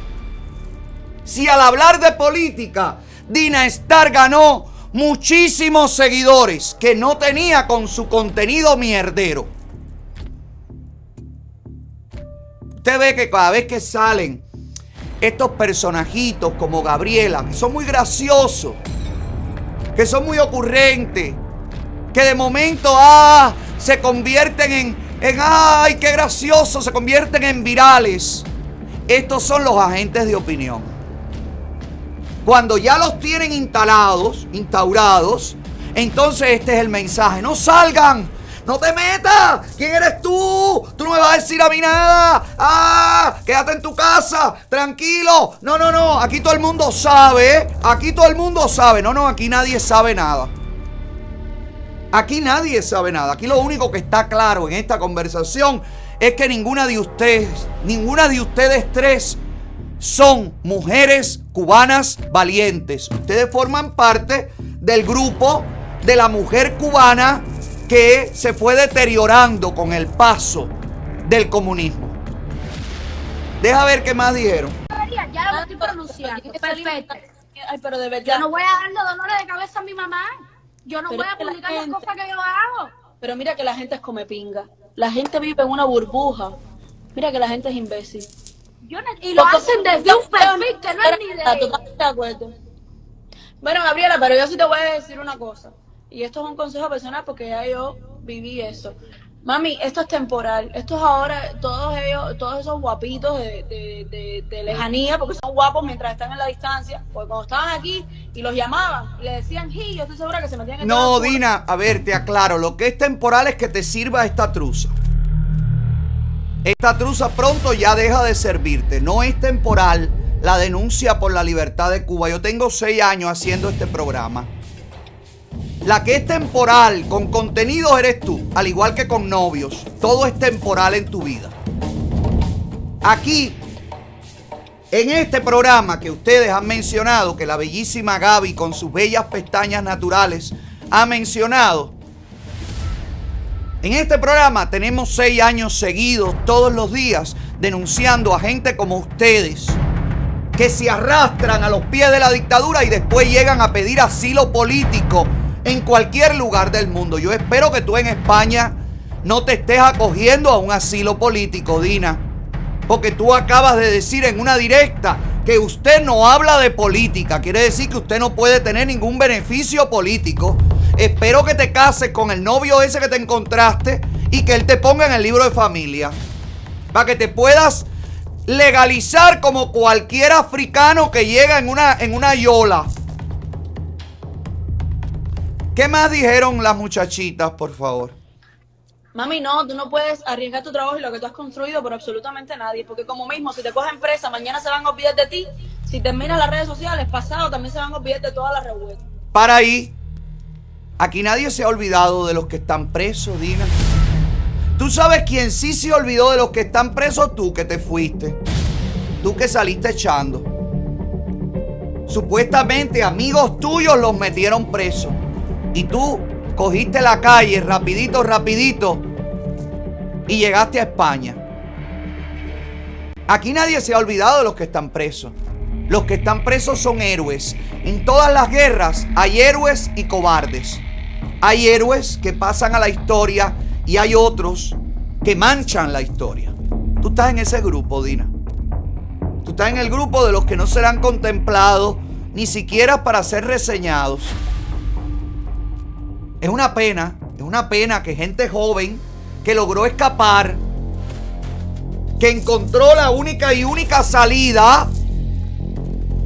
Si al hablar de política, Dinestar ganó muchísimos seguidores que no tenía con su contenido mierdero. Usted ve que cada vez que salen estos personajitos como Gabriela, que son muy graciosos, que son muy ocurrentes, que de momento ah, se convierten en, en ay, qué gracioso, se convierten en virales. Estos son los agentes de opinión. Cuando ya los tienen instalados, instaurados, entonces este es el mensaje. No salgan, no te metas. ¿Quién eres tú? Tú no me vas a decir a mí nada. Ah, quédate en tu casa, tranquilo. No, no, no. Aquí todo el mundo sabe. Aquí todo el mundo sabe. No, no, aquí nadie sabe nada. Aquí nadie sabe nada. Aquí lo único que está claro en esta conversación es que ninguna de ustedes, ninguna de ustedes tres son mujeres cubanas valientes. Ustedes forman parte del grupo de la mujer cubana que se fue deteriorando con el paso del comunismo. Deja ver qué más dijeron. Ya lo estoy pronunciando. *laughs* Perfecto. Ay, pero de verdad. Yo no voy a darle dolores de cabeza a mi mamá. Yo no Pero voy a la publicar las cosas que yo hago. Pero mira que la gente es come pinga. La gente vive en una burbuja. Mira que la gente es imbécil. Yo no- y lo hacen desde un perfil que no es ni de Está ellos. totalmente de acuerdo. Bueno, Gabriela, pero yo sí te voy a decir una cosa. Y esto es un consejo personal porque ya yo viví eso. Mami, esto es temporal. Esto es ahora, todos ellos, todos esos guapitos de, de, de- de lejanía, porque son guapos mientras están en la distancia. Porque cuando estaban aquí y los llamaban, y le decían, y yo estoy segura que se metían en No, cada culo". Dina, a ver, te aclaro. Lo que es temporal es que te sirva esta truza. Esta truza pronto ya deja de servirte. No es temporal la denuncia por la libertad de Cuba. Yo tengo seis años haciendo este programa. La que es temporal con contenidos eres tú, al igual que con novios. Todo es temporal en tu vida. Aquí, en este programa que ustedes han mencionado, que la bellísima Gaby con sus bellas pestañas naturales ha mencionado, en este programa tenemos seis años seguidos, todos los días, denunciando a gente como ustedes, que se arrastran a los pies de la dictadura y después llegan a pedir asilo político en cualquier lugar del mundo. Yo espero que tú en España no te estés acogiendo a un asilo político, Dina. Porque tú acabas de decir en una directa que usted no habla de política. Quiere decir que usted no puede tener ningún beneficio político. Espero que te cases con el novio ese que te encontraste y que él te ponga en el libro de familia. Para que te puedas legalizar como cualquier africano que llega en una, en una yola. ¿Qué más dijeron las muchachitas, por favor? Mami, no, tú no puedes arriesgar tu trabajo y lo que tú has construido por absolutamente nadie. Porque como mismo, si te cogen presa, mañana se van a olvidar de ti. Si terminas las redes sociales, pasado también se van a olvidar de todas las revueltas. Para ahí. Aquí nadie se ha olvidado de los que están presos, Dina. Tú sabes quién sí se olvidó de los que están presos, tú que te fuiste. Tú que saliste echando. Supuestamente amigos tuyos los metieron presos. Y tú cogiste la calle rapidito, rapidito. Y llegaste a España. Aquí nadie se ha olvidado de los que están presos. Los que están presos son héroes. En todas las guerras hay héroes y cobardes. Hay héroes que pasan a la historia y hay otros que manchan la historia. Tú estás en ese grupo, Dina. Tú estás en el grupo de los que no serán contemplados ni siquiera para ser reseñados. Es una pena, es una pena que gente joven que logró escapar, que encontró la única y única salida,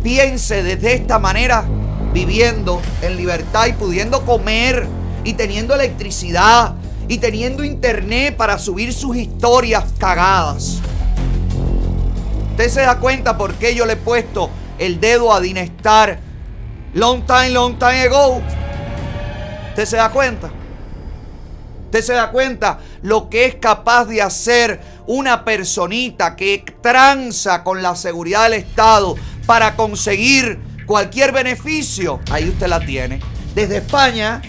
piense desde esta manera, viviendo en libertad y pudiendo comer y teniendo electricidad y teniendo internet para subir sus historias cagadas. Usted se da cuenta por qué yo le he puesto el dedo a Dinestar long time, long time ago. ¿Usted se da cuenta? ¿Usted se da cuenta lo que es capaz de hacer una personita que tranza con la seguridad del Estado para conseguir cualquier beneficio? Ahí usted la tiene. Desde España,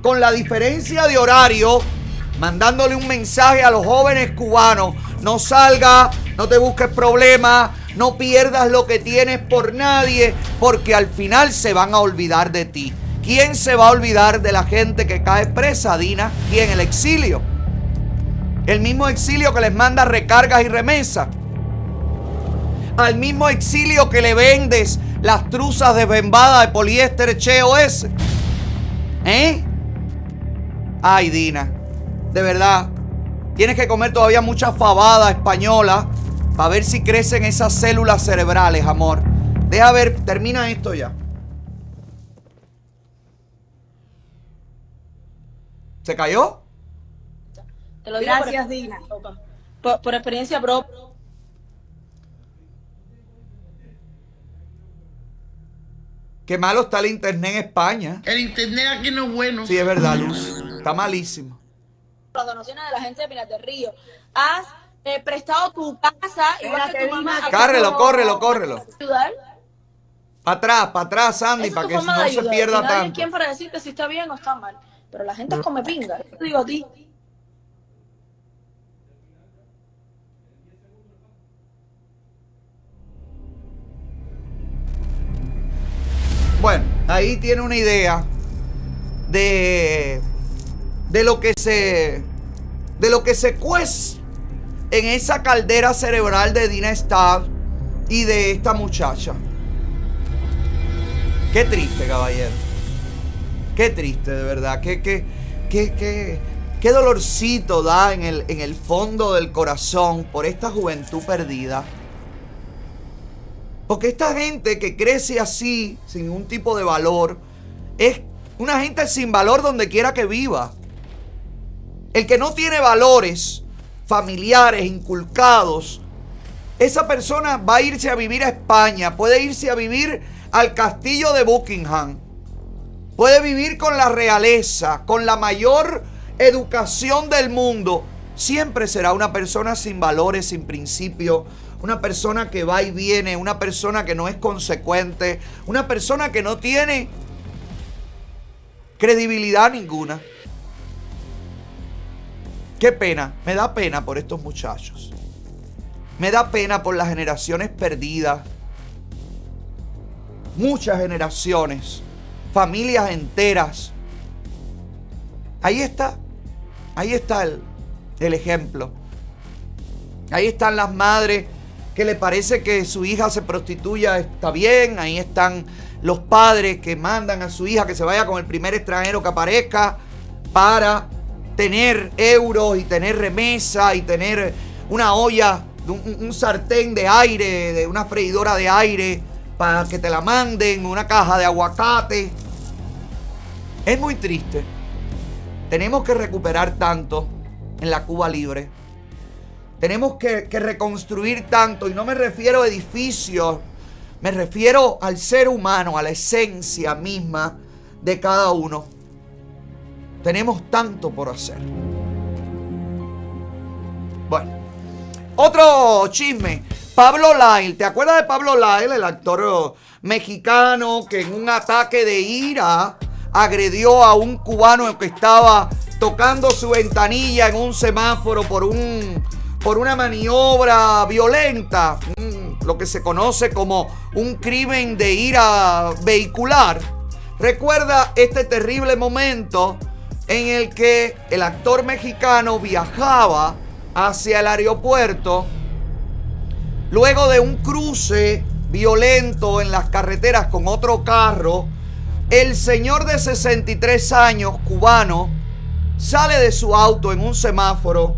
con la diferencia de horario, mandándole un mensaje a los jóvenes cubanos. No salga, no te busques problemas, no pierdas lo que tienes por nadie, porque al final se van a olvidar de ti. ¿Quién se va a olvidar de la gente que cae presa, Dina? ¿Quién? El exilio. El mismo exilio que les manda recargas y remesas. Al mismo exilio que le vendes las truzas desbembadas de poliéster CHOS. ¿Eh? Ay, Dina. De verdad. Tienes que comer todavía mucha fabada española para ver si crecen esas células cerebrales, amor. Deja ver, termina esto ya. ¿Se cayó? Te lo digo Gracias, por, Dina. Por, por experiencia propia. Qué malo está el internet en España. El internet aquí no es bueno. Sí, es verdad, Luz. Está malísimo. Las donaciones de la gente de Pinar del Río. Has eh, prestado tu casa igual que tu mamá. Cárrelo, córrelo, córrelo. ayudar. Para atrás, para atrás, Sandy, para que no se pierda Y nadie es tanto. quien para decirte si está bien o está mal. Pero la gente come pinga. Yo digo a ti. Bueno, ahí tiene una idea de, de lo que se de lo que se cuece en esa caldera cerebral de Dina Stab y de esta muchacha. Qué triste, caballero. Qué triste, de verdad. Qué, qué, qué, qué, qué dolorcito da en el, en el fondo del corazón por esta juventud perdida. Porque esta gente que crece así, sin ningún tipo de valor, es una gente sin valor donde quiera que viva. El que no tiene valores familiares inculcados, esa persona va a irse a vivir a España, puede irse a vivir al castillo de Buckingham, puede vivir con la realeza, con la mayor educación del mundo. Siempre será una persona sin valores, sin principios, una persona que va y viene, una persona que no es consecuente, una persona que no tiene credibilidad ninguna. Qué pena, me da pena por estos muchachos. Me da pena por las generaciones perdidas. Muchas generaciones, familias enteras. Ahí está, ahí está el, el ejemplo. Ahí están las madres que le parece que su hija se prostituya, está bien. Ahí están los padres que mandan a su hija que se vaya con el primer extranjero que aparezca para tener euros y tener remesa y tener una olla, un, un sartén de aire, de una freidora de aire para que te la manden, una caja de aguacate. Es muy triste. Tenemos que recuperar tanto en la Cuba libre. Tenemos que, reconstruir tanto, y no me refiero a edificios, me refiero al ser humano, a la esencia misma de cada uno. Tenemos tanto por hacer. Bueno, otro chisme. Pablo Lyle, ¿te acuerdas de Pablo Lyle, el actor mexicano que en un ataque de ira agredió a un cubano que estaba tocando su ventanilla en un semáforo por un por una maniobra violenta, un- lo que se conoce como un crimen de ira vehicular. Recuerda este terrible momento en el que el actor mexicano viajaba hacia el aeropuerto luego de un cruce violento en las carreteras con otro carro. El señor de 63 años, cubano, sale de su auto en un semáforo,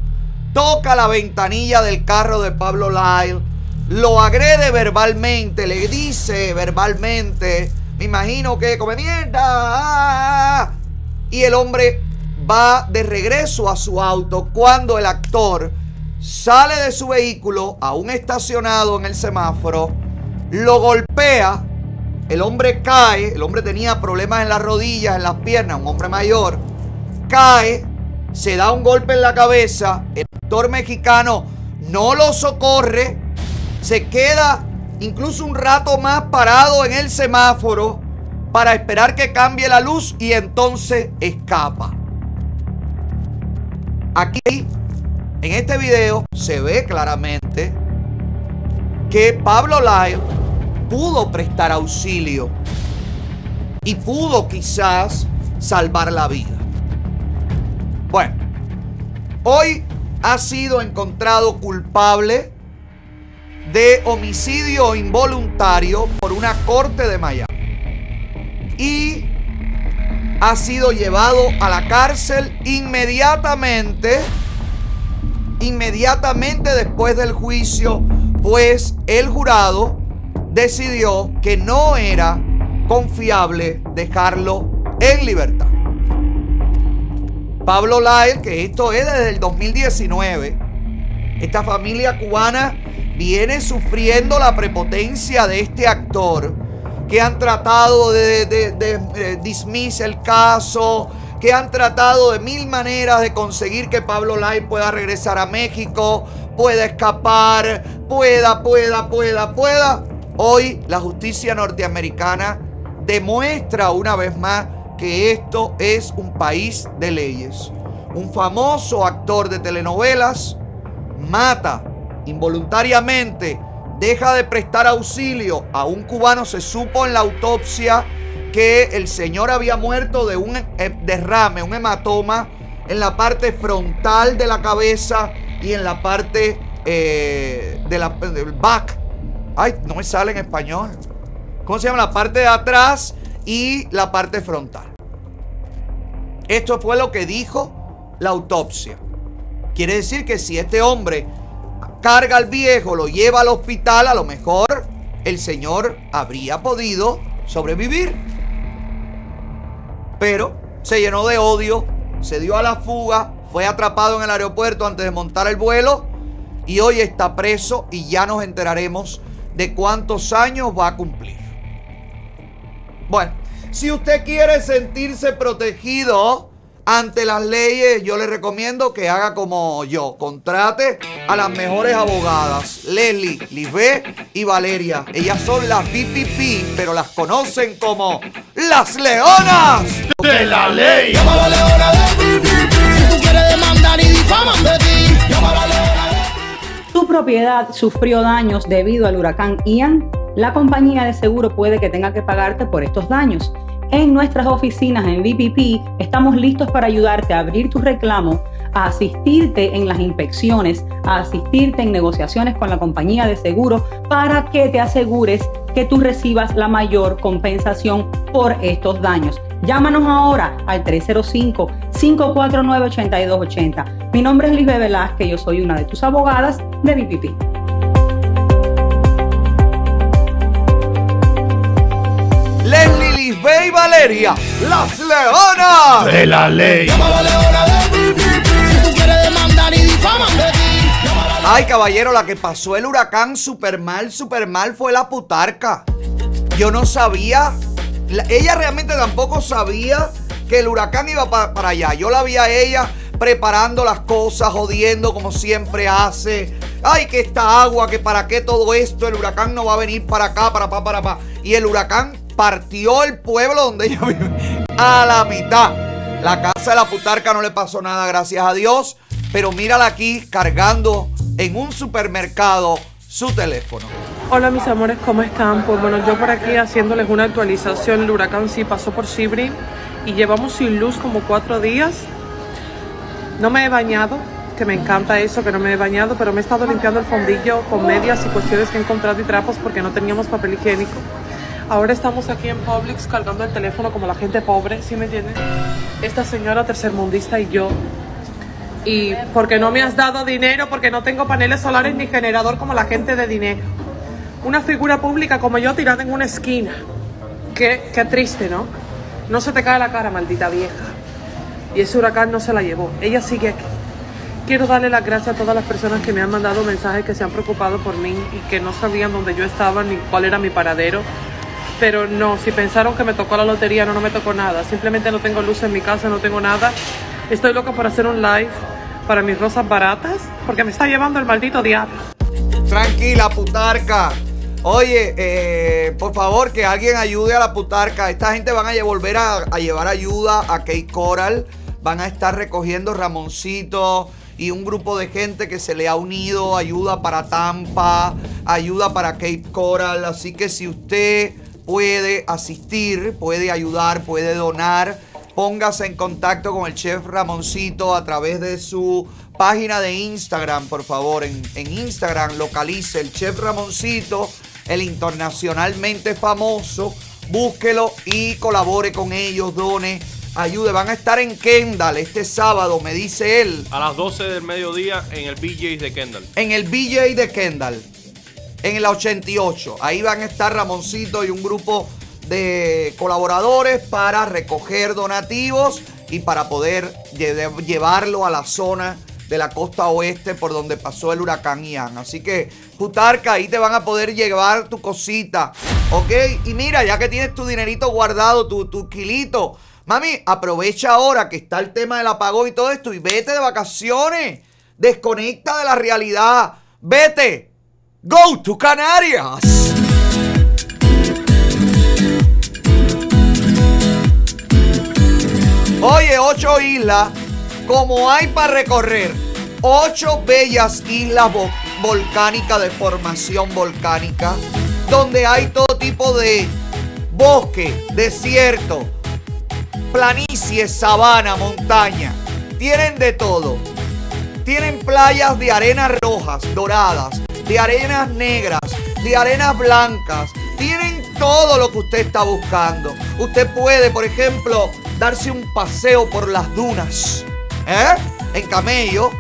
toca la ventanilla del carro de Pablo Lyle, lo agrede verbalmente, le dice verbalmente, me imagino que come mierda, ah, ah", y el hombre va de regreso a su auto cuando el actor sale de su vehículo, aún estacionado en el semáforo, lo golpea, el hombre cae, el hombre tenía problemas en las rodillas, en las piernas, un hombre mayor, cae, se da un golpe en la cabeza, el actor mexicano no lo socorre, se queda incluso un rato más parado en el semáforo para esperar que cambie la luz y entonces escapa. Aquí, en este video, se ve claramente que Pablo Lyle pudo prestar auxilio y pudo quizás salvar la vida. Bueno, hoy ha sido encontrado culpable de homicidio involuntario por una corte de Miami. Y ha sido llevado a la cárcel inmediatamente, inmediatamente después del juicio, pues el jurado decidió que no era confiable dejarlo en libertad. Pablo Lyle, que esto es desde el 2019, esta familia cubana viene sufriendo la prepotencia de este actor, que han tratado de, de, eh, el caso, que han tratado de mil maneras de conseguir que Pablo Lyle pueda regresar a México, pueda escapar, pueda, pueda, pueda, pueda. Hoy la justicia norteamericana demuestra una vez más que esto es un país de leyes. Un famoso actor de telenovelas mata involuntariamente, deja de prestar auxilio a un cubano. Se supo en la autopsia que el señor había muerto de un eh, derrame, un hematoma en la parte frontal de la cabeza y en la parte eh, del back. Ay, no me sale en español. ¿Cómo se llama? La parte de atrás y la parte frontal. Esto fue lo que dijo la autopsia. Quiere decir que si este hombre carga al viejo, lo lleva al hospital, a lo mejor el señor habría podido sobrevivir. Pero se llenó de odio, se dio a la fuga, fue atrapado en el aeropuerto antes de montar el vuelo y hoy está preso y ya nos enteraremos de cuántos años va a cumplir. Bueno, si usted quiere sentirse protegido ante las leyes, yo le recomiendo que haga como yo. Contrate a las mejores abogadas, Leslie, Lisbeth y Valeria. Ellas son las PPP, pero las conocen como las leonas de la ley. Llama a la leona Si tú quieres demandar y difaman de ti, llama a la leona Tu propiedad sufrió daños debido al huracán Ian. La compañía de seguro puede que tenga que pagarte por estos daños. En nuestras oficinas en VPP estamos listos para ayudarte a abrir tu reclamo, a asistirte en las inspecciones, a asistirte en negociaciones con la compañía de seguro para que te asegures que tú recibas la mayor compensación por estos daños. Llámanos ahora al 305-549-8280. Mi nombre es Lisbeth Velázquez, yo soy una de tus abogadas de VPP. Leslie, Lisbeth y Valeria, las leonas de la ley. Llama a la leona de Si tú quieres demandar y difaman de ti, llama a la Ay, caballero, la que pasó el huracán super mal, super mal fue la putarca. Yo no sabía, la- ella realmente tampoco sabía que el huracán iba pa- para allá. Yo la vi a ella preparando las cosas, jodiendo como siempre hace. Ay, que esta agua, que para qué todo esto, el huracán no va a venir para acá, para acá, para acá. Y el huracán partió el pueblo donde ella vive *laughs* a la mitad. La casa de la putarca no le pasó nada, gracias a Dios. Pero mírala aquí cargando en un supermercado su teléfono. Hola mis amores, ¿cómo están? Pues bueno, yo por aquí haciéndoles una actualización. El huracán sí pasó por Sibri y llevamos sin luz como cuatro días. No me he bañado, que me encanta eso, que no me he bañado, pero me he estado limpiando el fondillo con medias y cuestiones que he encontrado y trapos porque no teníamos papel higiénico. Ahora estamos aquí en Publix cargando el teléfono como la gente pobre, ¿sí me entienden? Esta señora tercermundista y yo. Y porque no me has dado dinero, porque no tengo paneles solares ni generador como la gente de dinero. Una figura pública como yo tirada en una esquina. Qué, qué triste, ¿no? No se te cae la cara, maldita vieja. Y ese huracán no se la llevó. Ella sigue aquí. Quiero darle las gracias a todas las personas que me han mandado mensajes que se han preocupado por mí y que no sabían dónde yo estaba ni cuál era mi paradero. Pero no, si pensaron que me tocó la lotería, no, no me tocó nada. Simplemente no tengo luz en mi casa, no tengo nada. Estoy loca por hacer un live para mis rosas baratas porque me está llevando el maldito diablo. Tranquila, putarca. Oye, eh, por favor, que alguien ayude a la putarca. Esta gente van a volver a, a llevar ayuda a Kate Coral. Van a estar recogiendo Ramoncito y un grupo de gente que se le ha unido. Ayuda para Tampa, ayuda para Cape Coral. Así que si usted puede asistir, puede ayudar, puede donar, póngase en contacto con el chef Ramoncito a través de su página de Instagram, por favor. En, en Instagram localice el chef Ramoncito, el internacionalmente famoso. Búsquelo y colabore con ellos, done, ayude. Van a estar en Kendall este sábado, me dice él. A las 12 del mediodía en el BJ's de Kendall. En el BJ de Kendall. En el 88. Ahí van a estar Ramoncito y un grupo de colaboradores para recoger donativos y para poder lle- llevarlo a la zona de la costa oeste por donde pasó el huracán Ian. Así que, Putarca, ahí te van a poder llevar tu cosita. ¿Ok? Y mira, ya que tienes tu dinerito guardado, tu, tu kilito. Mami, aprovecha ahora que está el tema del apagón y todo esto y vete de vacaciones. Desconecta de la realidad. Vete. Go to Canarias. Oye, ocho islas, como hay para recorrer, ocho bellas islas volcánicas de formación volcánica, donde hay todo tipo de bosque, desierto, planicies, sabana, montaña. Tienen de todo. Tienen playas de arenas rojas, doradas, de arenas negras, de arenas blancas. Tienen todo lo que usted está buscando. Usted puede, por ejemplo, darse un paseo por las dunas. ¿Eh? En camello.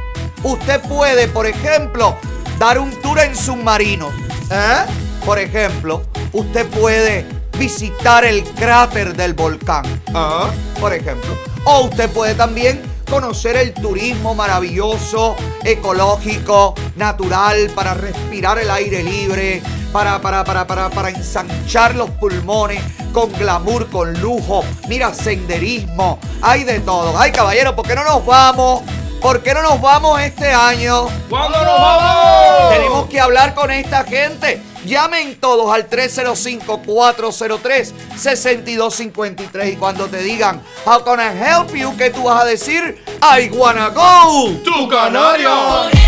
Usted puede, por ejemplo, dar un tour en submarino. ¿Eh? Por ejemplo, usted puede visitar el cráter del volcán. ¿Ah? Por ejemplo. O usted puede también conocer el turismo maravilloso, ecológico, natural, para respirar el aire libre, para, para, para, para, para ensanchar los pulmones con glamour, con lujo. Mira, senderismo, hay de todo. Ay, caballero, ¿por qué no nos vamos? ¿Por qué no nos vamos este año? ¿Cuándo nos vamos? Tenemos que hablar con esta gente. Llamen todos al 305-403-6253 y cuando te digan How can I help you? ¿Qué tú vas a decir? I wanna go. ¡Tu canario! Que.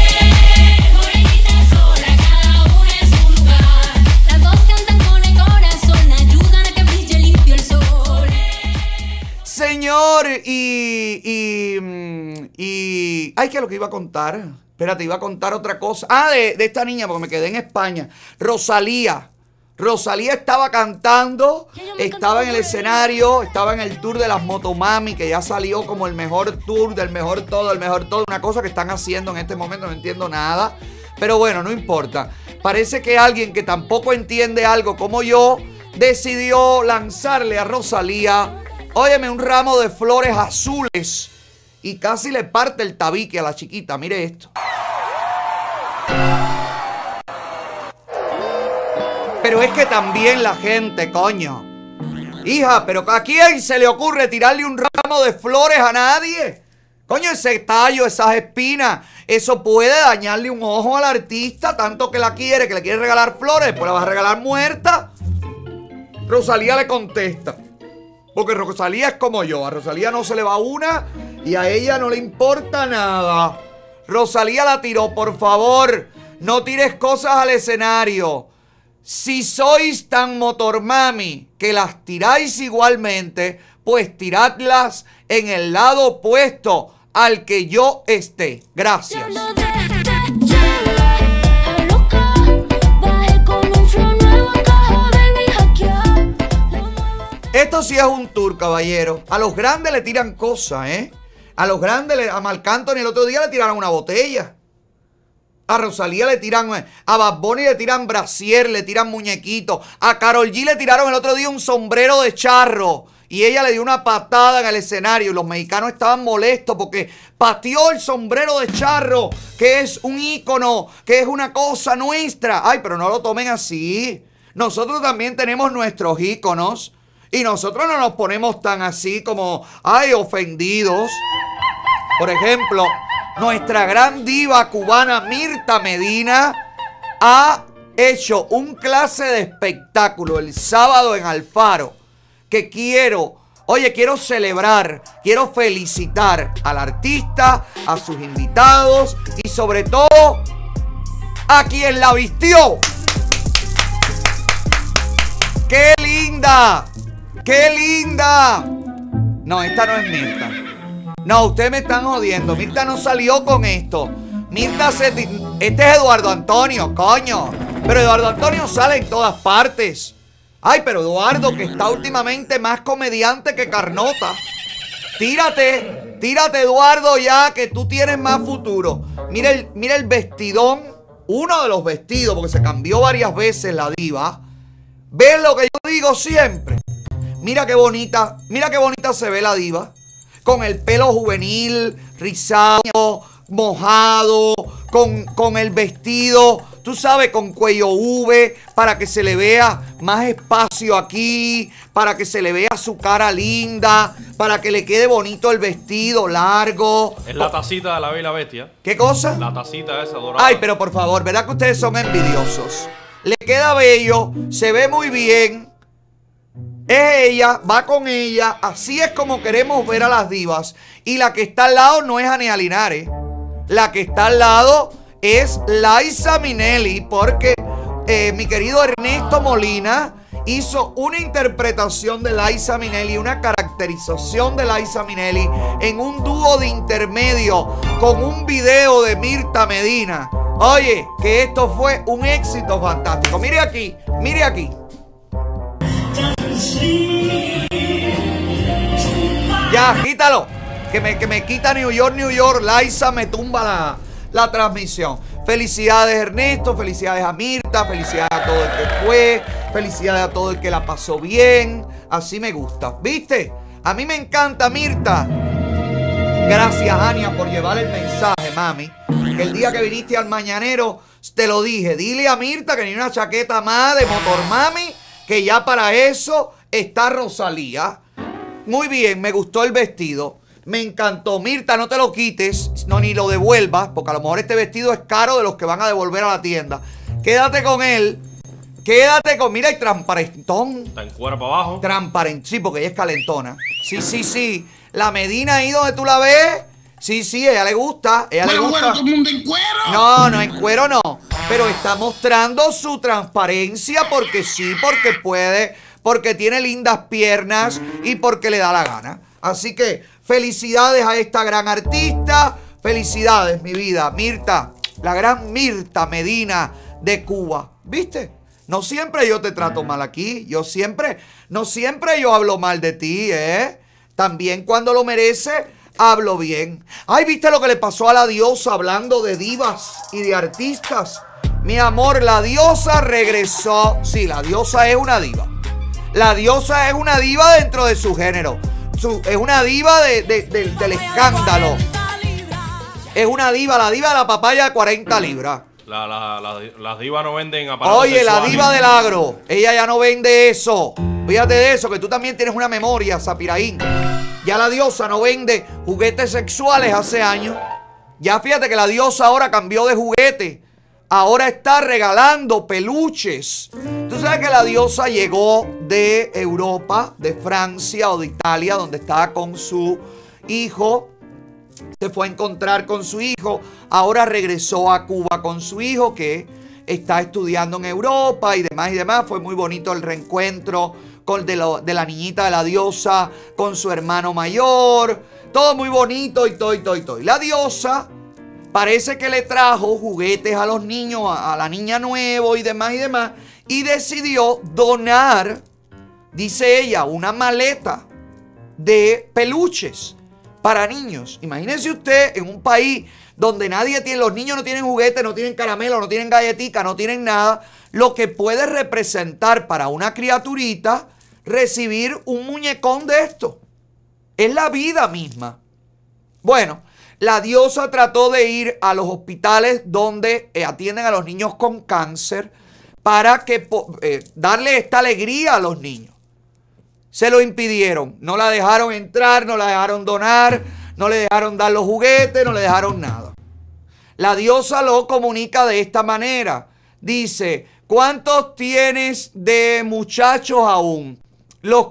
Señor, y, y, mm, y... Ay, ¿qué es lo que iba a contar? Espérate, iba a contar otra cosa. Ah, de, de esta niña, porque me quedé en España. Rosalía. Rosalía estaba cantando, estaba en el escenario, estaba en el tour de las Motomami, que ya salió como el mejor tour, del mejor todo, el mejor todo. Una cosa que están haciendo en este momento, no entiendo nada. Pero bueno, no importa. Parece que alguien que tampoco entiende algo como yo, decidió lanzarle a Rosalía, óyeme, un ramo de flores azules y casi le parte el tabique a la chiquita. Mire esto. Pero es que también la gente, coño. Hija, pero ¿a quién se le ocurre tirarle un ramo de flores a nadie? Coño, ese tallo, esas espinas, eso puede dañarle un ojo al artista, tanto que la quiere, que le quiere regalar flores, después la vas a regalar muerta. Rosalía le contesta. Porque Rosalía es como yo, a Rosalía no se le va una y a ella no le importa nada. Rosalía la tiró, por favor, no tires cosas al escenario. Si sois tan motormami que las tiráis igualmente, pues tiradlas en el lado opuesto al que yo esté. Gracias. Esto sí es un tour, caballero. A los grandes le tiran cosas, ¿eh? A los grandes, a Marc Anthony el otro día le tiraron una botella. A Rosalía le tiran, eh, a Bad Bunny le tiran brasier, le tiran muñequitos. A Carol G le tiraron el otro día un sombrero de charro. Y ella le dio una patada en el escenario. Y los mexicanos estaban molestos porque pateó el sombrero de charro, que es un ícono, que es una cosa nuestra. Ay, pero no lo tomen así. Nosotros también tenemos nuestros íconos. Y nosotros no nos ponemos tan así como, ay, ofendidos. Por ejemplo, nuestra gran diva cubana Mirta Medina ha hecho un clase de espectáculo el sábado en Alfaro que quiero, oye, quiero celebrar, quiero felicitar al artista, a sus invitados y sobre todo a quien la vistió. ¡Qué linda! ¡Qué linda! No, esta no es Mirta. No, ustedes me están jodiendo. Mirta no salió con esto. Mirta se... Este es Eduardo Antonio, coño. Pero Eduardo Antonio sale en todas partes. Ay, pero Eduardo, que está últimamente más comediante que Carnota. Tírate, tírate Eduardo ya, que tú tienes más futuro. Mira el, mira el vestidón, uno de los vestidos, porque se cambió varias veces la diva. ¿Ves lo que yo digo siempre? Mira qué bonita, mira qué bonita se ve la diva. Con el pelo juvenil, rizado, mojado, con, con el vestido, tú sabes, con cuello V, para que se le vea más espacio aquí, para que se le vea su cara linda, para que le quede bonito el vestido largo. Es la tacita de la Bella Bestia. ¿Qué cosa? La tacita esa dorada. Ay, pero por favor, ¿verdad que ustedes son envidiosos? Le queda bello, se ve muy bien. Es ella, va con ella. Así es como queremos ver a las divas. Y la que está al lado no es Ania Linares. La que está al lado es Liza Minelli. Porque eh, mi querido Ernesto Molina hizo una interpretación de Liza Minelli, una caracterización de Liza Minelli en un dúo de intermedio con un video de Mirta Medina. Oye, que esto fue un éxito fantástico. Mire aquí, mire aquí. Ya, quítalo. Que me, que me quita New York, New York. Liza me tumba la, la transmisión. Felicidades Ernesto, felicidades a Mirta, felicidades a todo el que fue, felicidades a todo el que la pasó bien. Así me gusta. ¿Viste? A mí me encanta Mirta. Gracias, Ania, por llevar el mensaje, mami. Que el día que viniste al mañanero, te lo dije. Dile a Mirta que ni una chaqueta más de motor mami, que ya para eso está Rosalía. Muy bien, me gustó el vestido. Me encantó. Mirta, no te lo quites, no ni lo devuelvas, porque a lo mejor este vestido es caro de los que van a devolver a la tienda. Quédate con él. Quédate con. Mira, y transparentón. Está en cuero para abajo. Transparente. Sí, porque ella es calentona. Sí, sí, sí. La Medina ahí donde tú la ves. Sí, sí, ella le gusta. Ella le gusta. bueno, todo el mundo en cuero. No, no, en cuero no. Pero está mostrando su transparencia porque sí, porque puede, porque tiene lindas piernas y porque le da la gana. Así que felicidades a esta gran artista. Felicidades, mi vida. Mirta, la gran Mirta Medina de Cuba. ¿Viste? No siempre yo te trato mal aquí. Yo siempre, no siempre yo hablo mal de ti, ¿eh? También cuando lo merece, hablo bien. Ay, ¿viste lo que le pasó a la diosa hablando de divas y de artistas? Mi amor, la diosa regresó. Sí, la diosa es una diva. La diosa es una diva dentro de su género. Su- es una diva de- de- del- del escándalo. Es una diva, la diva de la papaya de 40 libras. La- la- la- las divas no venden aparatos Oye, la diva del agro, ella ya no vende eso. Fíjate de eso, que tú también tienes una memoria, Zapiraín. Ya la diosa no vende juguetes sexuales hace años. Ya fíjate que la diosa ahora cambió de juguete. Ahora está regalando peluches. Tú sabes que la diosa llegó de Europa, de Francia o de Italia, donde estaba con su hijo se fue a encontrar con su hijo, ahora regresó a Cuba con su hijo que está estudiando en Europa y demás y demás. Fue muy bonito el reencuentro de, la niñita de la diosa con su hermano mayor. Todo muy bonito y todo y todo y todo. La diosa parece que le trajo juguetes a los niños, a, a la niña nuevo y demás y demás. Y decidió donar, dice ella, una maleta de peluches para niños. Imagínese usted en un país donde nadie tiene, los niños no tienen juguetes, no tienen caramelo, no tienen galletica, no tienen nada, lo que puede representar para una criaturita recibir un muñecón de esto. Es la vida misma. Bueno, la diosa trató de ir a los hospitales donde eh, atienden a los niños con cáncer para que eh, darle esta alegría a los niños. Se lo impidieron. No la dejaron entrar, no la dejaron donar, no le dejaron dar los juguetes, no le dejaron nada. La diosa lo comunica de esta manera. Dice, ¿cuántos tienes de muchachos aún? Los,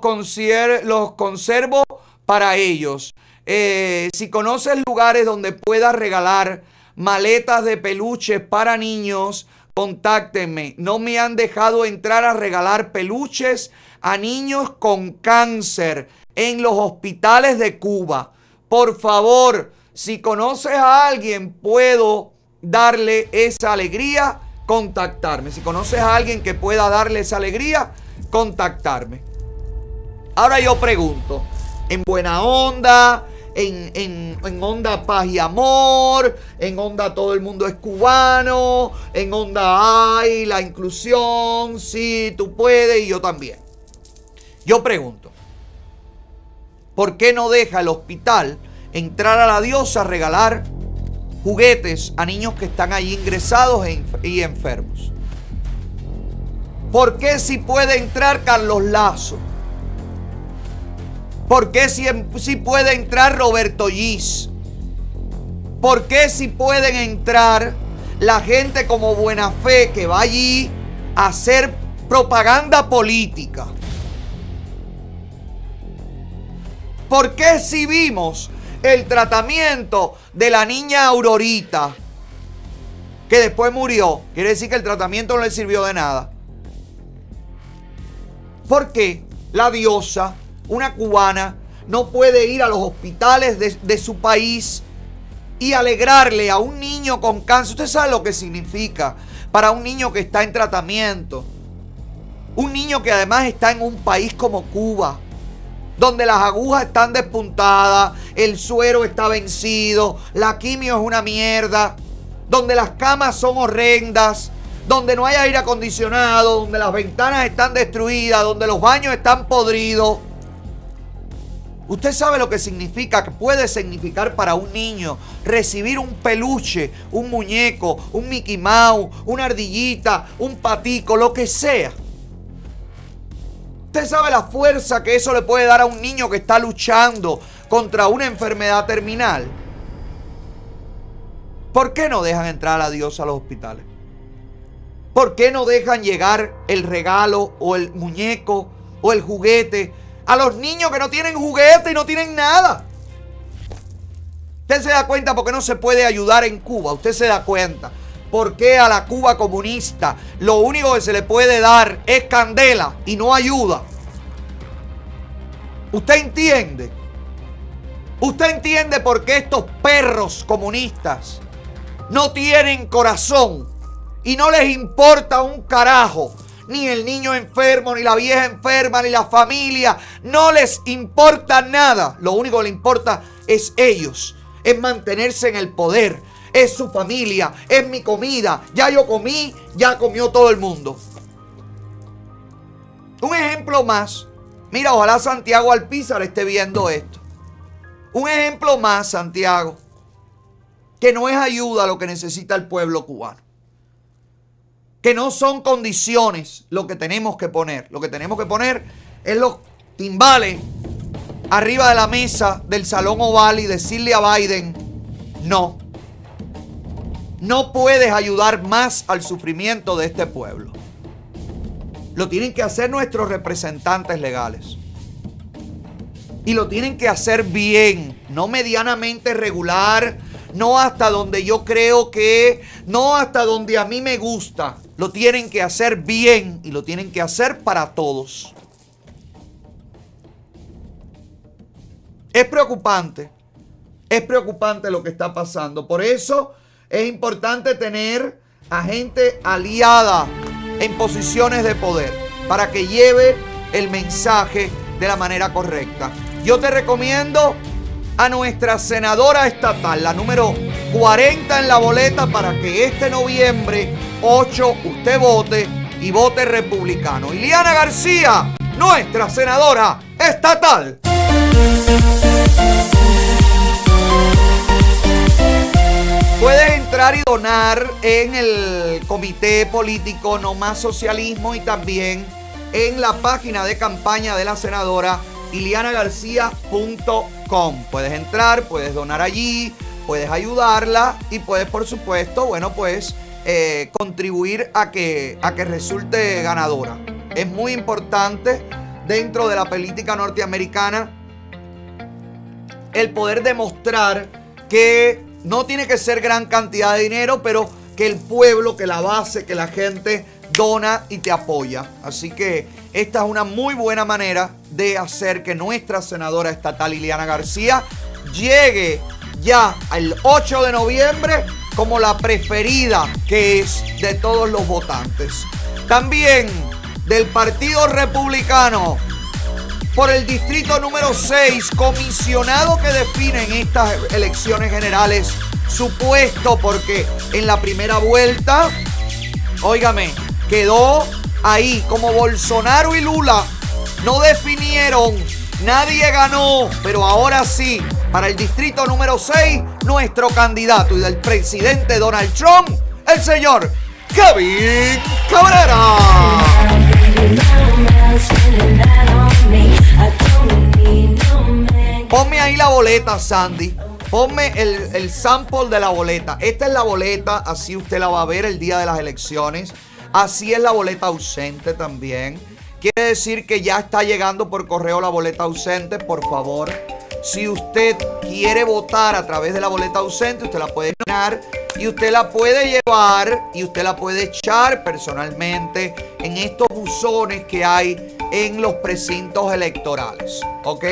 los conservo para ellos. Eh, si conoces lugares donde puedas regalar maletas de peluches para niños, contáctenme. No me han dejado entrar a regalar peluches a niños con cáncer en los hospitales de Cuba. Por favor, si conoces a alguien, puedo darle esa alegría, contactarme. Si conoces a alguien que pueda darle esa alegría, contactarme. Ahora yo pregunto, en buena onda, en, en, en onda paz y amor, en onda todo el mundo es cubano, en onda hay la inclusión, sí, tú puedes y yo también. Yo pregunto, ¿por qué no deja el hospital entrar a la diosa a regalar juguetes a niños que están allí ingresados e y enfermos? ¿Por qué si puede entrar Carlos Lazo? ¿Por qué si, si puede entrar Roberto Gis? ¿Por qué si pueden entrar la gente como Buena Fe que va allí a hacer propaganda política? ¿Por qué si vimos el tratamiento de la niña Aurorita, que después murió? Quiere decir que el tratamiento no le sirvió de nada. ¿Por qué la diosa, una cubana, no puede ir a los hospitales de, su país y alegrarle a un niño con cáncer? Usted sabe lo que significa para un niño que está en tratamiento. Un niño que además está en un país como Cuba, donde las agujas están despuntadas, el suero está vencido, la quimio es una mierda, donde las camas son horrendas, donde no hay aire acondicionado, donde las ventanas están destruidas, donde los baños están podridos. Usted sabe lo que significa, que puede significar para un niño recibir un peluche, un muñeco, un Mickey Mouse, una ardillita, un patico, lo que sea. Usted sabe la fuerza que eso le puede dar a un niño que está luchando contra una enfermedad terminal. ¿Por qué no dejan entrar a Dios a los hospitales? ¿Por qué no dejan llegar el regalo o el muñeco o el juguete a los niños que no tienen juguete y no tienen nada? Usted se da cuenta por qué no se puede ayudar en Cuba. Usted se da cuenta por qué a la Cuba comunista lo único que se le puede dar es candela y no ayuda. ¿Usted entiende? ¿Usted entiende por qué estos perros comunistas no tienen corazón y no les importa un carajo? Ni el niño enfermo, ni la vieja enferma, ni la familia. No les importa nada. Lo único que les importa es ellos. Es mantenerse en el poder. Es su familia. Es mi comida. Ya yo comí. Ya comió todo el mundo. Un ejemplo más. Mira, ojalá Santiago Alpizar esté viendo esto. Un ejemplo más, Santiago. Que no es ayuda lo que necesita el pueblo cubano que no son condiciones lo que tenemos que poner. Lo que tenemos que poner es los timbales arriba de la mesa del Salón Oval y decirle a Biden, no, no puedes ayudar más al sufrimiento de este pueblo. Lo tienen que hacer nuestros representantes legales. Y lo tienen que hacer bien, no medianamente regular, no hasta donde yo creo que, no hasta donde a mí me gusta. Lo tienen que hacer bien y lo tienen que hacer para todos. Es preocupante, es preocupante lo que está pasando. Por eso es importante tener a gente aliada en posiciones de poder para que lleve el mensaje de la manera correcta. Yo te recomiendo a nuestra senadora estatal, la número 40 en la boleta, para que este noviembre 8 usted vote y vote republicano. Iliana García, nuestra senadora estatal. Puedes entrar y donar en el comité político No Más Socialismo y también en la página de campaña de la senadora ilianagarcía.com. Puedes entrar, puedes donar allí, puedes ayudarla y puedes, por supuesto, bueno, pues eh, contribuir a que, a que resulte ganadora. Es muy importante dentro de la política norteamericana el poder demostrar que no tiene que ser gran cantidad de dinero, pero que el pueblo, que la base, que la gente dona y te apoya. Así que esta es una muy buena manera de hacer que nuestra senadora estatal Liliana García llegue ya al 8 de noviembre como la preferida que es de todos los votantes. También del Partido Republicano por el distrito número 6, comisionado que define en estas elecciones generales su puesto, porque en la primera vuelta, óigame, quedó ahí como Bolsonaro y Lula no definieron, nadie ganó, pero ahora sí, para el distrito número 6, nuestro candidato y del presidente Donald Trump, el señor Kevin Cabrera. Ponme ahí la boleta, Sandy. Ponme el, el, sample de la boleta. Esta es la boleta, así usted la va a ver el día de las elecciones. Así es la boleta ausente también. Quiere decir que ya está llegando por correo la boleta ausente. Por favor, Si usted quiere votar a través de la boleta ausente, usted la puede llenar y usted la puede llevar y usted la puede echar personalmente en estos buzones que hay en los precintos electorales. ¿Ok?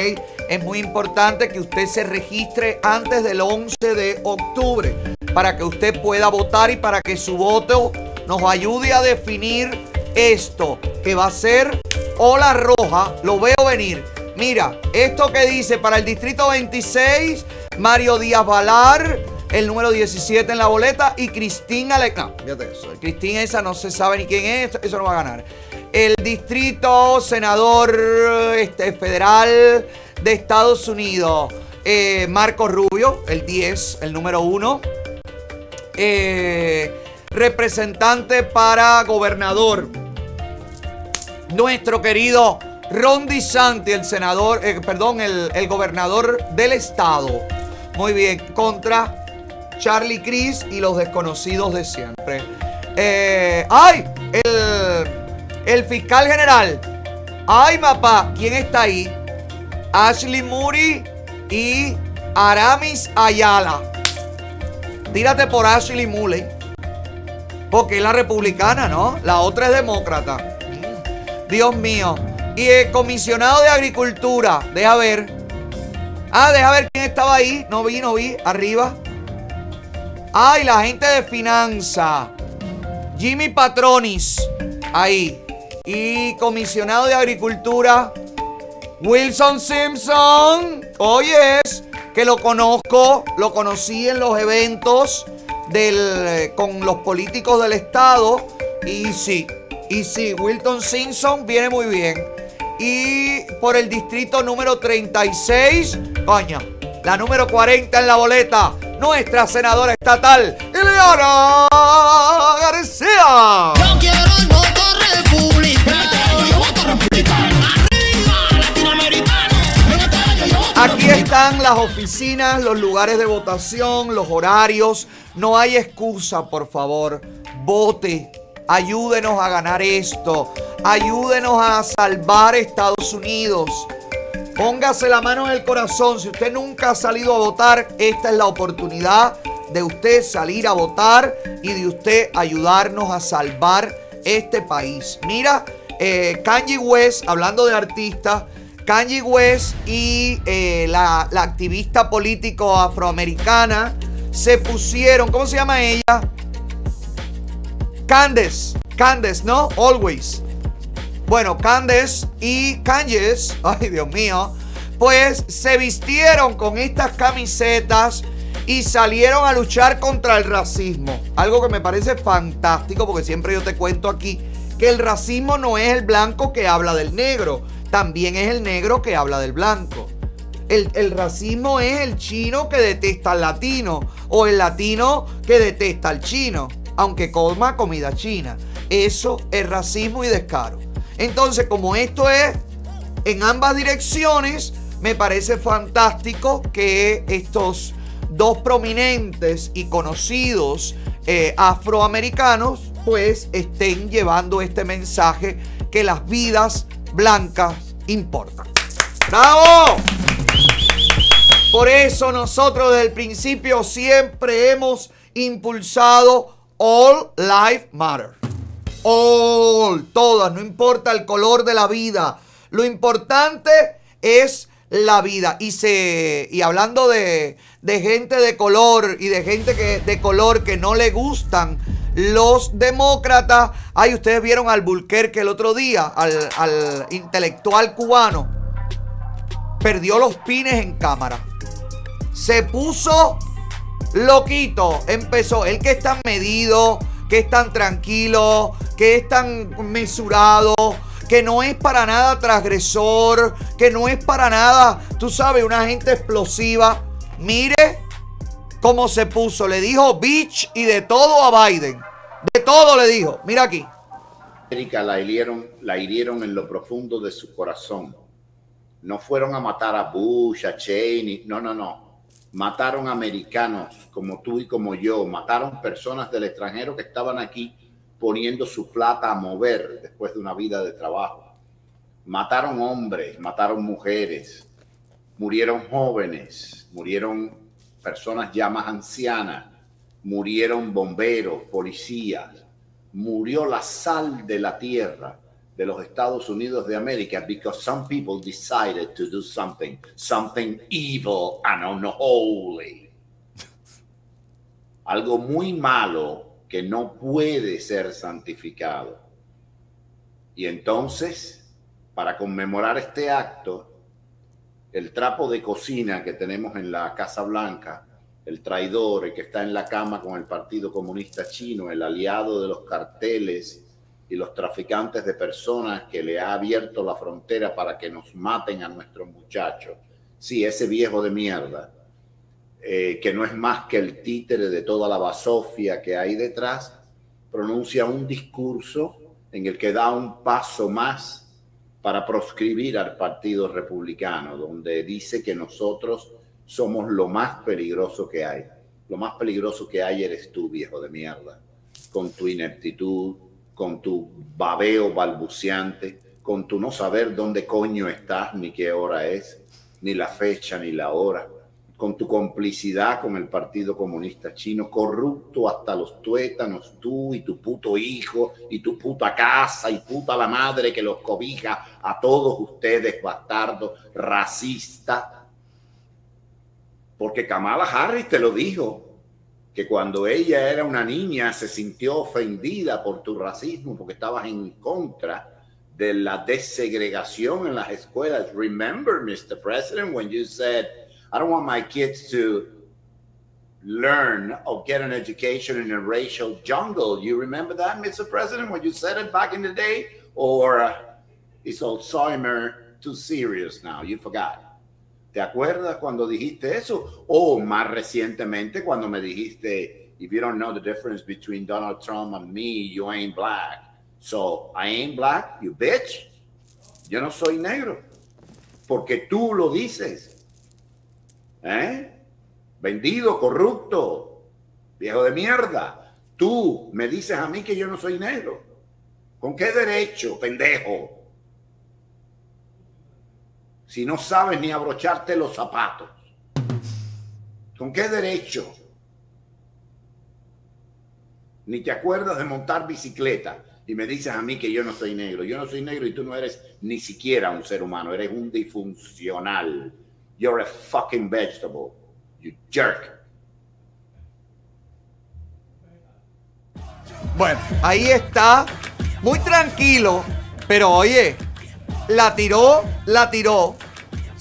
Es muy importante que usted se registre antes del 11 de octubre para que usted pueda votar y para que su voto nos ayude a definir esto que va a ser ola roja. Lo veo venir. Mira, esto que dice para el distrito 26, Mario Díaz Valar, el número 17 en la boleta, y Cristina Le... No, fíjate eso. Cristina esa no se sabe ni quién es, eso no va a ganar. El distrito senador este, federal de Estados Unidos, eh, Marco Rubio, el 10, el número 1. Eh, representante para gobernador, nuestro querido Ron DeSantis, el senador, eh, perdón, el, gobernador del estado. Muy bien, contra Charlie Cris y los desconocidos de siempre. Eh, ¡Ay! El, el fiscal general. ¡Ay, papá! ¿Quién está ahí? Ashley Muri y Aramis Ayala. Tírate por Ashley Muley. Porque es la republicana, ¿no? La otra es demócrata. Dios mío. Y el comisionado de Agricultura. Deja ver. Ah, deja ver quién estaba ahí. No vi, no vi. Arriba. Ay, la gente de finanza. Jimmy Patronis. Ahí. Y comisionado de Agricultura. Wilson Simpson. Oyes. Que lo conozco. Lo conocí en los eventos del, con los políticos del estado. Y sí. Y sí, Wilton Simpson viene muy bien. Y por el distrito número 36, coño, la número 40 en la boleta, nuestra senadora estatal, Ileana García. Yo quiero Aquí están las oficinas, los lugares de votación, los horarios. No hay excusa, por favor. Vote. Ayúdenos a ganar esto. Ayúdenos a salvar Estados Unidos. Póngase la mano en el corazón. Si usted nunca ha salido a votar, esta es la oportunidad de usted salir a votar y de usted ayudarnos a salvar este país. Mira, eh, Kanye West, hablando de artistas, Kanye West y eh, la, activista político afroamericana se pusieron, ¿cómo se llama ella? Candace, Candace, ¿no? Always. Bueno, Candace y Kanye, *laughs* ay Dios mío, pues se vistieron con estas camisetas y salieron a luchar contra el racismo. Algo que me parece fantástico porque siempre yo te cuento aquí que el racismo no es el blanco que habla del negro, también es el negro que habla del blanco. El, racismo es el chino que detesta al latino o el latino que detesta al chino, aunque coma comida china. Eso es racismo y descaro. Entonces, como esto es en ambas direcciones, me parece fantástico que estos dos prominentes y conocidos eh, afroamericanos pues estén llevando este mensaje que las vidas blancas importan. ¡Bravo! Por eso nosotros desde el principio siempre hemos impulsado All Life Matter. All, todas, no importa el color de la vida. Lo importante es la vida. Y se. Y hablando de, de gente de color y de gente que, de color que no le gustan los demócratas. Ay, ustedes vieron al Bulquerque el otro día, al, al intelectual cubano. Perdió los pines en cámara. Se puso loquito. Empezó. El que es tan medido, que es tan tranquilo, que es tan mesurado, que no es para nada transgresor, que no es para nada, tú sabes, una gente explosiva. Mire cómo se puso. Le dijo bitch y de todo a Biden. De todo le dijo. Mira aquí. América la hirieron, la hirieron en lo profundo de su corazón. No fueron a matar a Bush, a Cheney, no, no, no. Mataron americanos como tú y como yo. Mataron personas del extranjero que estaban aquí poniendo su plata a mover después de una vida de trabajo. Mataron hombres, mataron mujeres. murieron jóvenes, murieron personas ya más ancianas, murieron bomberos, policías, murió la sal de la tierra de los Estados Unidos de América because some people decided to do something, something evil and unholy. *laughs* Algo muy malo que no puede ser santificado. Y entonces, para conmemorar este acto, el trapo de cocina que tenemos en la Casa Blanca, el traidor, el que está en la cama con el Partido Comunista Chino, el aliado de los carteles y los traficantes de personas que le ha abierto la frontera para que nos maten a nuestros muchachos. Sí, ese viejo de mierda, eh, que no es más que el títere de toda la basofia que hay detrás, pronuncia un discurso en el que da un paso más para proscribir al Partido Republicano, donde dice que nosotros somos lo más peligroso que hay. Lo más peligroso que hay eres tú, viejo de mierda, con tu ineptitud, con tu babeo balbuceante, con tu no saber dónde coño estás, ni qué hora es, ni la fecha, ni la hora, con tu complicidad con el Partido Comunista Chino, corrupto hasta los tuétanos, tú y tu puto hijo y tu puta casa y puta la madre que los cobija a todos ustedes, bastardos, racista. Porque Kamala Harris te lo dijo, que cuando ella era una niña se sintió ofendida por tu racismo porque estabas en contra de la desegregación en las escuelas. Remember, Mr. President, when you said, I don't want my kids to learn or get an education in a racial jungle. You remember that, Mr. President, when you said it back in the day? Or uh, is Alzheimer too serious now? You forgot. ¿Te acuerdas cuando dijiste eso? O más recientemente cuando me dijiste, if you don't know the difference between Donald Trump and me, you ain't black. So, I ain't black, you bitch. Yo no soy negro. Porque tú lo dices. ¿Eh? Vendido, corrupto, viejo de mierda. Tú me dices a mí que yo no soy negro. ¿Con qué derecho, pendejo? Si no sabes ni abrocharte los zapatos. ¿Con qué derecho? Ni te acuerdas de montar bicicleta y me dices a mí que yo no soy negro. Yo no soy negro y tú no eres ni siquiera un ser humano. Eres un disfuncional. You're a fucking vegetable. You jerk. Bueno, ahí está. Muy tranquilo. Pero oye, la tiró, la tiró.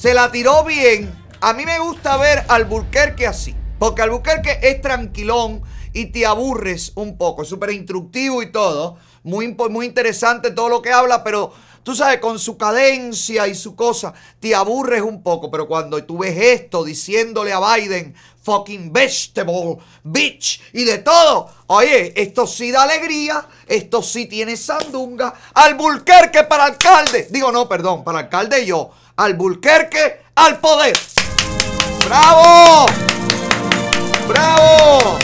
Se la tiró bien. A mí me gusta ver al Burquerque así. Porque al Burquerque es tranquilón y te aburres un poco. Es súper instructivo y todo. Muy, muy interesante todo lo que habla, pero tú sabes, con su cadencia y su cosa, te aburres un poco. Pero cuando tú ves esto diciéndole a Biden, fucking vegetable, bitch y de todo, oye, esto sí da alegría, esto sí tiene sandunga. Al Bulquerque para alcalde. Digo, no, perdón, para alcalde yo. Al Bulquerque al poder. ¡Bravo! ¡Bravo!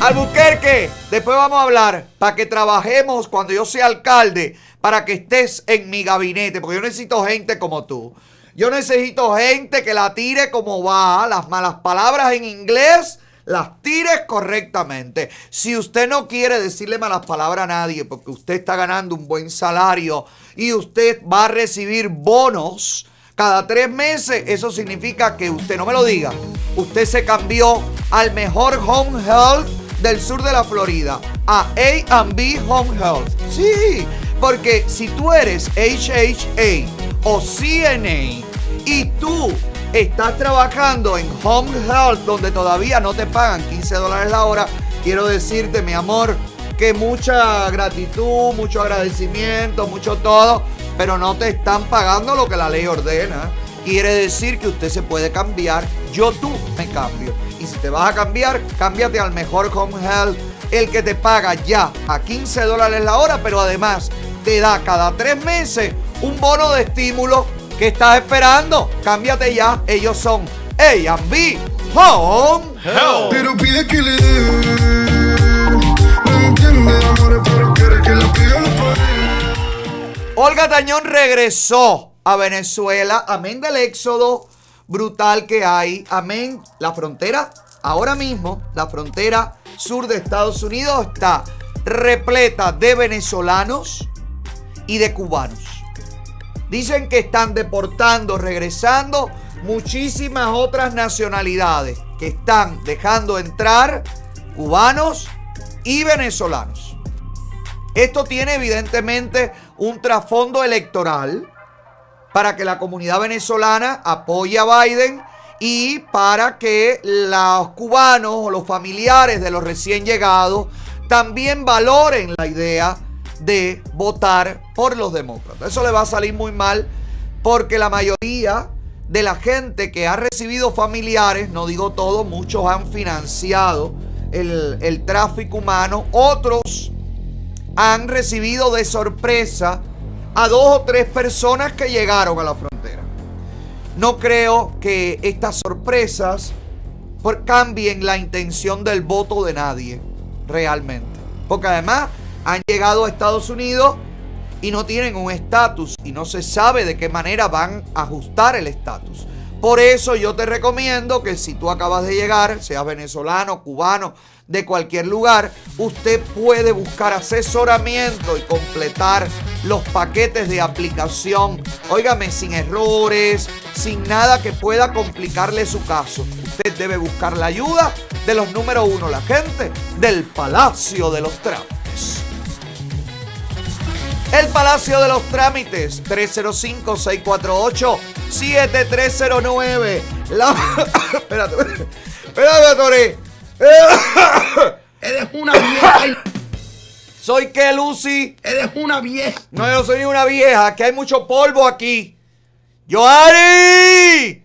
Albuquerque, después vamos a hablar para que trabajemos cuando yo sea alcalde, para que estés en mi gabinete, porque yo necesito gente como tú. Yo necesito gente que la tire como va, las malas palabras en inglés, las tires correctamente. Si usted no quiere decirle malas palabras a nadie, porque usted está ganando un buen salario y usted va a recibir bonos cada tres meses, eso significa que usted no me lo diga. Usted se cambió al mejor home health del sur de la Florida, a A&B Home Health. Sí, porque si tú eres HHA o CNA y tú estás trabajando en Home Health donde todavía no te pagan 15 dólares la hora, quiero decirte, mi amor, que mucha gratitud, mucho agradecimiento, mucho todo, pero no te están pagando lo que la ley ordena. Quiere decir que usted se puede cambiar. Yo tú me cambio. Y si te vas a cambiar, cámbiate al mejor Home Health, el que te paga ya a 15 dólares la hora, pero además te da cada tres meses un bono de estímulo. ¿Qué estás esperando? Cámbiate ya. Ellos son A&B Home Health. Pero pide que le dé. Olga Tañón regresó a Venezuela, amén del éxodo, brutal que hay. Amén. La frontera, ahora mismo, la frontera sur de Estados Unidos está repleta de venezolanos y de cubanos. Dicen que están deportando, regresando muchísimas otras nacionalidades que están dejando entrar cubanos y venezolanos. Esto tiene evidentemente un trasfondo electoral para que la comunidad venezolana apoye a Biden y para que los cubanos o los familiares de los recién llegados también valoren la idea de votar por los demócratas. Eso le va a salir muy mal porque la mayoría de la gente que ha recibido familiares, no digo todo, muchos han financiado el, el tráfico humano, otros han recibido de sorpresa a dos o tres personas que llegaron a la frontera. No creo que estas sorpresas cambien la intención del voto de nadie, realmente. Porque además han llegado a Estados Unidos y no tienen un estatus y no se sabe de qué manera van a ajustar el estatus. Por eso yo te recomiendo que si tú acabas de llegar, seas venezolano, cubano, de cualquier lugar, usted puede buscar asesoramiento y completar los paquetes de aplicación, óigame, sin errores, sin nada que pueda complicarle su caso. Usted debe buscar la ayuda de los número uno, la gente del Palacio de los Trámites. El Palacio de los Trámites, 305-648-7309. La... *coughs* espérate, *coughs* espérate, Tore. *coughs* Eres una vieja. ¿Soy qué, Lucy? Eres una vieja. No, yo soy una vieja, que hay mucho polvo aquí. ¡Joari!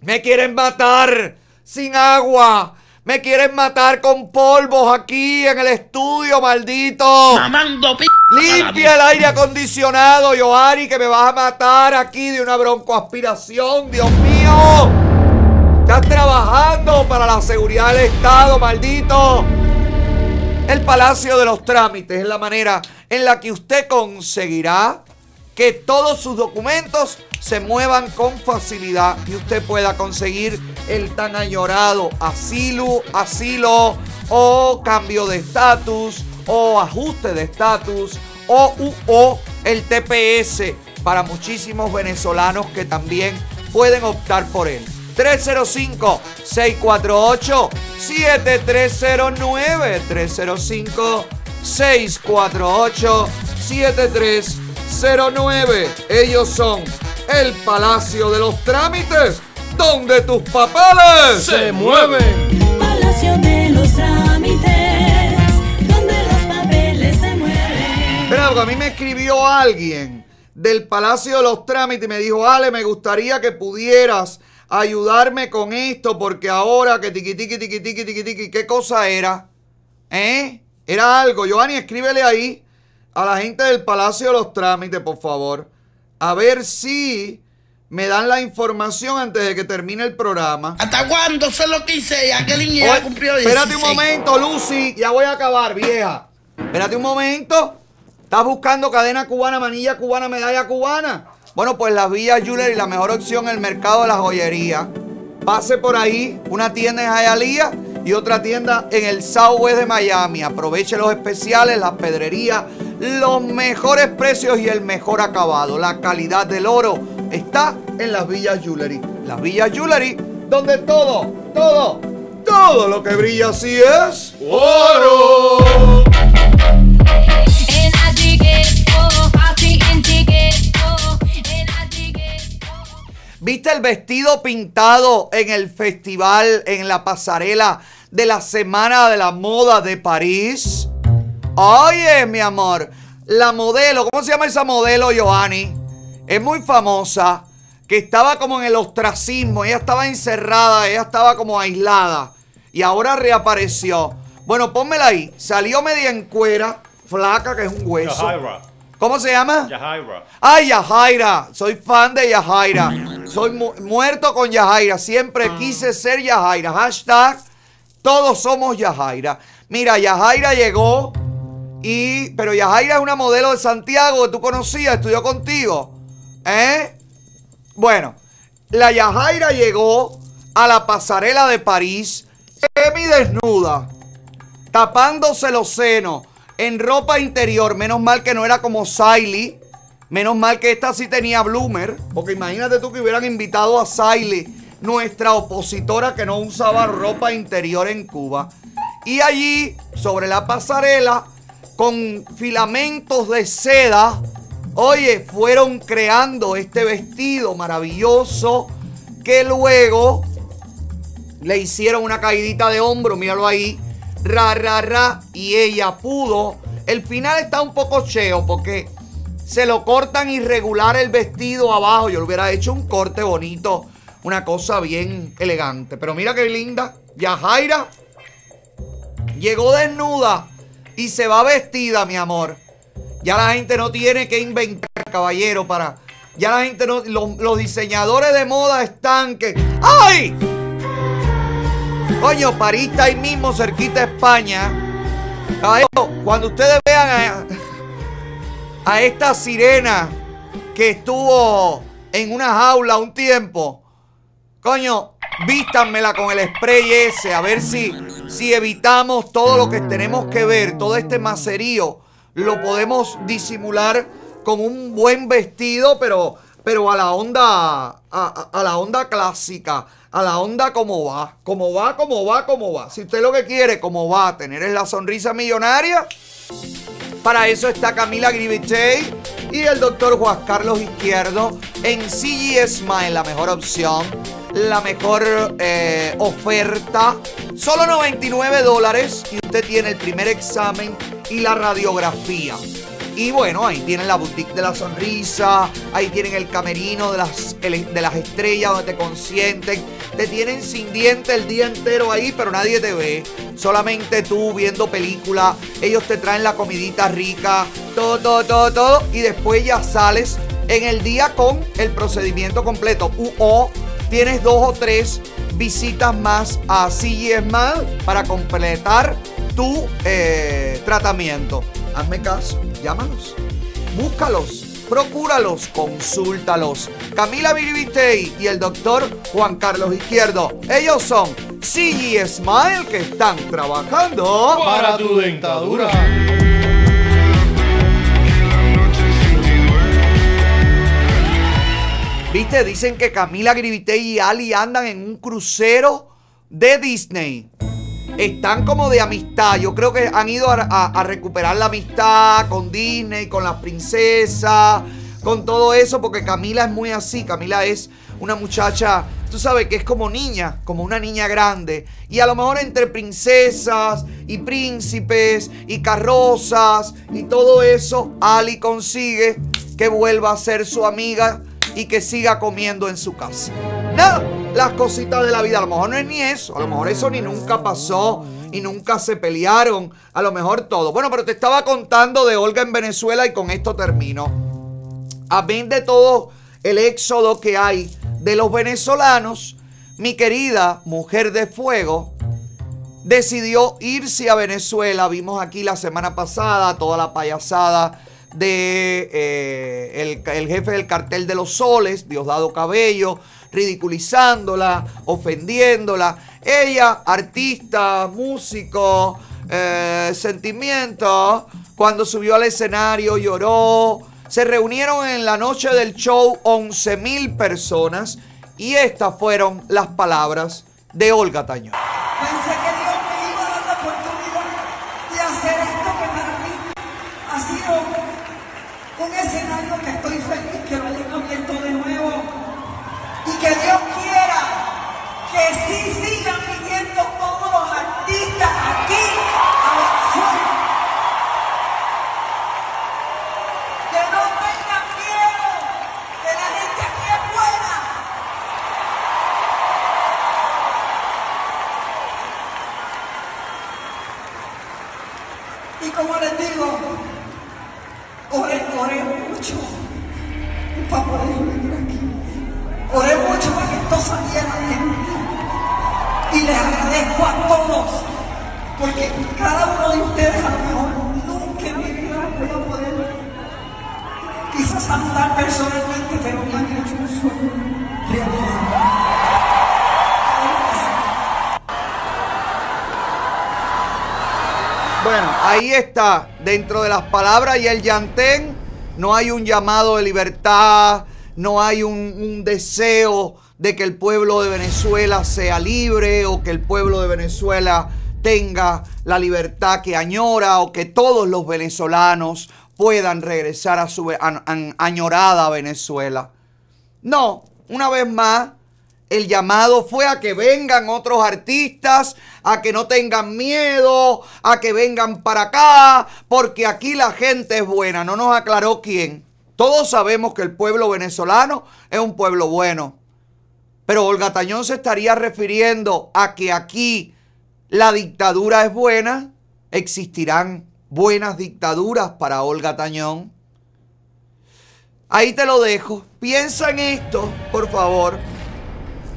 Me quieren matar sin agua. Me quieren matar con polvos aquí en el estudio, maldito. Mamando. Limpia el aire acondicionado, Joari, que me vas a matar aquí de una broncoaspiración, Dios mío. Estás trabajando para la seguridad del Estado, maldito. El Palacio de los Trámites es la manera en la que usted conseguirá que todos sus documentos se muevan con facilidad y usted pueda conseguir el tan añorado asilo, asilo o cambio de estatus o ajuste de estatus o, o el TPS para muchísimos venezolanos que también pueden optar por él. 305-648-7309. 305-648-7309. Ellos son el Palacio de los Trámites, donde tus papeles se mueven. Palacio de los trámites, donde los papeles se mueven. Pero algo, a mí me escribió alguien del Palacio de los Trámites y me dijo, Ale, me gustaría que pudieras ayudarme con esto porque ahora que tiqui tiqui tiqui tiqui tiqui tiqui, ¿qué cosa era? ¿Eh? Era algo. Giovanni, escríbele ahí a la gente del Palacio de los Trámites, por favor. A ver si me dan la información antes de que termine el programa. ¿Hasta cuándo sé lo que hice? Aquel niño Oye, ya cumplió 16. Espérate un momento, Lucy. Ya voy a acabar, vieja. Espérate un momento. ¿Estás buscando cadena cubana, manilla cubana, medalla cubana? Bueno, pues la Villa Jewelry, la mejor opción en el mercado de la joyería. Pase por ahí, una tienda en Hialeah y otra tienda en el Southwest de Miami. Aproveche los especiales, las pedrerías, los mejores precios y el mejor acabado. La calidad del oro está en las Villas Jewelry. Las Villas Jewelry, donde todo, todo, todo lo que brilla así es oro. ¿Viste el vestido pintado en el festival, en la pasarela de la Semana de la Moda de París? Oye, mi amor, la modelo, ¿cómo se llama esa modelo, Joanny? Es muy famosa, que estaba como en el ostracismo, ella estaba encerrada, ella estaba como aislada y ahora reapareció. Bueno, pónmela ahí, salió media en cuera, flaca, que es un hueso. Yahaira. ¿Cómo se llama? Yahaira. Ay, Yajaira. Soy fan de Yajaira. Soy mu- muerto con Yajaira. Siempre quise ser Yajaira. Hashtag todos somos Yajaira. Mira, Yajaira llegó y... Pero Yajaira es una modelo de Santiago que tú conocías, estudió contigo. ¿Eh? Bueno, la Yajaira llegó a la pasarela de París semi desnuda, tapándose los senos, en ropa interior. Menos mal que no era como Siley. Menos mal que esta sí tenía bloomer. Porque imagínate tú que hubieran invitado a Siley, nuestra opositora que no usaba ropa interior en Cuba. Y allí, sobre la pasarela, con filamentos de seda, oye, fueron creando este vestido maravilloso que luego le hicieron una caidita de hombro, míralo ahí, ra, ra, ra, y ella pudo. El final está un poco cheo porque se lo cortan irregular el vestido abajo. Yo le hubiera hecho un corte bonito, una cosa bien elegante. Pero mira qué linda, Yajaira llegó desnuda y se va vestida, mi amor. Ya la gente no tiene que inventar, caballero, para... Ya la gente no... Los, los diseñadores de moda están que... ¡Ay! Coño, París está ahí mismo, cerquita España. Cuando ustedes vean a, a esta sirena que estuvo en una jaula un tiempo, coño, vístanmela con el spray ese, a ver si, si evitamos todo lo que tenemos que ver, todo este macerío, lo podemos disimular con un buen vestido, pero, pero a la onda, a, a- la onda clásica, a la onda como va, como va, como va, como va. Si usted lo que quiere, como va, tener es la sonrisa millonaria, para eso está Camila Grivitey y el doctor Juan Carlos Izquierdo en CG Smile, la mejor opción, la mejor eh, oferta. Solo 99 dólares y usted tiene el primer examen y la radiografía. Y bueno, ahí tienen la boutique de la sonrisa, ahí tienen el camerino de las, de las estrellas donde te consienten. Te tienen sin diente el día entero ahí, pero nadie te ve. Solamente tú viendo película. Ellos te traen la comidita rica, todo, todo, todo, todo. Y después ya sales en el día con el procedimiento completo. O tienes dos o tres visitas más a CG Smile para completar tu eh, tratamiento. Hazme caso, llámalos, búscalos, procúralos, consúltalos. Camila Biribitey y el doctor Juan Carlos Izquierdo. Ellos son CG Smile que están trabajando Para tu dentadura. Viste, dicen que Camila Grivitey y Ali andan en un crucero de Disney. Están como de amistad. Yo creo que han ido a, recuperar la amistad con Disney, con las princesas, con todo eso, porque Camila es muy así. Camila es una muchacha, tú sabes, que es como niña, como una niña grande. Y a lo mejor entre princesas y príncipes y carrozas y todo eso, Ali consigue que vuelva a ser su amiga y que siga comiendo en su casa. Nada, las cositas de la vida, a lo mejor no es ni eso, a lo mejor eso ni nunca pasó y nunca se pelearon, a lo mejor todo. Bueno, pero te estaba contando de Olga en Venezuela y con esto termino. A fin de todo el éxodo que hay de los venezolanos, mi querida mujer de fuego decidió irse a Venezuela. Vimos aquí la semana pasada toda la payasada de eh, el, jefe del cartel de los soles, Diosdado Cabello, ridiculizándola, ofendiéndola. Ella, artista, músico, eh, sentimiento, cuando subió al escenario lloró. Se reunieron en la noche del show 11 mil personas y estas fueron las palabras de Olga Tañón. Para poder venir aquí. Oré mucho para que esto saliera bien. Y les agradezco a todos, porque cada uno de ustedes a lo mejor nunca en mi vida voy a poder quizás saludar personalmente pero me han hecho un sueño realidad. Bueno, ahí está. Dentro de las palabras y el llantén no hay un llamado de libertad, no hay un, deseo de que el pueblo de Venezuela sea libre o que el pueblo de Venezuela tenga la libertad que añora o que todos los venezolanos puedan regresar a su an- añorada Venezuela. No, una vez más, el llamado fue a que vengan otros artistas, a que no tengan miedo, a que vengan para acá, porque aquí la gente es buena. No nos aclaró quién. Todos sabemos que el pueblo venezolano es un pueblo bueno. Pero Olga Tañón se estaría refiriendo a que aquí la dictadura es buena, existirán buenas dictaduras para Olga Tañón. Ahí te lo dejo. Piensa en esto, por favor.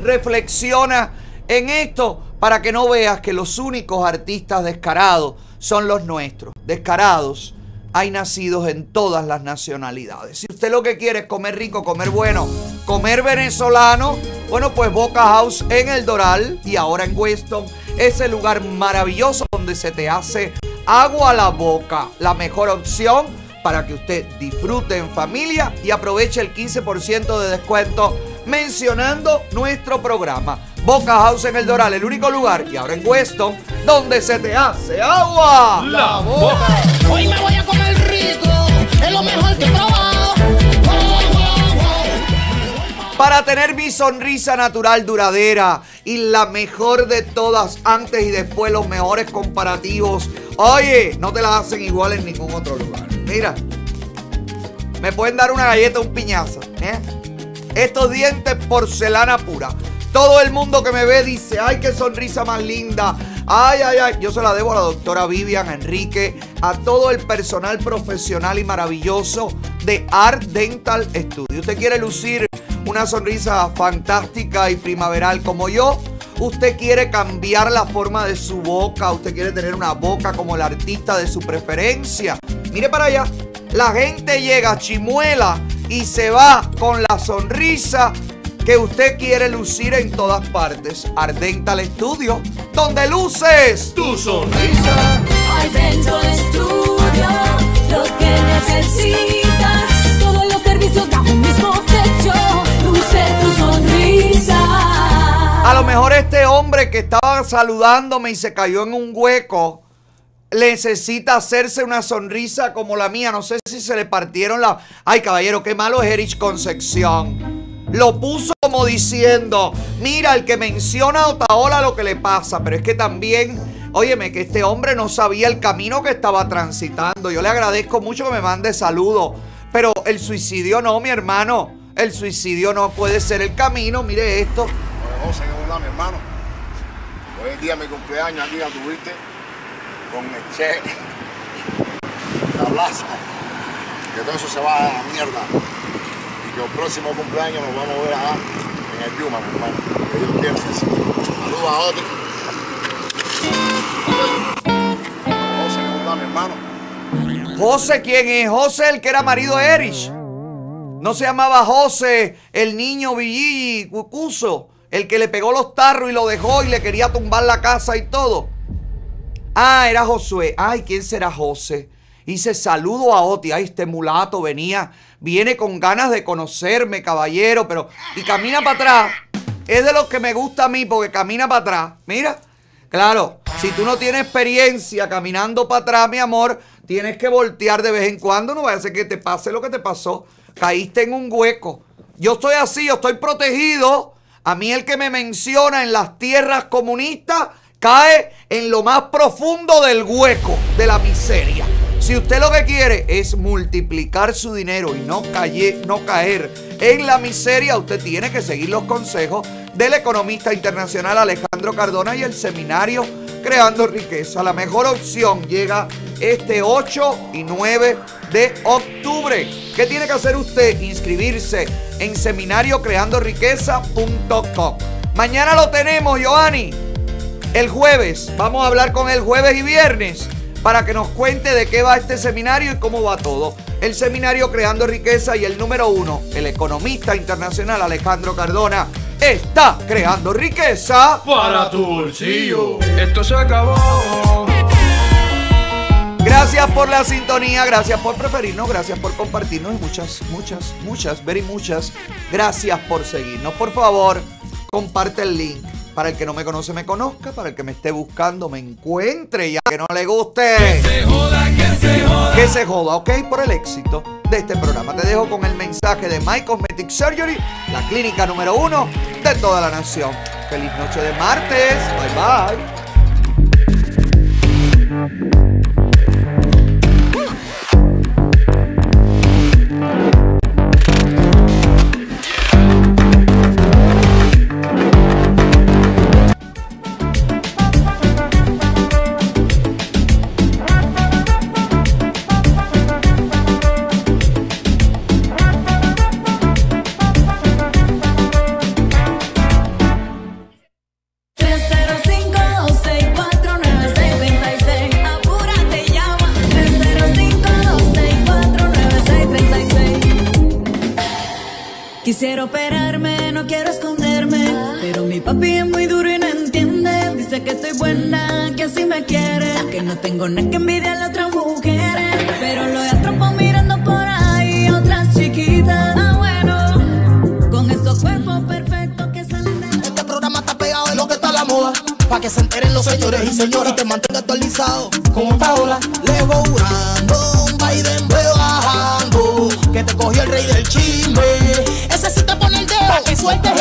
Reflexiona en esto para que no veas que los únicos artistas descarados son los nuestros. Descarados hay nacidos en todas las nacionalidades. Si usted lo que quiere es comer rico, comer bueno, comer venezolano, bueno, pues Boca House en el Doral y ahora en Weston es el lugar maravilloso donde se te hace agua a la boca. La mejor opción para que usted disfrute en familia y aproveche el 15% de descuento mencionando nuestro programa. Boca House en el Doral, el único lugar, y ahora en Weston, donde se te hace agua. La boca. Hoy me voy a comer rico, es lo mejor que he probado. Para tener mi sonrisa natural duradera y la mejor de todas, antes y después los mejores comparativos. Oye, no te las hacen igual en ningún otro lugar. Mira, me pueden dar una galleta, un piñazo. ¿eh? Estos dientes porcelana pura. Todo el mundo que me ve dice, ay, qué sonrisa más linda. Ay, ay, ay. Yo se la debo a la doctora Vivian Enrique, a todo el personal profesional y maravilloso de Art Dental Studio. ¿Usted quiere lucir una sonrisa fantástica y primaveral como yo? Usted quiere cambiar la forma de su boca, usted quiere tener una boca como el artista de su preferencia. Mire para allá, la gente llega a Chimuela y se va con la sonrisa que usted quiere lucir en todas partes. Ardental Studio, donde luces tu sonrisa. Adentro Estudio, lo que necesitas, todos los servicios bajo un mismo techo, luce tu sonrisa. A lo mejor este hombre que estaba saludándome y se cayó en un hueco necesita hacerse una sonrisa como la mía. No sé si se le partieron la. Ay, caballero, qué malo es Erich Concepción. Lo puso como diciendo: Mira, el que menciona a Otaola lo que le pasa. Pero es que también, óyeme, que este hombre no sabía el camino que estaba transitando. Yo le agradezco mucho que me mande saludos. Pero el suicidio no, mi hermano. El suicidio no puede ser el camino. Mire esto. Oye, José, ¿cómo está mi hermano? Hoy es día de mi cumpleaños aquí a tuviste con el Che, la plaza, que todo eso se va a la mierda. Y que el próximo cumpleaños nos vamos a ver acá en el Yuma, mi hermano. Que Dios quiera que. Saludos a otro. José, ¿cómo está mi hermano? José, ¿quién es? José, el que era marido de Erich. No se llamaba José, el niño Villigi Cucuso, el que le pegó los tarros y lo dejó y le quería tumbar la casa y todo. Ah, era Josué. Ay, ¿quién será José? Hice saludo a Oti. Ay, este mulato venía, viene con ganas de conocerme, caballero, pero. Y camina para atrás. Es de los que me gusta a mí porque camina para atrás. Mira. Claro, si tú no tienes experiencia caminando para atrás, mi amor, tienes que voltear de vez en cuando. No vaya a ser que te pase lo que te pasó. Caíste en un hueco. Yo estoy así, yo estoy protegido. A mí el que me menciona en las tierras comunistas cae en lo más profundo del hueco de la miseria. Si usted lo que quiere es multiplicar su dinero y no, calle- no caer en la miseria, usted tiene que seguir los consejos del economista internacional Alejandro Cardona y el seminario Creando Riqueza. La mejor opción llega este 8 y 9 de octubre. ¿Qué tiene que hacer usted? Inscribirse en seminariocreandoriqueza.com. Mañana lo tenemos, Joanny. El jueves, vamos a hablar con el jueves y viernes. para que nos cuente de qué va este seminario y cómo va todo. El seminario Creando Riqueza y el número uno, el economista internacional Alejandro Cardona, está creando riqueza Para tu bolsillo. Esto se acabó. Gracias por la sintonía, gracias por preferirnos, gracias por compartirnos y muchas, muchas, muchas, very muchas gracias por seguirnos. Por favor, comparte el link. Para el que no me conoce, me conozca. Para el que me esté buscando, me encuentre. Y a que no le guste. Que se joda, que se joda. Que se joda, ok, por el éxito de este programa. Te dejo con el mensaje de My Cosmetic Surgery, la clínica número uno de toda la nación. Feliz noche de martes. Bye bye. Quisiera operarme, no quiero esconderme. Pero mi papi es muy duro y no entiende. Dice que estoy buena, que así me quiere. Que no tengo nada que envidiar a las otras mujeres. Pero lo he atrapo mirando por ahí otras chiquitas. Ah, bueno, con esos cuerpos perfectos que salen de. Este programa está pegado de lo que está la moda. Pa' que se enteren los señores y señoras. Y te mantenga actualizado con esta ola. Les voy jurando, un Biden bajando. Que te cogió el rey del chisme sueltes